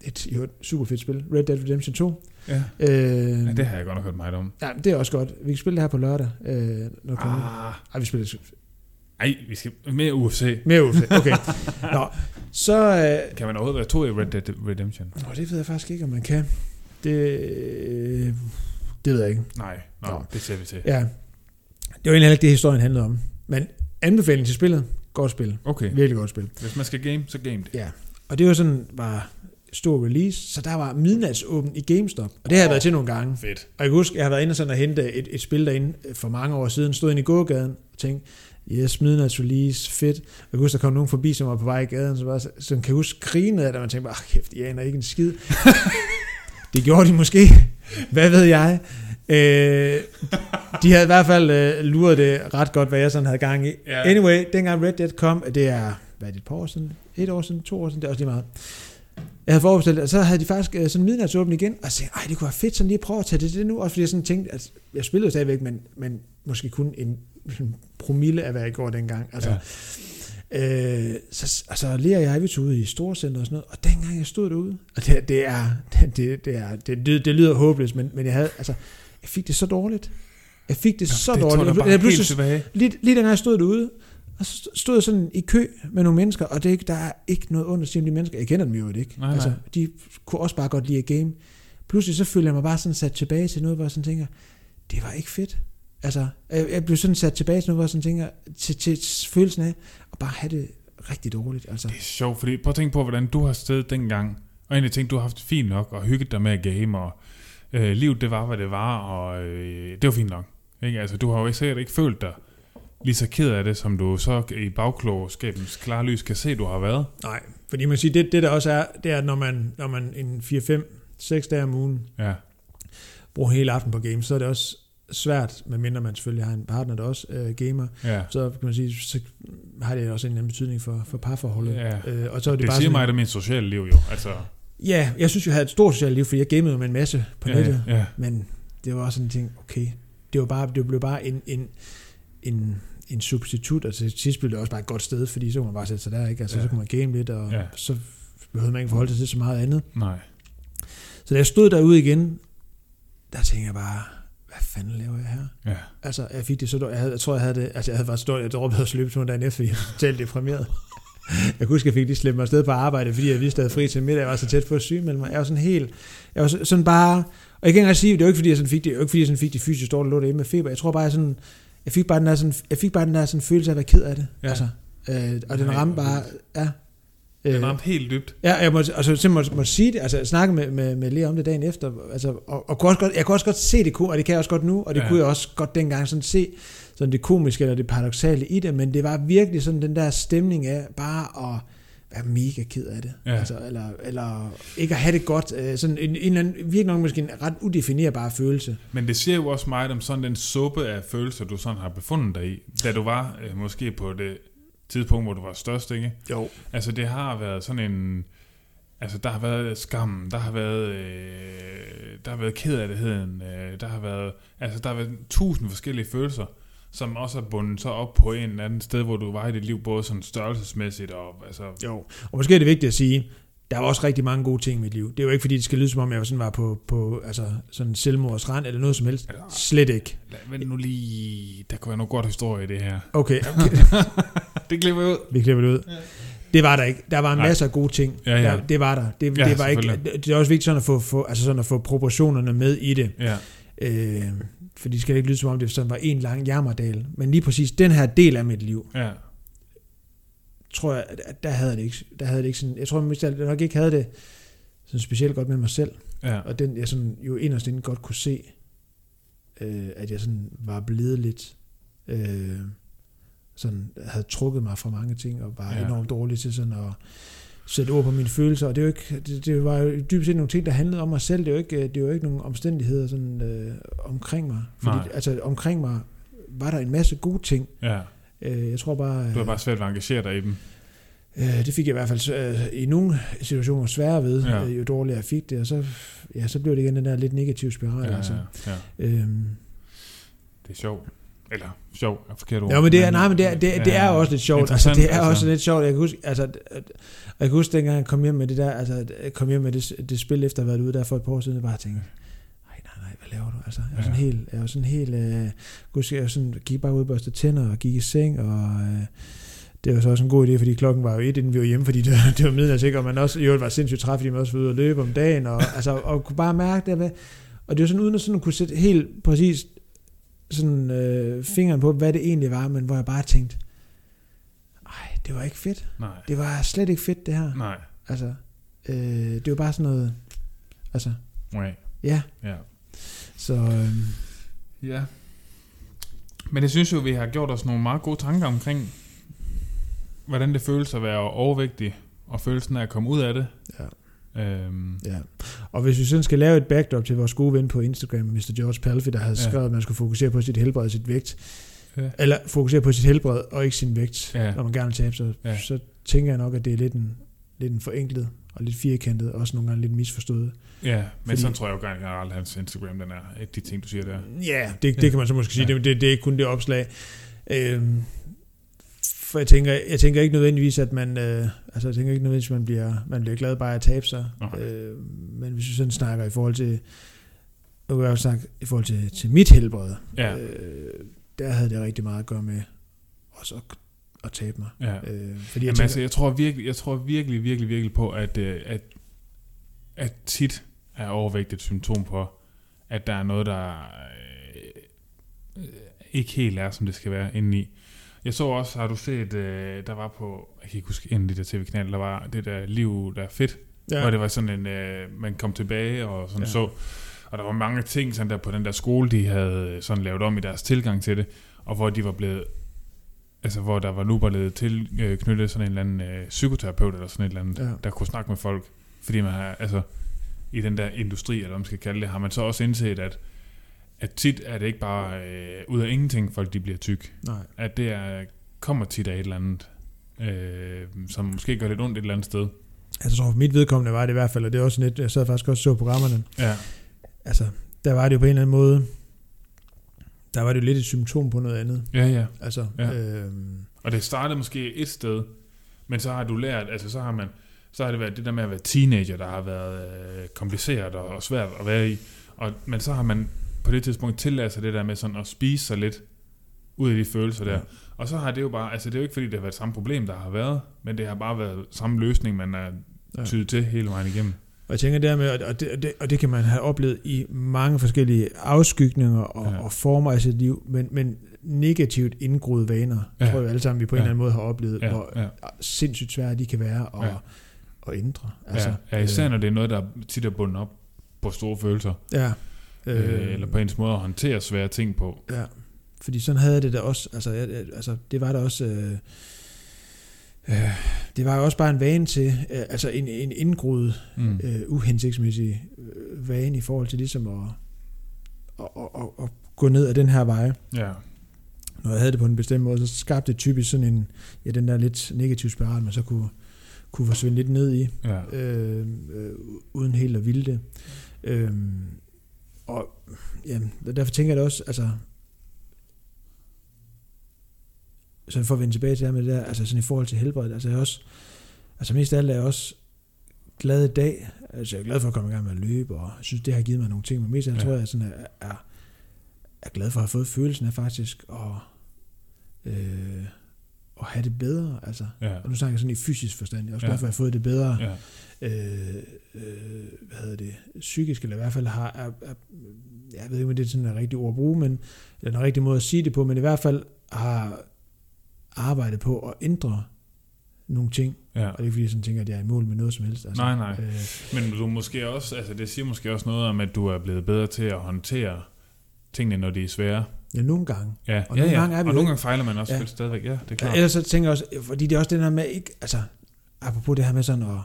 et, jo, et super fedt spil, Red Dead Redemption 2. ja. Øh, ja, det har jeg godt nok hørt meget om. ja, det er også godt. Vi kan spille det her på lørdag. Øh, når det. Ah. Ej, vi spiller Ej, vi skal mere UFC. mere ud. Okay. Nå, så... Øh, Kan man overhovedet være to i Red Dead Redemption? Nå, det ved jeg faktisk ikke, om man kan. Det, øh, det ved jeg ikke. Nej, nå, Nå. det ser vi til. Ja. Det var egentlig ikke det, historien handlede om. Men anbefaling til spillet, godt spil. Okay, Virkelig godt spil. hvis man skal game, så game det. Ja. Og det var sådan, var stor release, så der var midnatsåben i GameStop. Og det har jeg været til nogle gange. Fedt. Og jeg kan huske, jeg har været inde sådan og hente et, et spil derinde for mange år siden, stod inde i gågaden og tænkte, yes, midnats release, fedt. Og jeg kan huske, der kom nogen forbi, som var på vej i gaden, så var så, kan jeg huske grinede af det, og man tænkte bare, "Ah, kæft, jeg aner ikke en skid. det gjorde de måske. Hvad ved jeg? Øh, de havde i hvert fald øh, luret det ret godt, hvad jeg sådan havde gang i. Ja. Anyway, dengang Red Dead kom, det er, hvad er det, et par år siden? Et år siden, to år siden, det er også lige meget. Jeg havde forudbestilt, og så havde de faktisk øh, sådan midnatsåben igen, og så tænkte, ej, det kunne være fedt sådan lige at prøve at tage det, det nu, også fordi jeg sådan tænkte, at jeg spillede stadigvæk, men, men måske kun en, en promille af, hvad jeg gjorde dengang. Altså, Ja. øh, så altså, Lea og jeg, vi tog ud i Storcenter og sådan noget, og dengang jeg stod derude, og det, det er, det, det, er, det, det, det lyder håbløst, men, men jeg havde, altså, jeg fik det så dårligt. Jeg fik det så det dårligt. Jeg, jeg helt pludselig, tilbage. lige, lige dengang jeg stod derude, og så stod jeg sådan i kø med nogle mennesker, og det, er ikke- der er ikke noget ondt at sige om de mennesker. Jeg kender dem jo ikke. Nej, altså, nej. de kunne også bare godt lide at game. Pludselig så føler jeg mig bare sådan sat tilbage til noget, hvor jeg sådan tænker, det var ikke fedt. Altså, jeg, jeg blev sådan sat tilbage til noget, hvor jeg sådan tænker, til, til følelsen af at bare have det rigtig dårligt. Altså. Det er sjovt, fordi prøv at tænke på, hvordan du har stedet dengang, og egentlig tænkt, du har haft det fint nok, og hygget dig med at game, og øh, livet det var, hvad det var, og øh, det var fint nok. Ikke? Altså, du har jo sikkert ikke følt dig lige så ked af det, som du så i bagklogskabens klare lys kan se, du har været. Nej, fordi man siger, det, det der også er, det er, at når man, når man en 4-5-6 dage om ugen Ja, bruger hele aften på games, så er det også svært, medmindre man selvfølgelig har en partner, der også øh, gamer, ja. så kan man sige, så har det også en eller anden betydning for, for parforholdet. Ja. Øh, og så er det, Det, bare siger sådan, mig, at det er mit sociale liv jo. Altså, Ja, jeg synes jeg havde et stort socialt liv, fordi jeg gamede med en masse på ja, nettet, ja, men det var også sådan en ting, okay, det var bare, det blev bare en, en, en, en substitut, og til sidst blev det også bare et godt sted, fordi så kunne man bare sætte sig der, ikke? Altså, Ja. så kunne man game lidt, og Ja. så behøvede man ikke forholde sig til så meget andet. nej. Så da jeg stod derude igen, der tænker jeg bare, hvad fanden laver jeg her? Ja. Altså, jeg fik det så dårligt. Jeg, havde, jeg tror, jeg havde det, altså jeg havde faktisk dårligt, jeg droppede at løbe dagen efter, fordi jeg var totalt deprimeret. Jeg kunne huske, jeg fik de slæbt mig afsted på arbejde, fordi jeg vidste, at jeg havde fri til middag. Jeg var så tæt på at syge med mig. Jeg var sådan helt, jeg var så- sådan bare, og jeg kan ikke engang sige, det var ikke fordi, jeg sådan fik det, det var ikke fordi, jeg sådan fik det fysisk dårligt, lå derhjemme med feber. Jeg tror bare, jeg sådan, jeg fik bare den der, sådan, jeg fik bare den der sådan følelse af at være ked af det. Ja. Altså, øh, og den ramte bare, ja. Den Øh, ramte helt dybt. Ja, jeg måtte, altså, simpelthen måtte, måtte sige det, altså jeg snakke med, med, med Lea om det dagen efter, altså, og, og kunne også godt, jeg kunne også godt se det, og det kan jeg også godt nu, og det Ja. ja. kunne jeg også godt dengang sådan se, sådan det komiske eller det paradoxale i det, men det var virkelig sådan den der stemning af bare at være mega ked af det, Ja. altså, eller, eller ikke at have det godt, øh, sådan en, en eller anden, virkelig nok måske en ret udefinerbar følelse. Men det siger jo også meget om sådan den suppe af følelser, du sådan har befundet dig i, da du var øh, måske på det tidspunkt, hvor du var størst, ikke? Jo. Altså det har været sådan en... Altså der har været skam, der har været, øh, der har været kederligheden, øh, der har været, altså der har været tusind forskellige følelser, som også er bundet så op på en eller anden sted, hvor du var i dit liv, både sådan størrelsesmæssigt og altså... Jo, og måske er det vigtigt at sige, der var også rigtig mange gode ting i mit liv. Det er jo ikke fordi, det skal lyde som om, jeg sådan var på, på altså, sådan selvmordsrand eller noget som helst. Altså, Slet ikke. lad- Vent nu lige, der kunne være noget godt historie i det her. Okay, okay. Det klipper jeg ud. vi klipper det ud. Det var der ikke. Der var en Nej. masse af gode ting. Ja, ja. Der, det var der. Det, Ja, det var ikke, det er også vigtigt sådan at få, få, altså sådan at få proportionerne med i det. Ja, Øh, for det skal ikke lyde som om, det sådan var en lang jammerdal. Men lige præcis den her del af mit liv, ja, tror jeg, at der havde det ikke, der havde det ikke sådan, jeg tror at jeg nok ikke havde det sådan specielt godt med mig selv. ja. Og den, jeg sådan, jo inderst inde godt kunne se, øh, at jeg sådan var blevet lidt, øh, sådan havde trukket mig fra mange ting, og var Ja. enormt dårlig til sådan at sætte ord på mine følelser, og det, er jo ikke, det, det var jo dybest set nogle ting, der handlede om mig selv, det er jo ikke, det er jo ikke nogle omstændigheder sådan, øh, omkring mig, fordi, Nej. altså omkring mig var der en masse gode ting, ja. øh, jeg tror bare, Du har bare svært at engagere dig i dem. øh, det fik jeg i hvert fald øh, i nogle situationer sværere ved, ja. øh, jo dårligere jeg fik det, og så, ja, så blev det igen den der lidt negative spiral, Ja, altså. ja, ja. Øhm, Det er sjovt. Eller sjov er forkert ord. Ja, men det er, nej, men det er, det, er- det er også lidt sjovt. Altså, det er altså. også lidt sjovt. Jeg kan huske, altså, jeg kan huske dengang jeg kom hjem med det der, altså, jeg kom hjem med det, det spil, efter at have været ude der for et par år siden, jeg bare tænkte, nej, nej, nej, hvad laver du? Altså, jeg var sådan Ja. helt, jeg var sådan helt, øh, huske, jeg sådan, gik bare ud og børste tænder og gik i seng, og øh, det var så også en god idé, fordi klokken var jo et, inden vi var hjemme, fordi det, var- det var midnat, ikke? og man også, jo, det var sindssygt træt, fordi man også var ude og løbe om dagen, og, altså, og kunne bare mærke det, hvad, og det var sådan, uden at sådan kunne sætte helt præcis sådan øh, fingeren på, hvad det egentlig var, men hvor jeg bare tænkte, ej, det var ikke fedt. Nej, Det var slet ikke fedt, det her. nej, Altså, øh, det var bare sådan noget, altså, nej. ja, Ja. så, øh, ja. Men jeg synes jo, vi har gjort os nogle meget gode tanker omkring, hvordan det føles at være overvægtig, og følelsen af at komme ud af det. ja, Øhm, ja. Og hvis vi sådan skal lave et backdrop til vores gode ven på Instagram, Mr. George Palfi, der havde Ja. skrevet, at man skulle fokusere på sit helbred og sit vægt, Ja. eller fokusere på sit helbred og ikke sin vægt, Ja. når man gerne vil tabe sig, Ja. så tænker jeg nok, at det er lidt en, lidt en forenklet og lidt firkantet, og også nogle gange lidt misforstået. ja, men Fordi- sådan tror jeg jo generelt, at hans Instagram, den er de ting, du siger der. Ja, det, det kan man så måske sige. Ja. Det, det, det er ikke kun det opslag. Øhm, for jeg tænker, jeg tænker ikke nødvendigvis, at man, øh, altså jeg tænker ikke nødvendigvis, at man bliver, man bliver glad bare at tabe sig. Nej. Øh, men hvis vi sådan snakker i forhold til, nu kan jeg jo snakke i forhold til, til mit helbred, Ja, øh, der havde det rigtig meget at gøre med også at, at tabe mig. ja. Øh, fordi jeg Jamen, tænker, altså, jeg tror virkelig, jeg tror virkelig, virkelig, virkelig på, at, øh, at, at tit er overvægt et symptom på, at der er noget, der øh, øh, ikke helt er, som det skal være indeni. Jeg så også, har du set, øh, der var på, jeg kan ikke huske en af de der tv-kanaler, der var det der liv, der er fedt, ja. hvor det var sådan en, øh, man kom tilbage og sådan ja. Så, og der var mange ting sådan der på den der skole, de havde sådan lavet om i deres tilgang til det, og hvor de var blevet altså hvor der var nu var blevet tilknyttet sådan en eller anden øh, psykoterapeut eller sådan et eller andet, Ja. der kunne snakke med folk, fordi man har, altså i den der industri, eller hvad man skal kalde det, har man så også indset, at, at tit er det ikke bare øh, ud af ingenting, folk de bliver tyk. nej, At det er, kommer tit af et eller andet, øh, som måske gør lidt ondt et eller andet sted. altså, tror for mit vedkommende var det i hvert fald, og det er også lidt, jeg sad faktisk også og så programmerne, Ja, altså, der var det jo på en eller anden måde, der var det jo lidt et symptom på noget andet. ja, ja. Altså, Ja. øhm, Og det startede måske et sted, men så har du lært, altså så har man, så har det været det der med at være teenager, der har været øh, kompliceret og, og svært at være i. Og, men så har man på det tidspunkt tilladt sig det der med sådan at spise sig lidt ud af de følelser der. Ja. Og så har det jo bare, altså det er jo ikke fordi, det har været samme problem, der har været, men det har bare været samme løsning, man er Ja. tydet til hele vejen igennem. Og jeg tænker dermed, og det, og, det, og det kan man have oplevet i mange forskellige afskygninger og, Ja. ja. og former af sit liv, men, men negativt indgroede vaner, Ja. ja. tror jeg alle sammen, vi på en Ja. eller anden måde har oplevet, Ja, hvor ja. sindssygt svære de kan være at, Ja. ja. at ændre. Altså, ja, ja, især øh, når det er noget, der tit er bundet op på store følelser, ja, øh, eller på ens måde at håndtere svære ting på. Ja, fordi sådan havde jeg det da også. Altså, jeg, jeg- altså det var da også... Øh, øh, det var jo også bare en vane til, øh, altså en, en indgroet, Mm. øh, uhensigtsmæssig øh, vane i forhold til ligesom at, at, at, at, at gå ned ad den her vej. Ja, Når jeg havde det på en bestemt måde, så skabte det typisk sådan en, ja, den der lidt negativ spiral, man så kunne, kunne forsvinde lidt ned i ja, øh, øh, uden helt at ville det. Øh, og ja, derfor tænker jeg da også, altså, så for at vende tilbage til det her med det der, altså sådan i forhold til helbred, altså jeg også, altså mest af alt er jeg også glad i dag, altså jeg er glad for at komme i gang med at løbe, og jeg synes, det har givet mig nogle ting, men mest af alt Ja. tror jeg, at sådan er, er, er glad for at have fået følelsen af faktisk at, øh, at have det bedre, altså. ja, Og nu snakker jeg sådan i fysisk forstand. Jeg er også Ja. glad for, at jeg har fået det bedre ja, øh, øh, hvad hedder det, psykisk, eller i hvert fald har, er, er, jeg ved ikke, om det er sådan en rigtig ord at bruge, men, eller en rigtig måde at sige det på, men i hvert fald har arbejdet på at ændre nogle ting, ja. og det er ikke fordi, jeg sådan tænker, at jeg er i mål med noget som helst. Altså, Nej, nej. Øh, Men du måske også, altså det siger måske også noget om, at du er blevet bedre til at håndtere tingene, når de er svære. ja, nogle gange. Ja, Og ja, nogle ja. gange er vi og nogle gange fejler man også Ja. stadigvæk. Ja, det er klart. Ellers så tænker jeg også, fordi det er også det der med, ikke, altså, apropos det her med sådan at,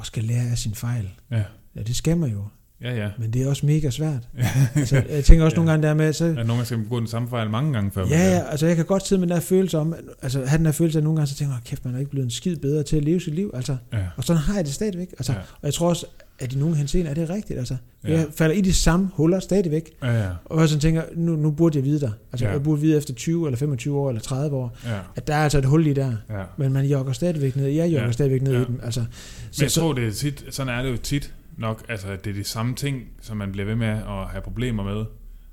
at skal lære af sin fejl. Ja, Ja, det skal man jo, ja, ja. men det er også mega svært. Altså, jeg tænker også Ja. nogle gange der med, så, ja nogle gange skal man begå den samme fejl mange gange før. Ja, ja, altså jeg kan godt sidde med den der følelse om, altså have den der følelse af nogle gange, så tænker jeg, kæft, man er ikke blevet en skid bedre til at leve sit liv, altså. ja. Og sådan har jeg det stadigvæk, altså. Ja. Og jeg tror også, at i nogle henseender er det rigtigt, altså. Ja. Jeg falder i de samme huller stadigvæk, Ja, ja, og jeg sådan tænker, nu, nu burde jeg vide der. Altså, Ja. jeg burde vide efter 20 eller 25 år eller 30 år, ja, at der er altså et hul i der. ja. Men man jogger stadigvæk ned, jeg jogger Ja. stadigvæk ned Ja. i den, altså. Men jeg tror, det er tit, sådan er det jo tit nok, altså at det er de samme ting, som man bliver ved med at have problemer med,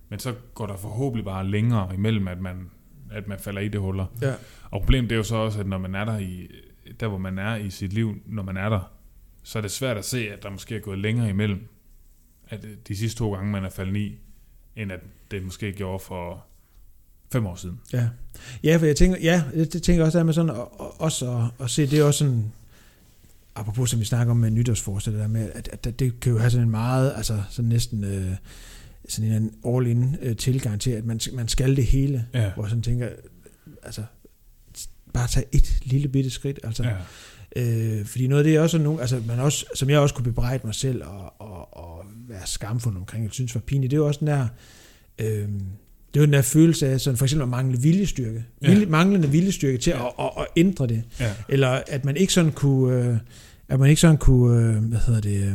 men så går der forhåbentlig bare længere imellem, at man, at man falder i det huller. Ja. Og problemet det er jo så også, at når man er der i, der hvor man er i sit liv, når man er der, så er det svært at se, at der måske er gået længere imellem, at de sidste to gange, man er faldet i, end at det måske gjorde for fem år siden. Ja. ja, for jeg tænker, ja, det, det tænker også der med sådan, og, og, også at, at se, det er også sådan, apropos som vi snakker om med nytårsforsæt, der med, at, at, det kan jo have sådan en meget, altså sådan næsten øh, sådan en all-in øh, tilgang til, at man, man skal det hele, Ja. hvor sådan tænker, altså, bare tage et lille bitte skridt, altså, Ja. Øh, fordi noget af det er også nogle, altså man også, som jeg også kunne bebrejde mig selv og, og, og være skamfuld omkring, jeg synes var pinligt, det er jo også den der, øh, det er jo den der følelse af sådan for eksempel at mangle viljestyrke. Ja. Vilje, manglende viljestyrke til Ja. at, at, at, ændre det. Ja. Eller at man ikke sådan kunne, øh, at man ikke sådan kunne, øh, hvad hedder det, øh,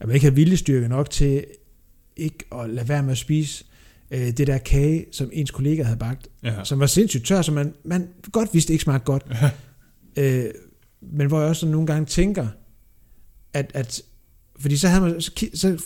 at man ikke havde viljestyrke nok til ikke at lade være med at spise øh, det der kage, som ens kollega havde bagt, Ja. som var sindssygt tør, som man, man godt vidste ikke smagte godt. Ja. Øh, men hvor jeg også nogle gange tænker, at, at fordi så havde man, så, så,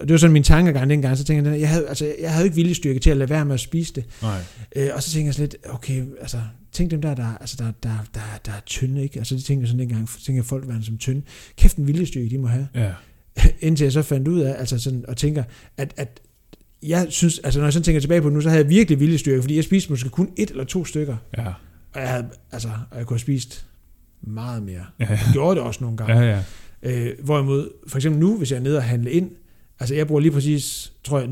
og det var sådan min tankegang dengang, så tænkte jeg, jeg havde, altså, jeg havde ikke viljestyrke til at lade være med at spise det. Nej. Øh, og så tænker jeg sådan lidt, okay, altså, tænk dem der, der, altså, der, der, der, der er tynde, ikke? Altså, det tænker jeg sådan dengang, tænker jeg folk var som tynde. Kæft en viljestyrke, de må have. Ja. Indtil jeg så fandt ud af, altså sådan, og tænker, at, at jeg synes, altså når jeg sådan tænker tilbage på det nu, så havde jeg virkelig viljestyrke, fordi jeg spiste måske kun et eller to stykker. Ja. Og jeg, havde, altså, og jeg kunne have spist meget mere. Ja. Jeg gjorde det også nogle gange. Ja, ja. Øh, hvorimod, for eksempel nu, hvis jeg er nede og handle ind, altså jeg bruger lige præcis, tror jeg,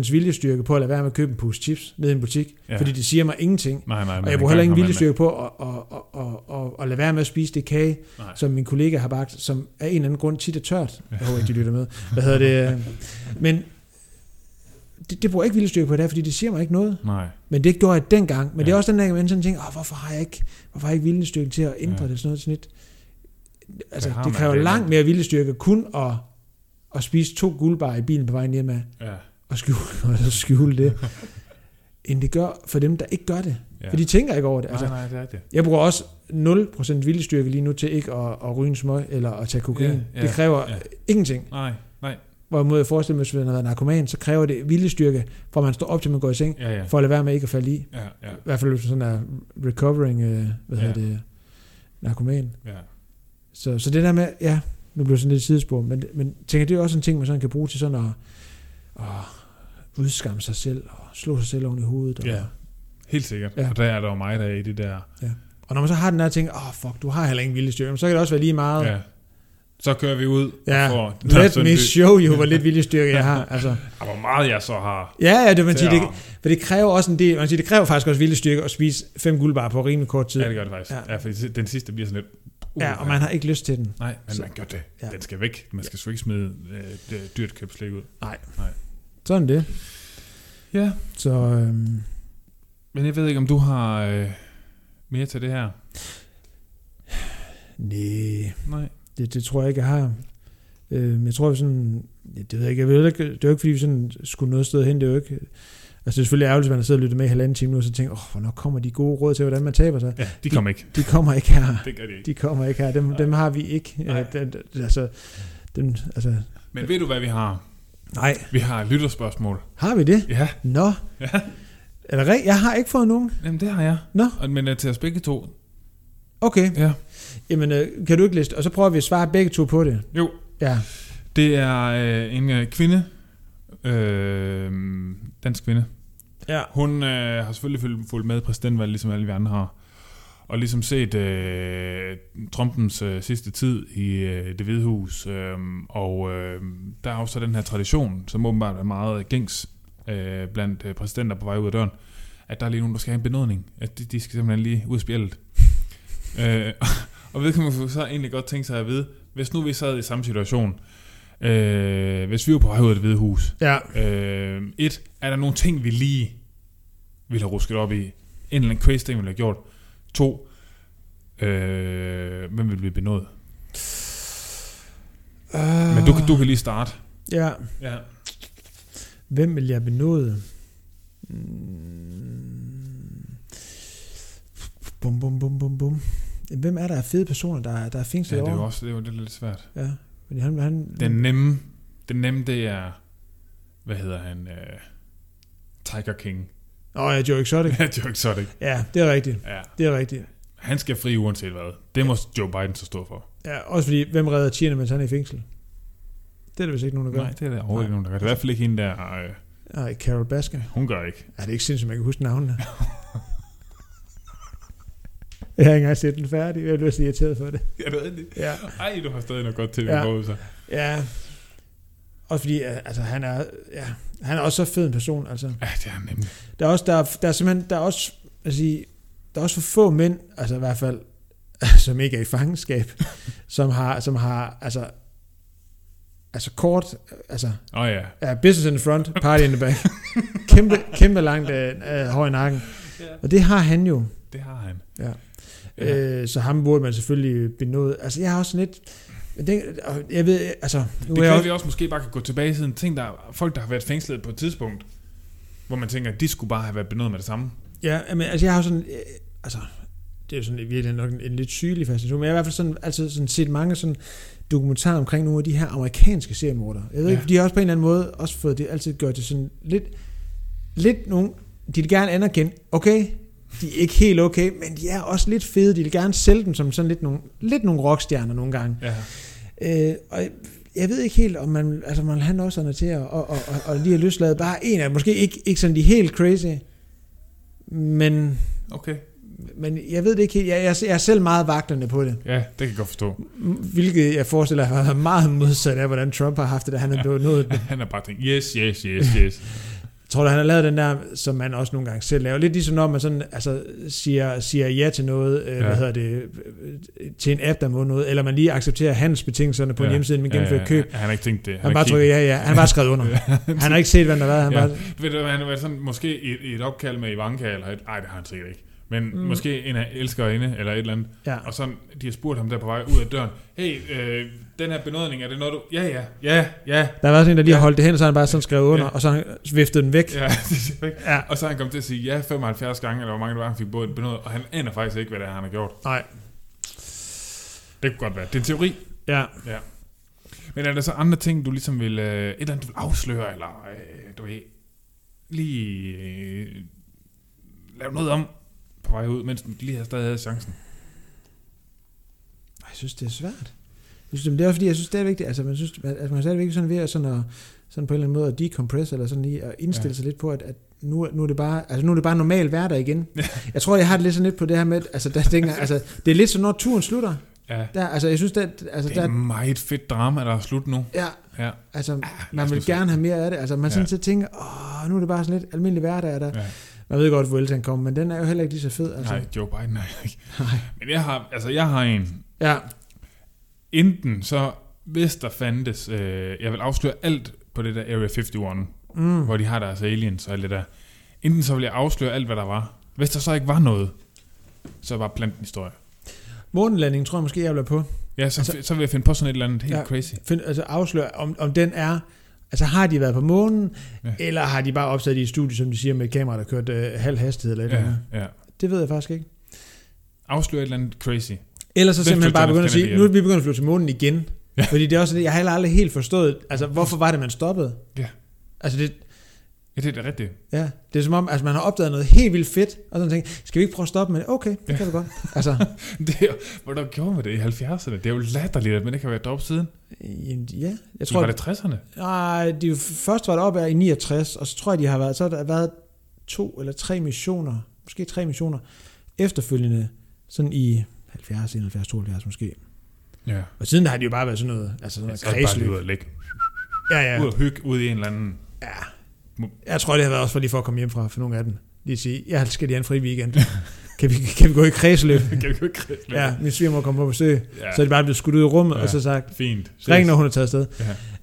0% viljestyrke på at lade være med at købe en pose chips ned i en butik, Ja. fordi det siger mig ingenting. Nej, nej. Og jeg bruger heller ingen viljestyrke på at, at, at, at, at, at lade være med at spise det kage, Nej. som min kollega har bagt, som af en eller anden grund tit er tørt. Jeg håber ikke, de lytter med. Hvad hedder det? Men det, det bruger jeg ikke viljestyrke på i dag, fordi det siger mig ikke noget. Nej. Men det gjorde jeg dengang. Men ja. det er også den der, man sådan tænker, oh, hvorfor har jeg ikke, hvorfor har jeg ikke viljestyrke til at ændre Ja. det sådan noget sådan lidt. Altså, det kræver det? langt mere viljestyrke kun at, at spise to guldbar i bilen på vejen hjem af, Ja. og skjule, og skjule det, end det gør for dem, der ikke gør det. ja. For de tænker ikke over det. Nej, Altså, nej, det er det. jeg bruger også 0% viljestyrke lige nu til ikke at, at ryge en smøg eller at tage kokain. Ja, Ja, det kræver ja. ingenting. Nej, nej. Hvorimod jeg forestiller mig, hvis man har været narkoman, så kræver det viljestyrke, for at man står op til, man går i seng, Ja, ja. for at lade være med ikke at falde i. Ja, ja, I hvert fald hvis man sådan er recovering, øh, hvad Ja. hedder det, narkoman. ja. Så, så det der med, ja, nu bliver sådan lidt sidespor, men, men tænker, det er også en ting, man sådan kan bruge til sådan at, at udskamme sig selv, og slå sig selv oven i hovedet. Og, Ja. Helt sikkert. Ja. Ja. Og der er der jo mig, der er i det der... og når man så har den der ting, åh oh, fuck, du har heller ingen viljestyrke, så kan det også være lige meget. Ja. Så kører vi ud Ja, og får... Let me show you, hvor lidt viljestyrke jeg har. Altså, Og hvor meget jeg så har. ja, ja, det, man siger, det, for det kræver også en del, man siger, det kræver faktisk også viljestyrke at spise fem guldbar på rimelig kort tid. Ja, det gør det faktisk. Ja. Ja, ja for den sidste bliver sådan lidt... Uh, Ja, og man har ikke lyst til den. Nej, men Så- man gør det. Ja. Ja. Den skal væk. Man skal sgu ikke smide øh, dyrt købt slik ud. Sådan det. Ja. Så øhm, Men jeg ved ikke, om du har øh, mere til det her. nej, Nej. det, det tror jeg ikke, jeg har. Øh, jeg tror, vi sådan, ja, det ved jeg ikke, jeg ved ikke, det er jo ikke, fordi vi sådan skulle noget sted hen, det er jo ikke, altså det er selvfølgelig ærgerligt, hvis man har siddet og lyttet med i halvanden time nu, og så tænker, åh, hvornår kommer de gode råd til, hvordan man taber sig? Ja, de kommer ikke. De kommer ikke her. Det gør de ikke. De kommer ikke her. Dem, Nej. dem har vi ikke. Nej. Øh, den, den, altså, den, altså, Men ved du, hvad vi har? nej. Vi har lytterspørgsmål. Har vi det? Ja. Nå. Ja. Er det rigtigt? Jeg har ikke fået nogen. Jamen, det har jeg. Nå. Men øh, til os begge to. Okay. Ja. Jamen, øh, kan du ikke liste? Og så prøver vi at svare begge to på det. Jo. Ja. Det er øh, en øh, kvinde. Øh, dansk kvinde. Ja. Hun øh, har selvfølgelig fulgt, fulgt med præsidentvalget, ligesom alle vi andre har. Og ligesom set øh, Trumpens øh, sidste tid i øh, det hvide hus. Øh, og øh, der er også den her tradition, som åbenbart er meget gængs øh, blandt øh, præsidenter på vej ud af døren, at der er lige nogen, der skal have en benådning. At de, de skal simpelthen lige ud af spjældet. øh, og vedkommende kunne så egentlig godt tænke sig at vide, hvis nu vi sad i samme situation, øh, hvis vi var på vej ud af det hvide hus, Ja. Øh, et, er der nogle ting, vi lige ville have rusket op i? En eller anden crazy ting, vi ville have gjort. To, øh, hvem vil blive benådet? Uh, Men du, kan- du kan lige starte. Ja. Ja. Hvem vil jeg benåde? Mm. Bum, bum, bum, bum, bum. Hvem er der af fede personer, der, er- der er ja fængslet det er jo også det er jo lidt svært. Ja. Fordi han, han, Den nemme, den nemme, det er, hvad hedder han? Øh, Tiger King. Åh oh, ja, Joe Exotic. Ja, Joe Exotic. Ja, det er rigtigt. Ja. Det er rigtigt. Han skal fri uanset hvad. Det må Joe Biden så stå for. Ja, også fordi, hvem redder Tierne, mens han er i fængsel? Det er der vist ikke nogen, der gør. Nej, det er der overhovedet ikke nogen, der gør. Det er i hvert fald ikke hende der. Øh, Nej, Carol Baskin. hun gør ikke. Ja, det er ikke sindssygt, man kan huske navnene. jeg har ikke engang set den færdig. Jeg bliver så irriteret for det. Ja, det er det. Ja. Ej, du har stadig noget godt til Ja. så. Ja. Også fordi, altså, han er, ja, han er også så fed en person, altså. Ja, det er han nemlig. Der er også, der er, der er simpelthen, der er også, altså, der er også for få mænd, altså i hvert fald, som ikke er i fangenskab, som har, som har, altså, altså kort, altså, Åh oh, ja. ja, business in the front, party in the back. kæmpe, kæmpe langt øh, øh, i nakken. Og det har han jo. Det har han. Ja. Ja. Øh, så ham burde man selvfølgelig benåde. Altså, jeg har også lidt... Det, jeg ved, altså... Nu Det kan jeg vi også måske bare kan gå tilbage i tiden. Tænk der folk, der har været fængslet på et tidspunkt, hvor man tænker, at de skulle bare have været benådet med det samme. ja, men, altså, jeg har sådan... Øh, altså, det er jo sådan virkelig nok en, en lidt sygelig fascination, men jeg har i hvert fald sådan, altid sådan set mange sådan dokumentarer omkring nogle af de her amerikanske seriemordere. Jeg ved Ja. ikke, de har også på en eller anden måde også fået det altid gjort det sådan lidt, lidt nogle, de vil gerne anerkende, okay, de er ikke helt okay, men de er også lidt fede, de vil gerne sælge dem som sådan lidt nogle, lidt nogle rockstjerner nogle gange. Ja. Øh, og jeg ved ikke helt, om man, altså man han også er til at og, og, og, lige have løsladet bare en af. Måske ikke, ikke sådan de helt crazy, men, Okay. men jeg ved det ikke helt. Jeg, jeg, jeg er selv meget vagterne på det. Ja, det kan jeg godt forstå. Hvilket jeg forestiller mig er meget modsat af, hvordan Trump har haft det, da han er blevet nået. Han har bare tænkt, yes, yes, yes, yes. Jeg tror du, han har lavet den der, som man også nogle gange selv laver. Lidt ligesom når man sådan, altså, siger, siger ja til noget, øh, Ja. hvad hedder det, til en app, der må noget, eller man lige accepterer handelsbetingelserne på en Ja. hjemmeside, man gennemfører køb. Han har ikke tænkt det. Han, han bare trykker ja, ja. Han har bare skrevet under. Han har ikke set, hvad der har været. Han Ja. bare, Ved du, han har været sådan, måske i, i et opkald med Ivanka, eller et, ej, det har han sikkert ikke. Men Mm. måske en af elskerinde, eller et eller andet. ja. Og sådan, de har spurgt ham der på vej ud af døren, hey, øh, den her benådning, er det noget du... Ja, ja, ja, ja. Der var sådan en, der lige har Ja. holdt det hen, så har han bare sådan skrevet under, Ja. og så har han viftet den væk. Ja, ikke. Ja. Og så han kommet til at sige ja 75 gange, eller hvor mange det var, han fik både benådet, og han aner faktisk ikke, hvad det er, han har gjort. Nej. Det kunne godt være. Det er en teori. Ja. Ja. Men er der så andre ting, du ligesom vil, øh, et eller andet, du vil afsløre, eller øh, du ved, lige øh, lave noget om på vej ud, mens du lige har stadig havde chancen? Jeg synes, det er svært. Jeg synes, det er fordi, jeg synes, det er vigtigt. Altså, man synes, at man er stadigvæk sådan ved at, sådan at, sådan på en eller anden måde at decompress, eller sådan lige at indstille ja. Ja. sig lidt på, at, at nu, er- nu, er det bare, altså, nu er det bare normal hverdag igen. jeg tror, jeg har det lidt sådan lidt på det her med, altså, der, dengang, altså, det er lidt så, når turen slutter. Ja, Der, altså, jeg synes, der, altså, det er der, meget fedt drama, der er slut nu. ja, Ja, altså, lad man os vil gerne have mere af det. Altså, man sådan Ja. så tænker, åh, nu er det bare sådan lidt almindelig hverdag. Der. ja. Man ved godt, hvor Elton kommer, men den er jo heller ikke lige så fed. Altså. Nej, Joe Biden er ikke. Nej. Men jeg har, altså jeg har en, Ja, enten så, hvis der fandtes, øh, jeg vil afsløre alt på det der Area 51, mm. hvor de har deres aliens og alt det der. Enten så vil jeg afsløre alt, hvad der var. Hvis der så ikke var noget, så var planten historie. månelandingen tror jeg måske, jeg vil på. Ja, så, Altså- så vil jeg finde på sådan et eller andet helt ja. crazy. Find, altså afsløre, om, om den er... Altså har de været på månen, ja. Eller har de bare optaget det i studiet, som de siger, med et kamera, der kørte øh, halv hastighed eller et eller Ja, andet? ja. Det ved jeg faktisk ikke. Afsløre et eller andet crazy. Eller så simpelthen du bare begynde at sige, nu er vi begyndt at flyve til månen igen. Ja. Ja. Fordi det er også det, jeg har heller aldrig helt forstået, altså hvorfor var det, man stoppede? Ja. Altså det, Ja, det er det rigtigt. ja, det er som om, altså man har opdaget noget helt vildt fedt, og sådan tænker, skal vi ikke prøve at stoppe med det? Okay, det Ja. kan vi godt. Altså, Det er, hvordan gjorde man det i 70'erne? Det er jo latterligt, at man ikke har været deroppe siden. jamen, ja, jeg tror, var det 60'erne? Nej, de, først var det op i 69, og så tror jeg, de har været, så har der været to eller tre missioner, måske tre missioner, efterfølgende, sådan i 70, 71, 72 måske. Ja. Og siden der har de jo bare været sådan noget, altså sådan noget Så det bare kredsløb. lige ud at ligge. Ja, Ja. ja. Ud og hygge ud i en eller anden... ja. Jeg tror, det har været også for lige for at komme hjem fra, for nogle af dem. Lige sige, jeg skal lige have en fri weekend. kan, vi, kan vi gå i kredsløb? kan vi jo ikke ja, min svigermor kommer på besøg. ja. Så er de bare blevet skudt ud i rummet, Ja. og så sagt, Fint. ring når hun er taget afsted.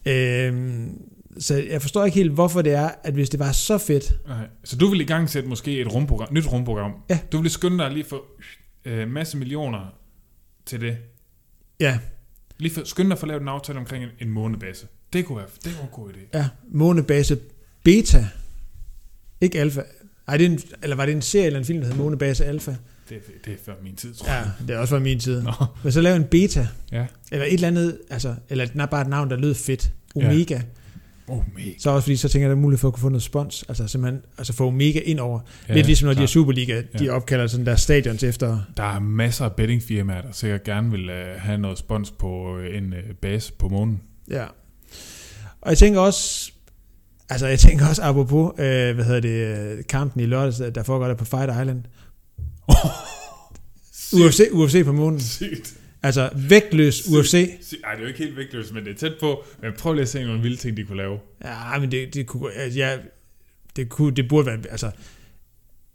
Ja. Øhm, så jeg forstår ikke helt, hvorfor det er, at hvis det var så fedt, Nej. Så du vil i gang sætte måske et rumprogram, nyt rumprogram. Ja. Du vil skynde dig lige for øh, masse millioner til det. ja, Lige for, skynde dig for at lave en aftale omkring en, en månebase. Det kunne være, det var en god idé. Ja, månebase beta. Ikke alfa. Ej, det er en, eller var det en serie eller en film, der hed Månebase Alpha? Det, er- det er før min tid, tror Ja, jeg. det er også fra min tid. Nå. Men så lave en beta, Ja. eller et eller andet, altså, eller nej, bare et navn, der lød fedt. Omega. Ja. Oh, mega. Så også fordi, så tænker jeg, der er mulighed for at kunne få noget spons. Altså simpelthen, altså få Omega ind over. Ja, Lidt ligesom når de er. Superliga, de Ja. opkalder sådan der stadions efter. Der er masser af bettingfirmaer, der sikkert gerne vil øh, have noget spons på øh, en øh, base på månen. Ja. Og jeg tænker også, altså jeg tænker også apropos, øh, hvad hedder det, øh, kampen i lørdags, der foregår der på Fight Island. UFC, UFC på månen. Sygt. Altså vægtløs UFC. Sygt. Ej, det er jo ikke helt vægtløst, men det er tæt på. Men prøv lige at se nogle vilde ting, de kunne lave. Ja, men det, det kunne, altså, ja, det, kunne, det burde være, altså,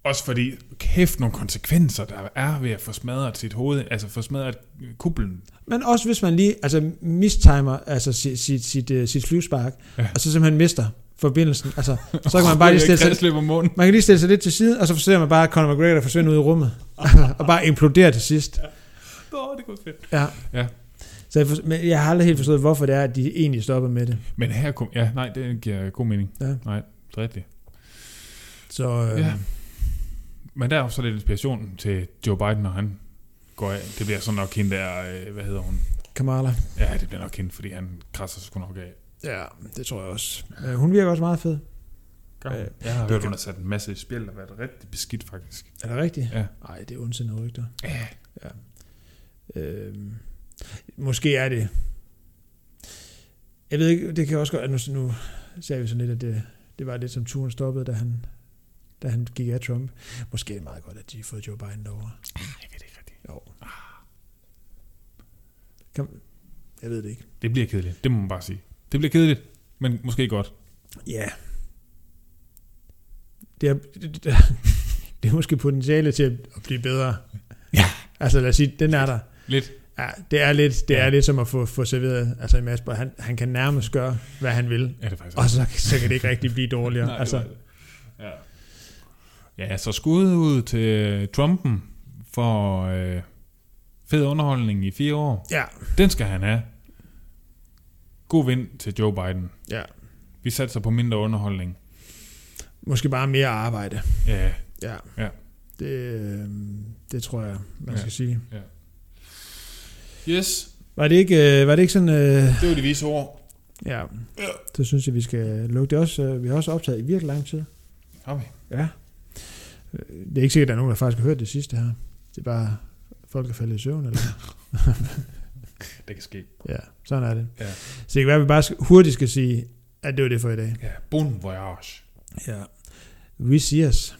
Også fordi, kæft nogle konsekvenser, der er ved at få smadret sit hoved, altså få smadret kublen. men også hvis man lige, altså mistimer, altså sit, sit, sit, uh, sit flyvespark. Ja. og så simpelthen mister forbindelsen, altså, så kan man bare lige stille sig, man kan lige stille sig lidt til side, og så ser man bare Conor McGregor, der forsvinder ud i rummet, og bare imploderer til sidst. Åh, det kunne fedt. Ja. Ja. Så jeg, for, men jeg har aldrig helt forstået, hvorfor det er, at de egentlig stopper med det. Men her kom, ja, nej, det giver god mening. Ja. Nej, det er rigtigt. Så øh, Ja. Men der er jo så lidt inspiration til Joe Biden, når han går af. Det bliver så nok hende der, øh, hvad hedder hun? Kamala. Ja, det bliver nok hende, fordi han krasser sgu nok af. Ja, det tror jeg også. Øh, hun virker også meget fed. Gør Øh? Jeg har det hørt, hun har sat en masse i spil og været rigtig beskidt, faktisk. Er det rigtigt? Ja. Nej, det er ondsindede rygter. Ja. Øh, måske er det... Jeg ved ikke, det kan også godt... Nu, nu sagde vi sådan lidt, at det, det var lidt som turen stoppede, da han, da han gik af Trump. Måske er det meget godt, at de har fået Joe Biden derovre. Jeg ved det ikke rigtigt. Jo. Kan, jeg ved det ikke. Det bliver kedeligt, det må man bare sige. Det bliver kedeligt, men måske godt. Ja. Det er, det, det, det er måske potentiale til at blive bedre. Ja. Altså lad os sige, den er der. Lidt. Ja, det er lidt, det Ja. er lidt som at få, få serveret, altså i Masper, han, han kan nærmest gøre, hvad han vil, Ja, det er faktisk og så, så kan det ikke rigtig blive dårligere. Nej, altså, det var det. Ja. ja, så skud ud til Trumpen for øh, fed underholdning i fire år. ja, Den skal han have. God vind til Joe Biden. ja. Vi satser på mindre underholdning. Måske bare mere arbejde. Ja, Ja. Ja. Det, øh, det tror jeg, man Ja. skal sige. yes. Var det ikke, øh, var det ikke sådan... Øh, Det var de vise ord. ja, så synes jeg, vi skal lukke det også. Øh, vi har også optaget i virkelig lang tid. Har vi? Ja. Det er ikke sikkert, at der er nogen, der faktisk har hørt det sidste her. Det er bare, folk er faldet i søvn, eller Det kan ske. Ja, sådan er det. Ja. Så det kan være, at vi bare hurtigt skal sige, at det var det for i dag. Ja, bon voyage. Ja. Vi os.